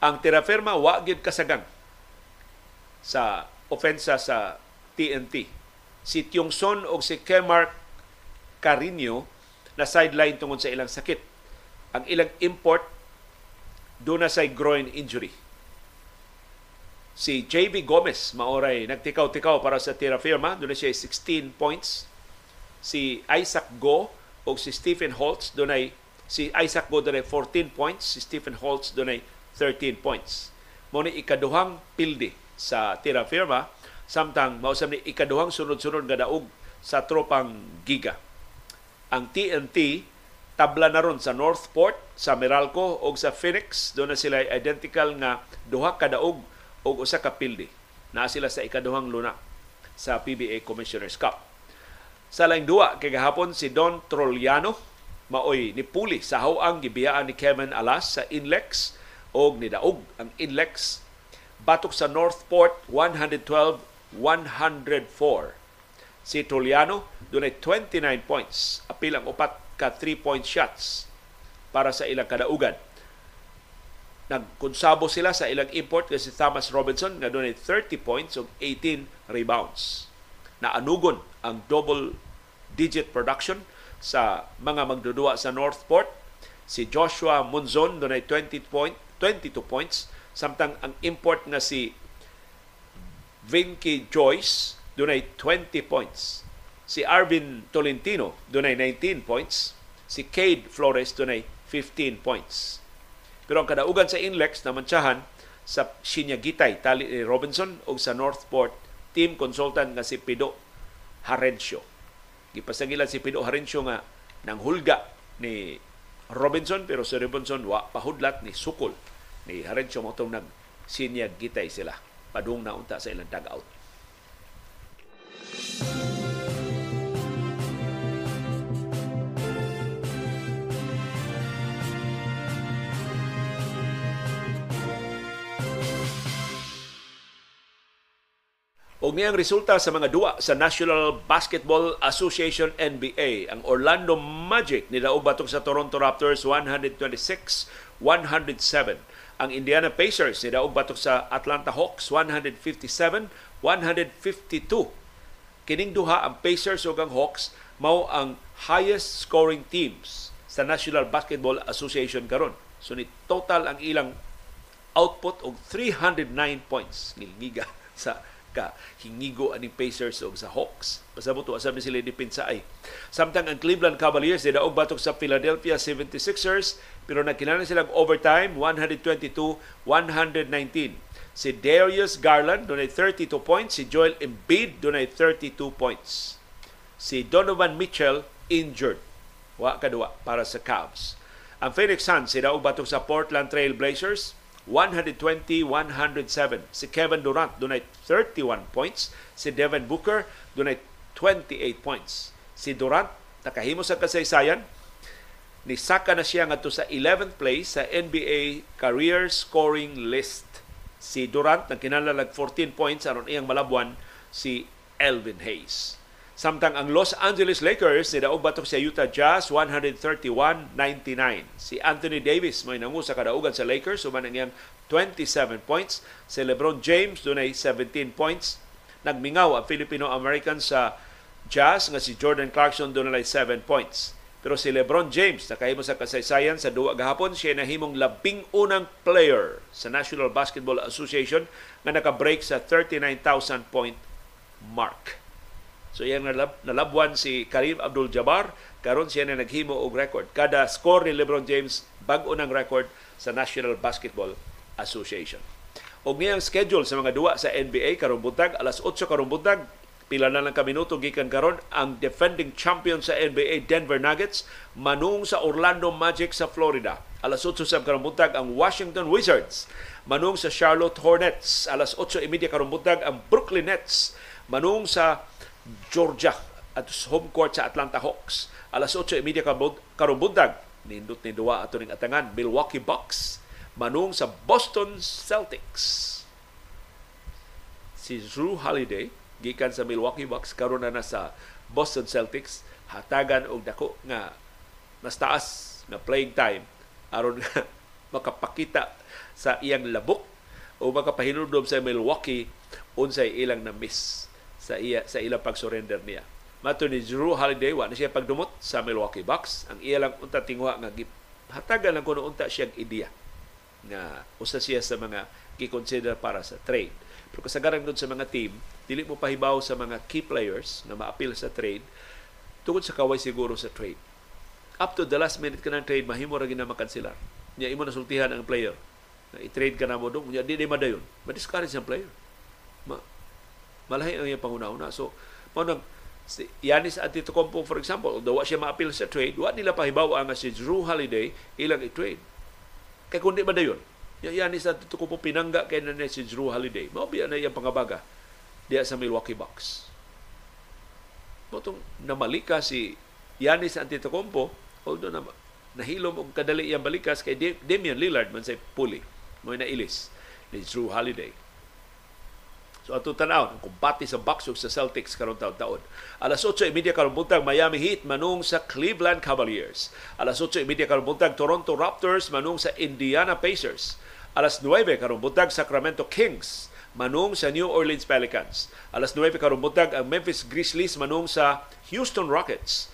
Ang tiraferma, wa gyud kasagang sa ofensa sa TNT. Si Tiongson o si Kemark Carino na sideline tungod sa ilang sakit. Ang ilang import doon na sa groin injury Si JB Gomez maoray nagtikaw-tikaw para sa Tierra Firma. Doon siya 16 points. Si Isaac Go o si Stephen Holtz doon ay si Isaac Go doon 14 points. Si Stephen Holtz doon 13 points. Mo ni ikaduhang pildi sa Tierra Firma samtang mausap ni ikaduhang sunod-sunod nga daog sa tropang Giga. Ang TNT tabla na ron sa Northport, sa Meralco o sa Phoenix. Doon na sila identical nga duha ka daog o usa ka pildi na sila sa ikaduhang luna sa PBA Commissioners Cup. Sa laing duwa kay gahapon si Don Trolliano maoy ni puli sa hawang gibiyaan ni Kevin Alas sa Inlex og ni daog ang Inlex batok sa Northport 112-104. Si Trolliano dunay 29 points, apil ang upat ka 3-point shots para sa ilang kadaugan nagkonsabo sila sa ilang import nga si Thomas Robinson nga dunay 30 points ug 18 rebounds. Naanugon ang double digit production sa mga magdudua sa Northport. Si Joshua Munzon dunay 20 point 22 points samtang ang import nga si Vinky Joyce dunay 20 points. Si Arvin Tolentino dunay 19 points. Si Cade Flores dunay 15 points. Pero ang kadaugan sa Inlex na mantsahan sa Sinyagitay, tali ni Robinson o sa Northport team consultant nga si Pido Harencio. Gipasangilan si Pido Harencio nga nang hulga ni Robinson pero si Robinson wa pahudlat ni sukol ni Harencio mo nag sinyagitay sila padung na unta sa ilang dugout. Og niyang resulta sa mga duwa sa National Basketball Association NBA, ang Orlando Magic nidaog batok sa Toronto Raptors 126-107. Ang Indiana Pacers nidaog batok sa Atlanta Hawks 157-152. Kining duha ang Pacers ug ang Hawks mao ang highest scoring teams sa National Basketball Association karon. So ni total ang ilang output og 309 points ngilngiga *laughs* sa ka hingigo aning Pacers og sa Hawks. Pasabot asab ni sila dipinsa ay. Samtang ang Cleveland Cavaliers daog batok sa Philadelphia 76ers pero nagkinanan silang overtime 122-119. Si Darius Garland dunay 32 points, si Joel Embiid dunay 32 points. Si Donovan Mitchell injured. Wa kadua para sa Cavs. Ang Phoenix Suns sila og batok sa Portland Trail Blazers 120-107. Si Kevin Durant dunay 31 points, si Devin Booker dunay 28 points. Si Durant nakahimo sa kasaysayan ni saka na siya ngadto sa 11th place sa NBA career scoring list. Si Durant nagkinahanglan 14 points aron iyang malabuan si Elvin Hayes. Samtang ang Los Angeles Lakers ni daog batok sa Utah Jazz 131-99. Si Anthony Davis may nangu sa kadaugan sa Lakers suman ang iyang 27 points. Si LeBron James dunay 17 points. Nagmingaw ang Filipino-American sa Jazz nga si Jordan Clarkson dunay 7 points. Pero si LeBron James nakahimo sa kasaysayan sa duwa gahapon siya nahimong labing unang player sa National Basketball Association nga naka-break sa 39,000 point mark. So iyang nalab, nalabwan si Karim Abdul-Jabbar karon siya na naghimo og record. Kada score ni LeBron James bag-o ng record sa National Basketball Association. Og niyang schedule sa mga duwa sa NBA karong buntag alas 8 karong buntag pila na lang ka minuto gikan karon ang defending champion sa NBA Denver Nuggets manung sa Orlando Magic sa Florida. Alas 8 sa karong buntag ang Washington Wizards manung sa Charlotte Hornets. Alas 8:30 karong buntag ang Brooklyn Nets manung sa Georgia at home court sa Atlanta Hawks. Alas 8.30 karong bundag, nindot ni duwa ato ning atangan Milwaukee Bucks manung sa Boston Celtics. Si Drew Holiday gikan sa Milwaukee Bucks karon na, na sa Boston Celtics hatagan og dako nga mas taas na playing time aron *laughs* makapakita sa iyang labok o makapahinudom sa Milwaukee unsay ilang na miss sa iya sa ilang pag-surrender niya. Mato ni Drew Holiday wa na siya pagdumot sa Milwaukee Bucks. Ang iya lang unta tingwa nga hatagan lang kuno unta siyang ideya nga usa siya sa mga gi-consider para sa trade. Pero kasagaran doon sa mga team, dili mo pahibaw sa mga key players na maapil sa trade tungod sa kaway siguro sa trade. Up to the last minute ka ng trade, mahimo ra na makansilar. Nya imo nasultihan ang player. Na i-trade ka na mo doon, nya di di madayon. Ma-discourage ang player. Ma malahi ang iyang panguna-una. So, nang si Yanis Antetokounmpo for example, although siya ma-appeal sa trade, wa nila pahibaw nga si Drew Holiday ilang i-trade. Kay kundi ba dayon? Yanis Antetokounmpo pinangga kay na si Drew Holiday. Mao biya na iyang pangabaga diya sa Milwaukee Bucks. Motong namalika si Yanis Antetokounmpo, although na nahilom og kadali iyang balikas kay Damian Lillard man say puli mo na ilis ni Drew Holiday So ato tanaw ang kumbati sa ug sa Celtics karon taon-taon. Alas 8:30 karon buntag Miami Heat manung sa Cleveland Cavaliers. Alas 8:30 karon buntag Toronto Raptors manung sa Indiana Pacers. Alas 9 karon buntag Sacramento Kings manung sa New Orleans Pelicans. Alas 9 karon buntag ang Memphis Grizzlies manung sa Houston Rockets.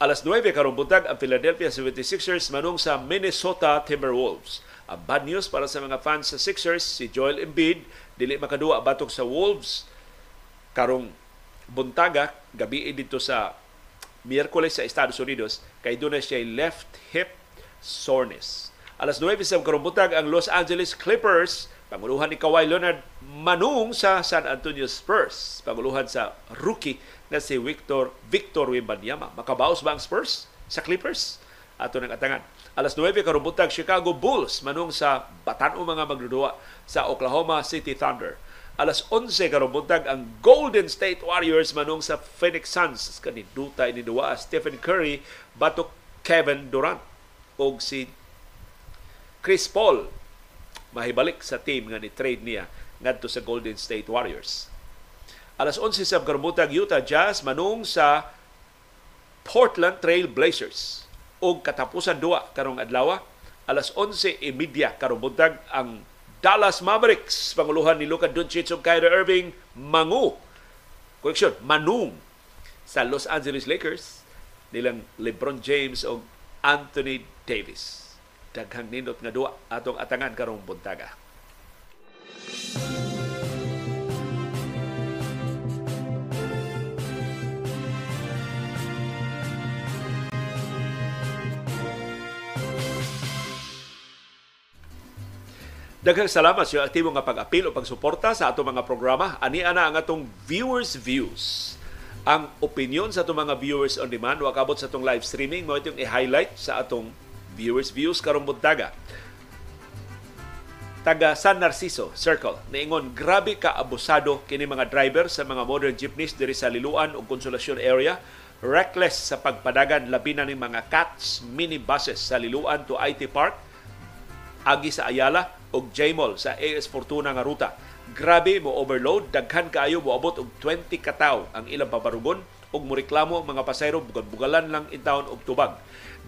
Alas 9 karon buntag ang Philadelphia 76ers manung sa Minnesota Timberwolves. Ang bad news para sa mga fans sa Sixers, si Joel Embiid dili makaduwa batok sa Wolves karong buntaga gabi dito sa Miyerkules sa Estados Unidos kay doon siya left hip soreness. Alas 9 sa karong buntag ang Los Angeles Clippers panguluhan ni Kawhi Leonard manung sa San Antonio Spurs panguluhan sa rookie na si Victor Victor Wembanyama. Makabaos ba ang Spurs sa Clippers? Ato nang atangan. Alas 9 karong buntag Chicago Bulls manung sa batan-o mga magdudua sa Oklahoma City Thunder. Alas 11 karong ang Golden State Warriors manung sa Phoenix Suns kaniduta ini duwa Stephen Curry batok Kevin Durant og si Chris Paul mahibalik sa team nga ni trade niya ngadto sa Golden State Warriors. Alas 11 sa karong Utah Jazz manung sa Portland Trail Blazers og katapusan duwa karong adlaw alas 11:30 karong buntag ang Dallas Mavericks, panguluhan ni Luka Doncic ug Kyrie Irving, mangu. Correction, manung sa Los Angeles Lakers nilang LeBron James ug Anthony Davis. Daghang nindot nga duwa atong atangan karong buntaga. Daghang salamat sa aktibo nga pag-apil o pagsuporta sa atong mga programa. Ani ana ang atong viewers views. Ang opinion sa atong mga viewers on demand wa kabot sa atong live streaming mo itong i-highlight sa atong viewers views karong buntaga. Taga San Narciso Circle niingon grabe ka abusado kini mga driver sa mga modern jeepneys diri sa Liluan ug Consolacion area reckless sa pagpadagan labi na ng mga CATS minibuses sa Liluan to IT Park agi sa Ayala og J-Mall sa AS Fortuna nga ruta. Grabe mo overload, daghan kaayo moabot og 20 kataw ang ilang pabarugon ug moreklamo ang mga pasayro bugal-bugalan lang in town og tubag.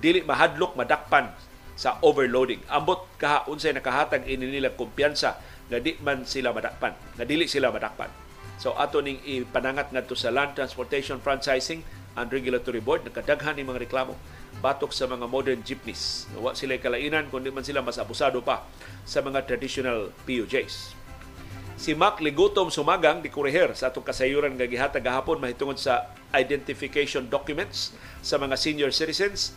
Dili mahadlok madakpan sa overloading. Ambot kaha unsay nakahatag ini nila kumpiyansa nga di man sila madakpan, nga dili sila madakpan. So ato ning ipanangat ngadto sa Land Transportation Franchising and Regulatory Board nakadaghan ni mga reklamo batok sa mga modern jeepneys. Wa sila kalainan kundi man sila mas abusado pa sa mga traditional PUJs. Si Mac Ligutom Sumagang di Kuriher sa atong kasayuran nga gihatag gahapon mahitungod sa identification documents sa mga senior citizens.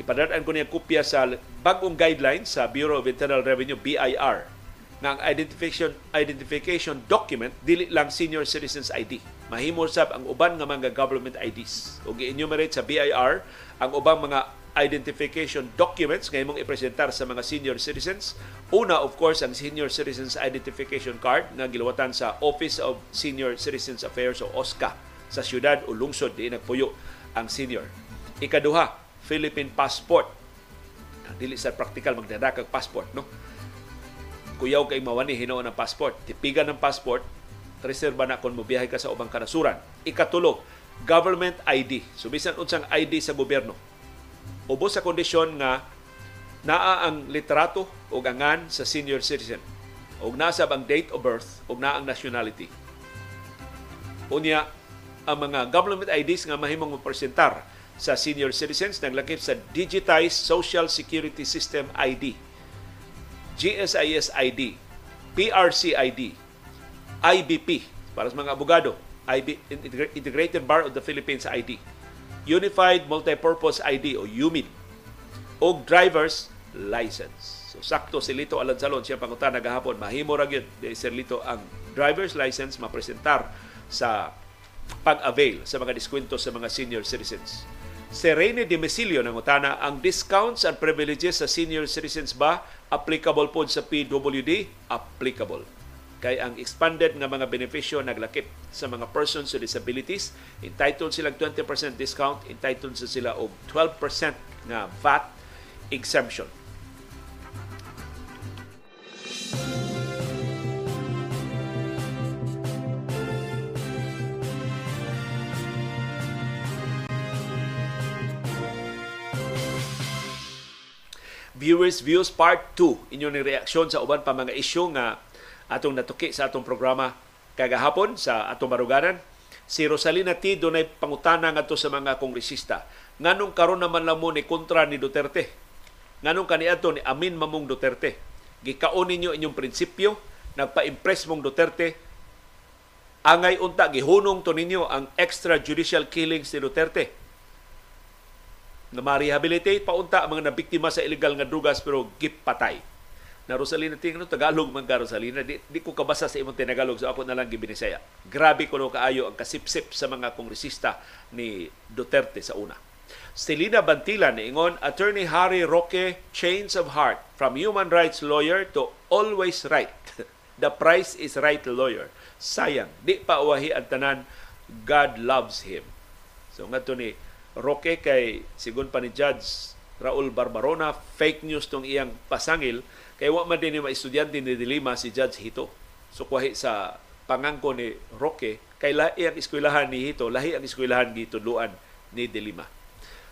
Ipadadaan ko niya kopya sa bagong guidelines sa Bureau of Internal Revenue BIR nga ang identification identification document dili lang senior citizens ID. Mahimo sab ang uban nga mga government IDs. O gi-enumerate sa BIR ang ubang mga identification documents nga imong ipresentar sa mga senior citizens. Una, of course, ang Senior Citizens Identification Card na giluwatan sa Office of Senior Citizens Affairs o OSCA sa syudad o lungsod di nagpuyo ang senior. Ikaduha, Philippine passport. Dili sa practical magdadakag passport, no? Kuyaw kay mawani hinoon ng passport. Tipigan ng passport, reserba na kung mobiyahe ka sa ubang kanasuran. Ikatulo, government ID. So bisan unsang ID sa gobyerno ubos sa kondisyon nga naa ang litrato o angan sa senior citizen ug nasa ang date of birth ug naa ang nationality. Unya, ang mga government IDs nga mahimong mapresentar sa senior citizens naglakip sa Digitized Social Security System ID, GSIS ID, PRC ID, IBP para sa mga abogado, IB, Integrated Bar of the Philippines ID, Unified Multipurpose ID o UMID o driver's license. So sakto si Lito Alansalon siya pangutan gahapon mahimo ra gyud di Sir Lito ang driver's license mapresentar sa pag-avail sa mga diskwento sa mga senior citizens. Si Rene Demisilio ng utana, ang discounts and privileges sa senior citizens ba applicable po sa PWD? Applicable kay ang expanded nga mga benepisyo naglakip sa mga persons with disabilities entitled silang 20% discount entitled sa sila og 12% nga VAT exemption Viewers Views Part 2 inyo ni reaksyon sa uban pa mga isyu nga atong natuki sa atong programa kagahapon sa atong baruganan. Si Rosalina T. dunay pangutana ngadto sa mga kongresista. Nganong karon naman lang mo ni kontra ni Duterte? Nganong kaniadto ni Amin Mamong Duterte? Gikaon ninyo inyong prinsipyo, nagpa-impress mong Duterte, angay unta gihunong to ninyo ang extrajudicial killings ni Duterte na ma-rehabilitate paunta ang mga nabiktima sa illegal nga drugas pero gipatay. Na Rosalina tingno Tagalog man ka Rosalina di, di ko kabasa sa imong tinagalog so ako na lang gibinisaya. Grabe kuno kaayo ang kasipsip sa mga kongresista ni Duterte sa una. Stelina Bantila niingon Attorney Harry Roque change of heart from human rights lawyer to always right. *laughs* The price is right lawyer. Sayang di pa uwahi ang tanan. God loves him. So ngadto ni Roque kay sigon pa ni Judge Raul Barbarona fake news tong iyang pasangil Kay wa man din ni estudyante ni Dilima si Judge Hito. So kuhi sa pangangko ni Roque, kay lahi ang eskwelahan ni Hito, lahi ang eskwelahan gitudluan ni Dilima.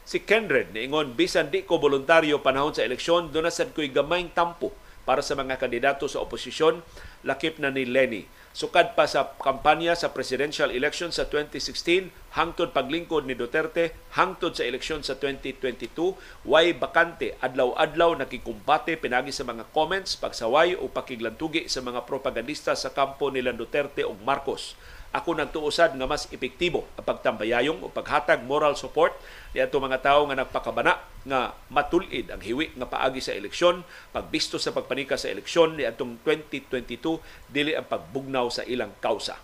Si Kendred niingon bisan di ko voluntaryo panahon sa eleksyon, do na sad ko'y gamayng tampo para sa mga kandidato sa oposisyon lakip na ni Lenny. Sukad pa sa kampanya sa presidential election sa 2016, hangtod paglingkod ni Duterte, hangtod sa eleksyon sa 2022, way bakante, adlaw-adlaw nakikumpate pinagi sa mga comments, pagsaway o pakiglantugi sa mga propagandista sa kampo nila Duterte o Marcos ako nagtuusad nga mas epektibo ang pagtambayayong o paghatag moral support ni ato mga tawo nga nagpakabana nga matulid ang hiwi nga paagi sa eleksyon, pagbisto sa pagpanika sa eleksyon ni atong 2022 dili ang pagbugnaw sa ilang kausa.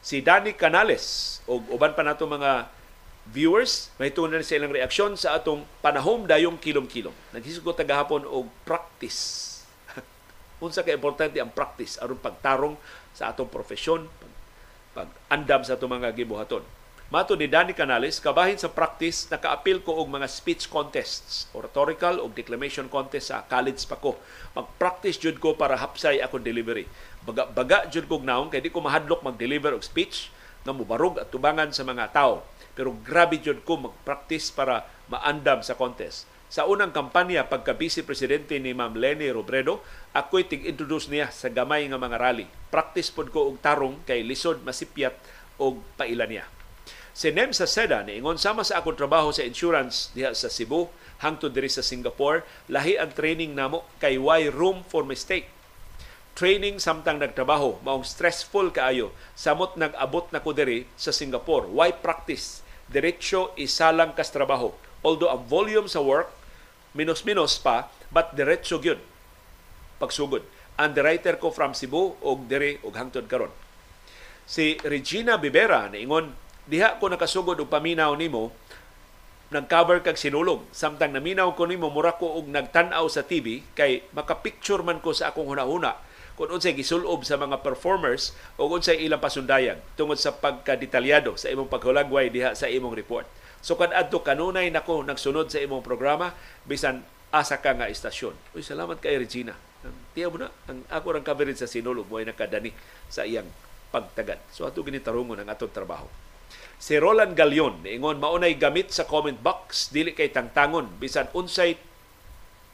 Si Danny Canales o uban pa nato mga viewers, may tunan sa ilang reaksyon sa atong panahom dayong kilom-kilom. Naghisgot tagahapon og practice. *laughs* Unsa ka importante ang practice aron pagtarong sa atong profesyon, pag-andam sa itong mga gibuhaton. Mato ni Danny Canales, kabahin sa practice, naka-appeal ko og mga speech contests, oratorical o declamation contest sa college pa ko. Mag-practice jud ko para hapsay akong delivery. Baga, baga jud ko naong, kaya di ko mahadlok mag-deliver og speech nga mubarog at tubangan sa mga tao. Pero grabe jud ko mag-practice para maandam sa contest. Sa unang kampanya pagka vice presidente ni Ma'am Lenny Robredo, ako'y tig-introduce niya sa gamay nga mga rally. Practice pod ko og tarong kay lisod masipyat og paila niya. Si Nem sa Seda ingon sama sa akong trabaho sa insurance diha sa Cebu hangtod diri sa Singapore, lahi ang training namo kay why room for mistake. Training samtang nagtrabaho, maong stressful kaayo. Samot nag-abot na ko diri sa Singapore. Why practice? Diretso isalang kas trabaho. Although ang volume sa work minus-minus pa, but diretso gyud pagsugod. Underwriter ko from Cebu og dire og hangtod karon. Si Regina Bibera niingon, diha ko nakasugod og paminaw nimo nag-cover kag sinulog. Samtang naminaw ko nimo mura ko og nagtan-aw sa TV kay makapicture man ko sa akong hunahuna kung unsay gisulob sa mga performers o unsay ilang pasundayan tungod sa pagkadetalyado sa imong paghulagway diha sa imong report. So kad adto kanunay nako nagsunod sa imong programa bisan asa ka nga istasyon. Uy, salamat kay Regina. Tiya mo na, ang ako rang coverage sa Sinulog mo ay nakadani sa iyang pagtagad. So ato ginitarungon ang atong trabaho. Si Roland Galion, niingon maunay gamit sa comment box dili kay tangtangon bisan unsay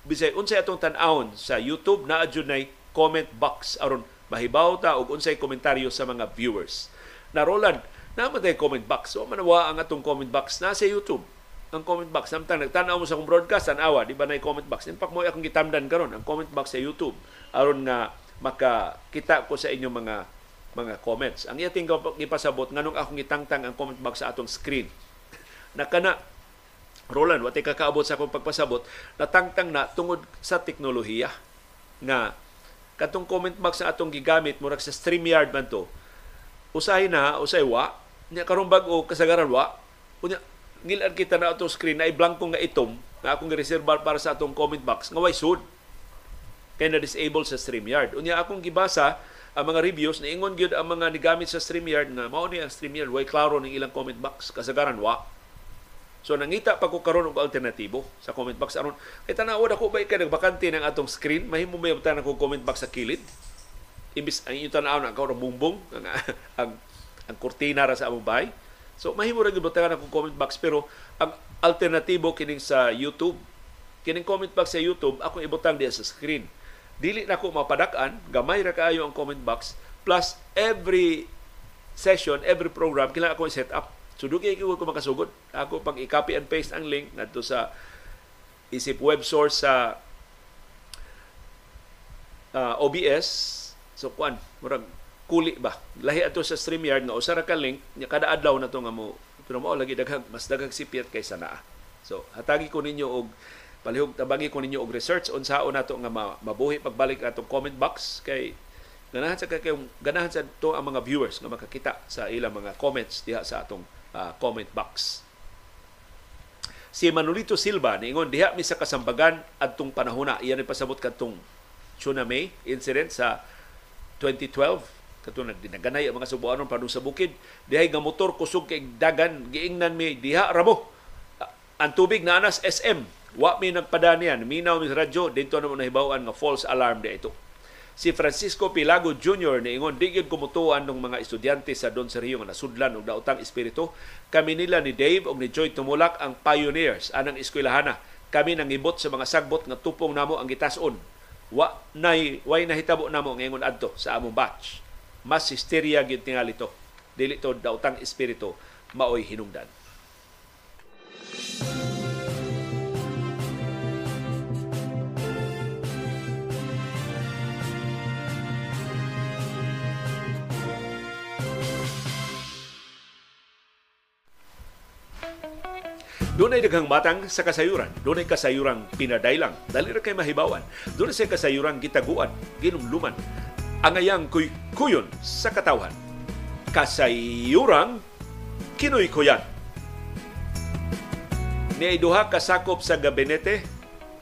bisay unsay atong tan-awon sa YouTube na adunay comment box aron mahibaw ta og unsay komentaryo sa mga viewers. Na Roland, Naman tayo comment box. So, manawa ang atong comment box na sa YouTube. Ang comment box. Samtang nagtanaw mo sa akong broadcast, tanawa, di ba na comment box? In fact, mo akong gitamdan karon ang comment box sa YouTube. aron nga makakita ko sa inyong mga mga comments. Ang iyating gipasabot, nganong akong gitangtang ang comment box sa atong screen. *laughs* Nakana, Roland, wate kakaabot sa akong pagpasabot, natangtang na tungod sa teknolohiya nga katong comment box sa atong gigamit murag sa StreamYard man to usay na usay wa nya karon bag-o kasagaran wa. Unya ngilan kita na atong screen na blanco nga itom nga akong gireserbar para sa atong comment box nga way sud. Kay na disable sa StreamYard. Unya akong gibasa ang mga reviews na ingon gyud ang mga nigamit sa StreamYard nga mao ni ang StreamYard way klaro ning ilang comment box kasagaran wa. So nangita pa ko karon og alternatibo sa comment box. Aron kay tanaw ko ba kay nagbakante ng atong screen? Mahimo may butang ko comment box sa kilid? Imbis ang tanaw na karon bumbong *laughs* ang, ang ang kurtina ra sa among bahay. So mahimo ra gyud akong comment box pero ang alternatibo kining sa YouTube kining comment box sa YouTube ako ibutang diya sa screen. Dili na ko mapadak-an, gamay ra kaayo ang comment box plus every session, every program kailangan ako i-set up. So dugi ko ko makasugod. Ako pang i-copy and paste ang link ngadto sa isip web source sa uh, OBS So kuan, murag kuli ba? Lahi ato sa StreamYard nga usa ra ka link nya kada adlaw na to nga mo pero mo lagi daghang mas daghang sipyat kaysa naa. So hatagi ko ninyo og palihog tabangi ko ninyo og research unsaon nato nga mabuhi pagbalik atong comment box kay ganahan sa kay ganahan sa to ang mga viewers nga makakita sa ilang mga comments diha sa atong uh, comment box. Si Manolito Silva niingon diha mi sa kasambagan adtong panahona iyan ni pasabot kadtong tsunami incident sa 2012 katulad dinaganay ang mga subuanon padung sa bukid. Dihay nga motor kusog kay dagan giingnan mi diha ramo. Ang tubig na anas SM wa mi nagpadanian minaw mi radyo dito na mo nahibawan nga false alarm di ito. Si Francisco Pilago Jr. niingon di gyud kumutuan ng mga estudyante sa Don Sergio nga nasudlan og daotang espiritu. Kami nila ni Dave og ni Joy Tumulak ang pioneers anang eskwelahana kami nangibot sa mga sagbot nga tupong namo ang gitas-on wa nay way nahitabo namo ngayon adto sa among batch mas hysteria gyud tingali to dili to daotang espiritu maoy hinungdan Doon ay daghang matang sa kasayuran. Doon ay kasayurang pinadaylang. Dali ra kay mahibawan. Doon ay kasayurang gitaguan, ginumluman. Ang ayang kuy kuyon sa katawhan. Kasayurang kinoy-kuyan. Ni duha kasakop sa gabinete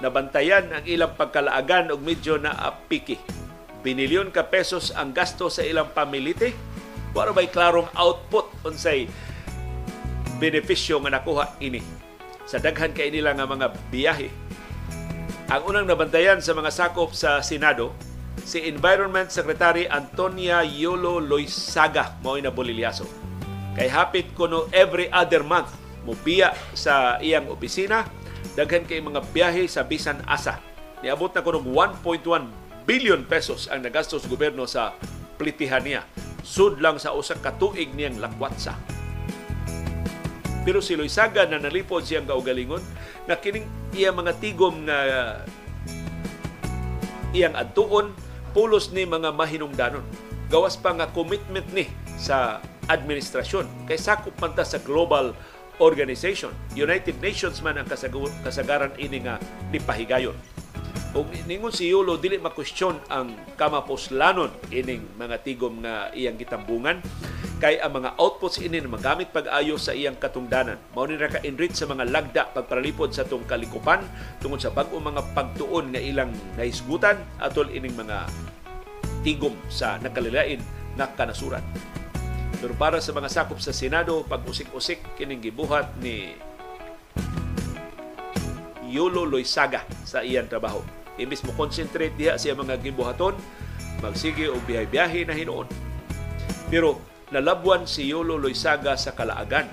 nabantayan ang ilang pagkalaagan og medyo na apiki. Binilyon ka pesos ang gasto sa ilang pamilite. Wala ba'y klarong output unsay benepisyo nga nakuha ini sa daghan kay nila nga mga biyahe. Ang unang nabantayan sa mga sakop sa Senado, si Environment Secretary Antonia Yolo Loisaga mao na bolilyaso. Kay hapit kuno every other month mobiya sa iyang opisina daghan kay mga biyahe sa bisan asa. Niabot na kuno 1.1 billion pesos ang nagastos gobyerno sa plitihan niya. Sud lang sa usa ka tuig niyang lakwatsa. Pero si Loisaga na nalipod siyang kaugalingon na kining iya mga tigom nga iyang adtuon pulos ni mga mahinungdanon. Gawas pa nga commitment ni sa administrasyon kay sakop man ta sa global organization. United Nations man ang kasagaran ini nga nipahigayon. Ug ningon si Yulo dili makwestiyon ang kamaposlanon ining mga tigom nga iyang gitambungan kay ang mga outputs ini na magamit pag-ayo sa iyang katungdanan. Mao ni ka enrich sa mga lagda pagparalipod sa tong kalikupan tungod sa bag-o mga pagtuon nga ilang naisgutan atol ining mga tigom sa nakalilain na kanasuran. Pero para sa mga sakop sa Senado, pag-usik-usik kining gibuhat ni Yolo Loisaga sa iyang trabaho Imbis mo concentrate diha sa mga gibuhaton, magsige og biyahe-biyahe na hinuon. Pero nalabuan si Yolo Loisaga sa kalaagan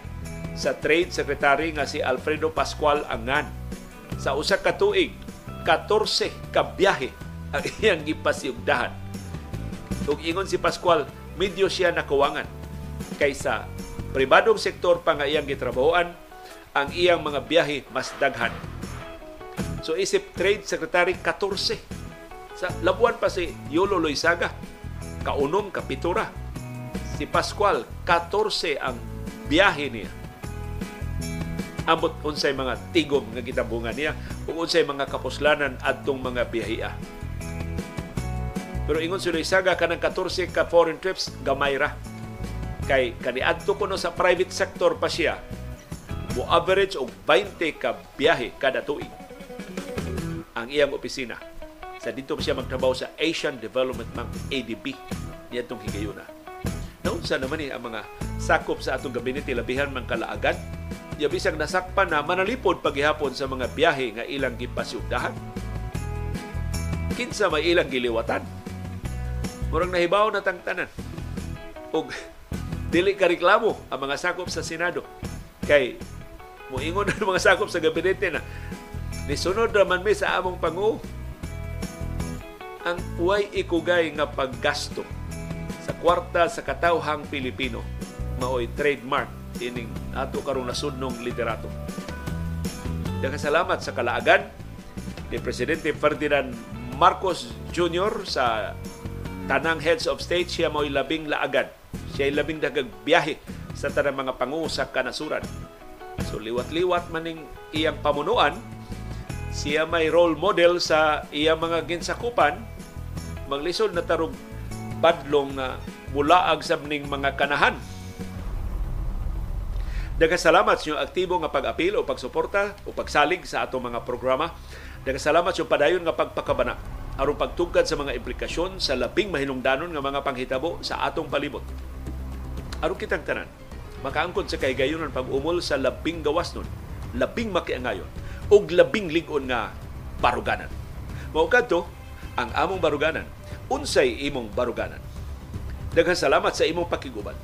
sa Trade Secretary nga si Alfredo Pascual Angan. Sa usa ka tuig, 14 ka biyahe ang *laughs* iyang gipasiugdahan. Ug ingon si Pascual, medyo siya nakawangan kaysa pribadong sektor pa nga iyang gitrabahoan, ang iyang mga biyahe mas daghan So isip Trade Secretary 14. Sa labuan pa si Yolo Loizaga, kaunom kapitura. Si Pascual 14 ang biyahe niya. Ambot unsay mga tigom nga gitabungan niya ug unsay mga kapuslanan adtong mga biyahia. Pero ingon si Loizaga kanang 14 ka foreign trips gamay ra. Kay kaniadto kuno sa private sector pa siya mo average og 20 ka biyahe kada tuig ang iyang opisina. Sa dito siya magtrabaho sa Asian Development Bank, ADB. Yan itong higayuna. Naunsa naman ni ang mga sakop sa atong gabinete labihan mang kalaagan. Ya bisang nasakpan na manalipod paghihapon sa mga biyahe nga ilang gipasiugdahan. Kinsa may ilang giliwatan. Murang nahibaw na tangtanan. Og dili ka ang mga sakop sa Senado. Kay muingon *laughs* ang mga sakop sa gabinete na Nisunod raman mi sa among pangu ang uway ikugay nga paggasto sa kwarta sa katawhang Pilipino maoy trademark ining ato karong nasudnong liderato. salamat sa kalaagan ni Presidente Ferdinand Marcos Jr. sa tanang heads of state siya mo'y labing laagan. Siya ay labing dagag biyahe sa tanang mga pangu sa kanasuran. So liwat-liwat maning iyang pamunuan siya may role model sa iya mga ginsakupan maglisod na tarong badlong na mulaag sa ning mga kanahan Daga salamat sa inyong aktibo nga pag-apil o pagsuporta o pagsalig sa atong mga programa. Daga salamat sa padayon nga pagpakabana aron pagtugkad sa mga implikasyon sa labing mahinungdanon nga mga panghitabo sa atong palibot. Aron kitang tanan, makaangkon sa kaygayonan pag-umol sa labing gawas nun, labing makiangayon, og labing ligon nga baruganan. Mao kadto ang among baruganan unsay imong baruganan. Daghang salamat sa imong pakiguban.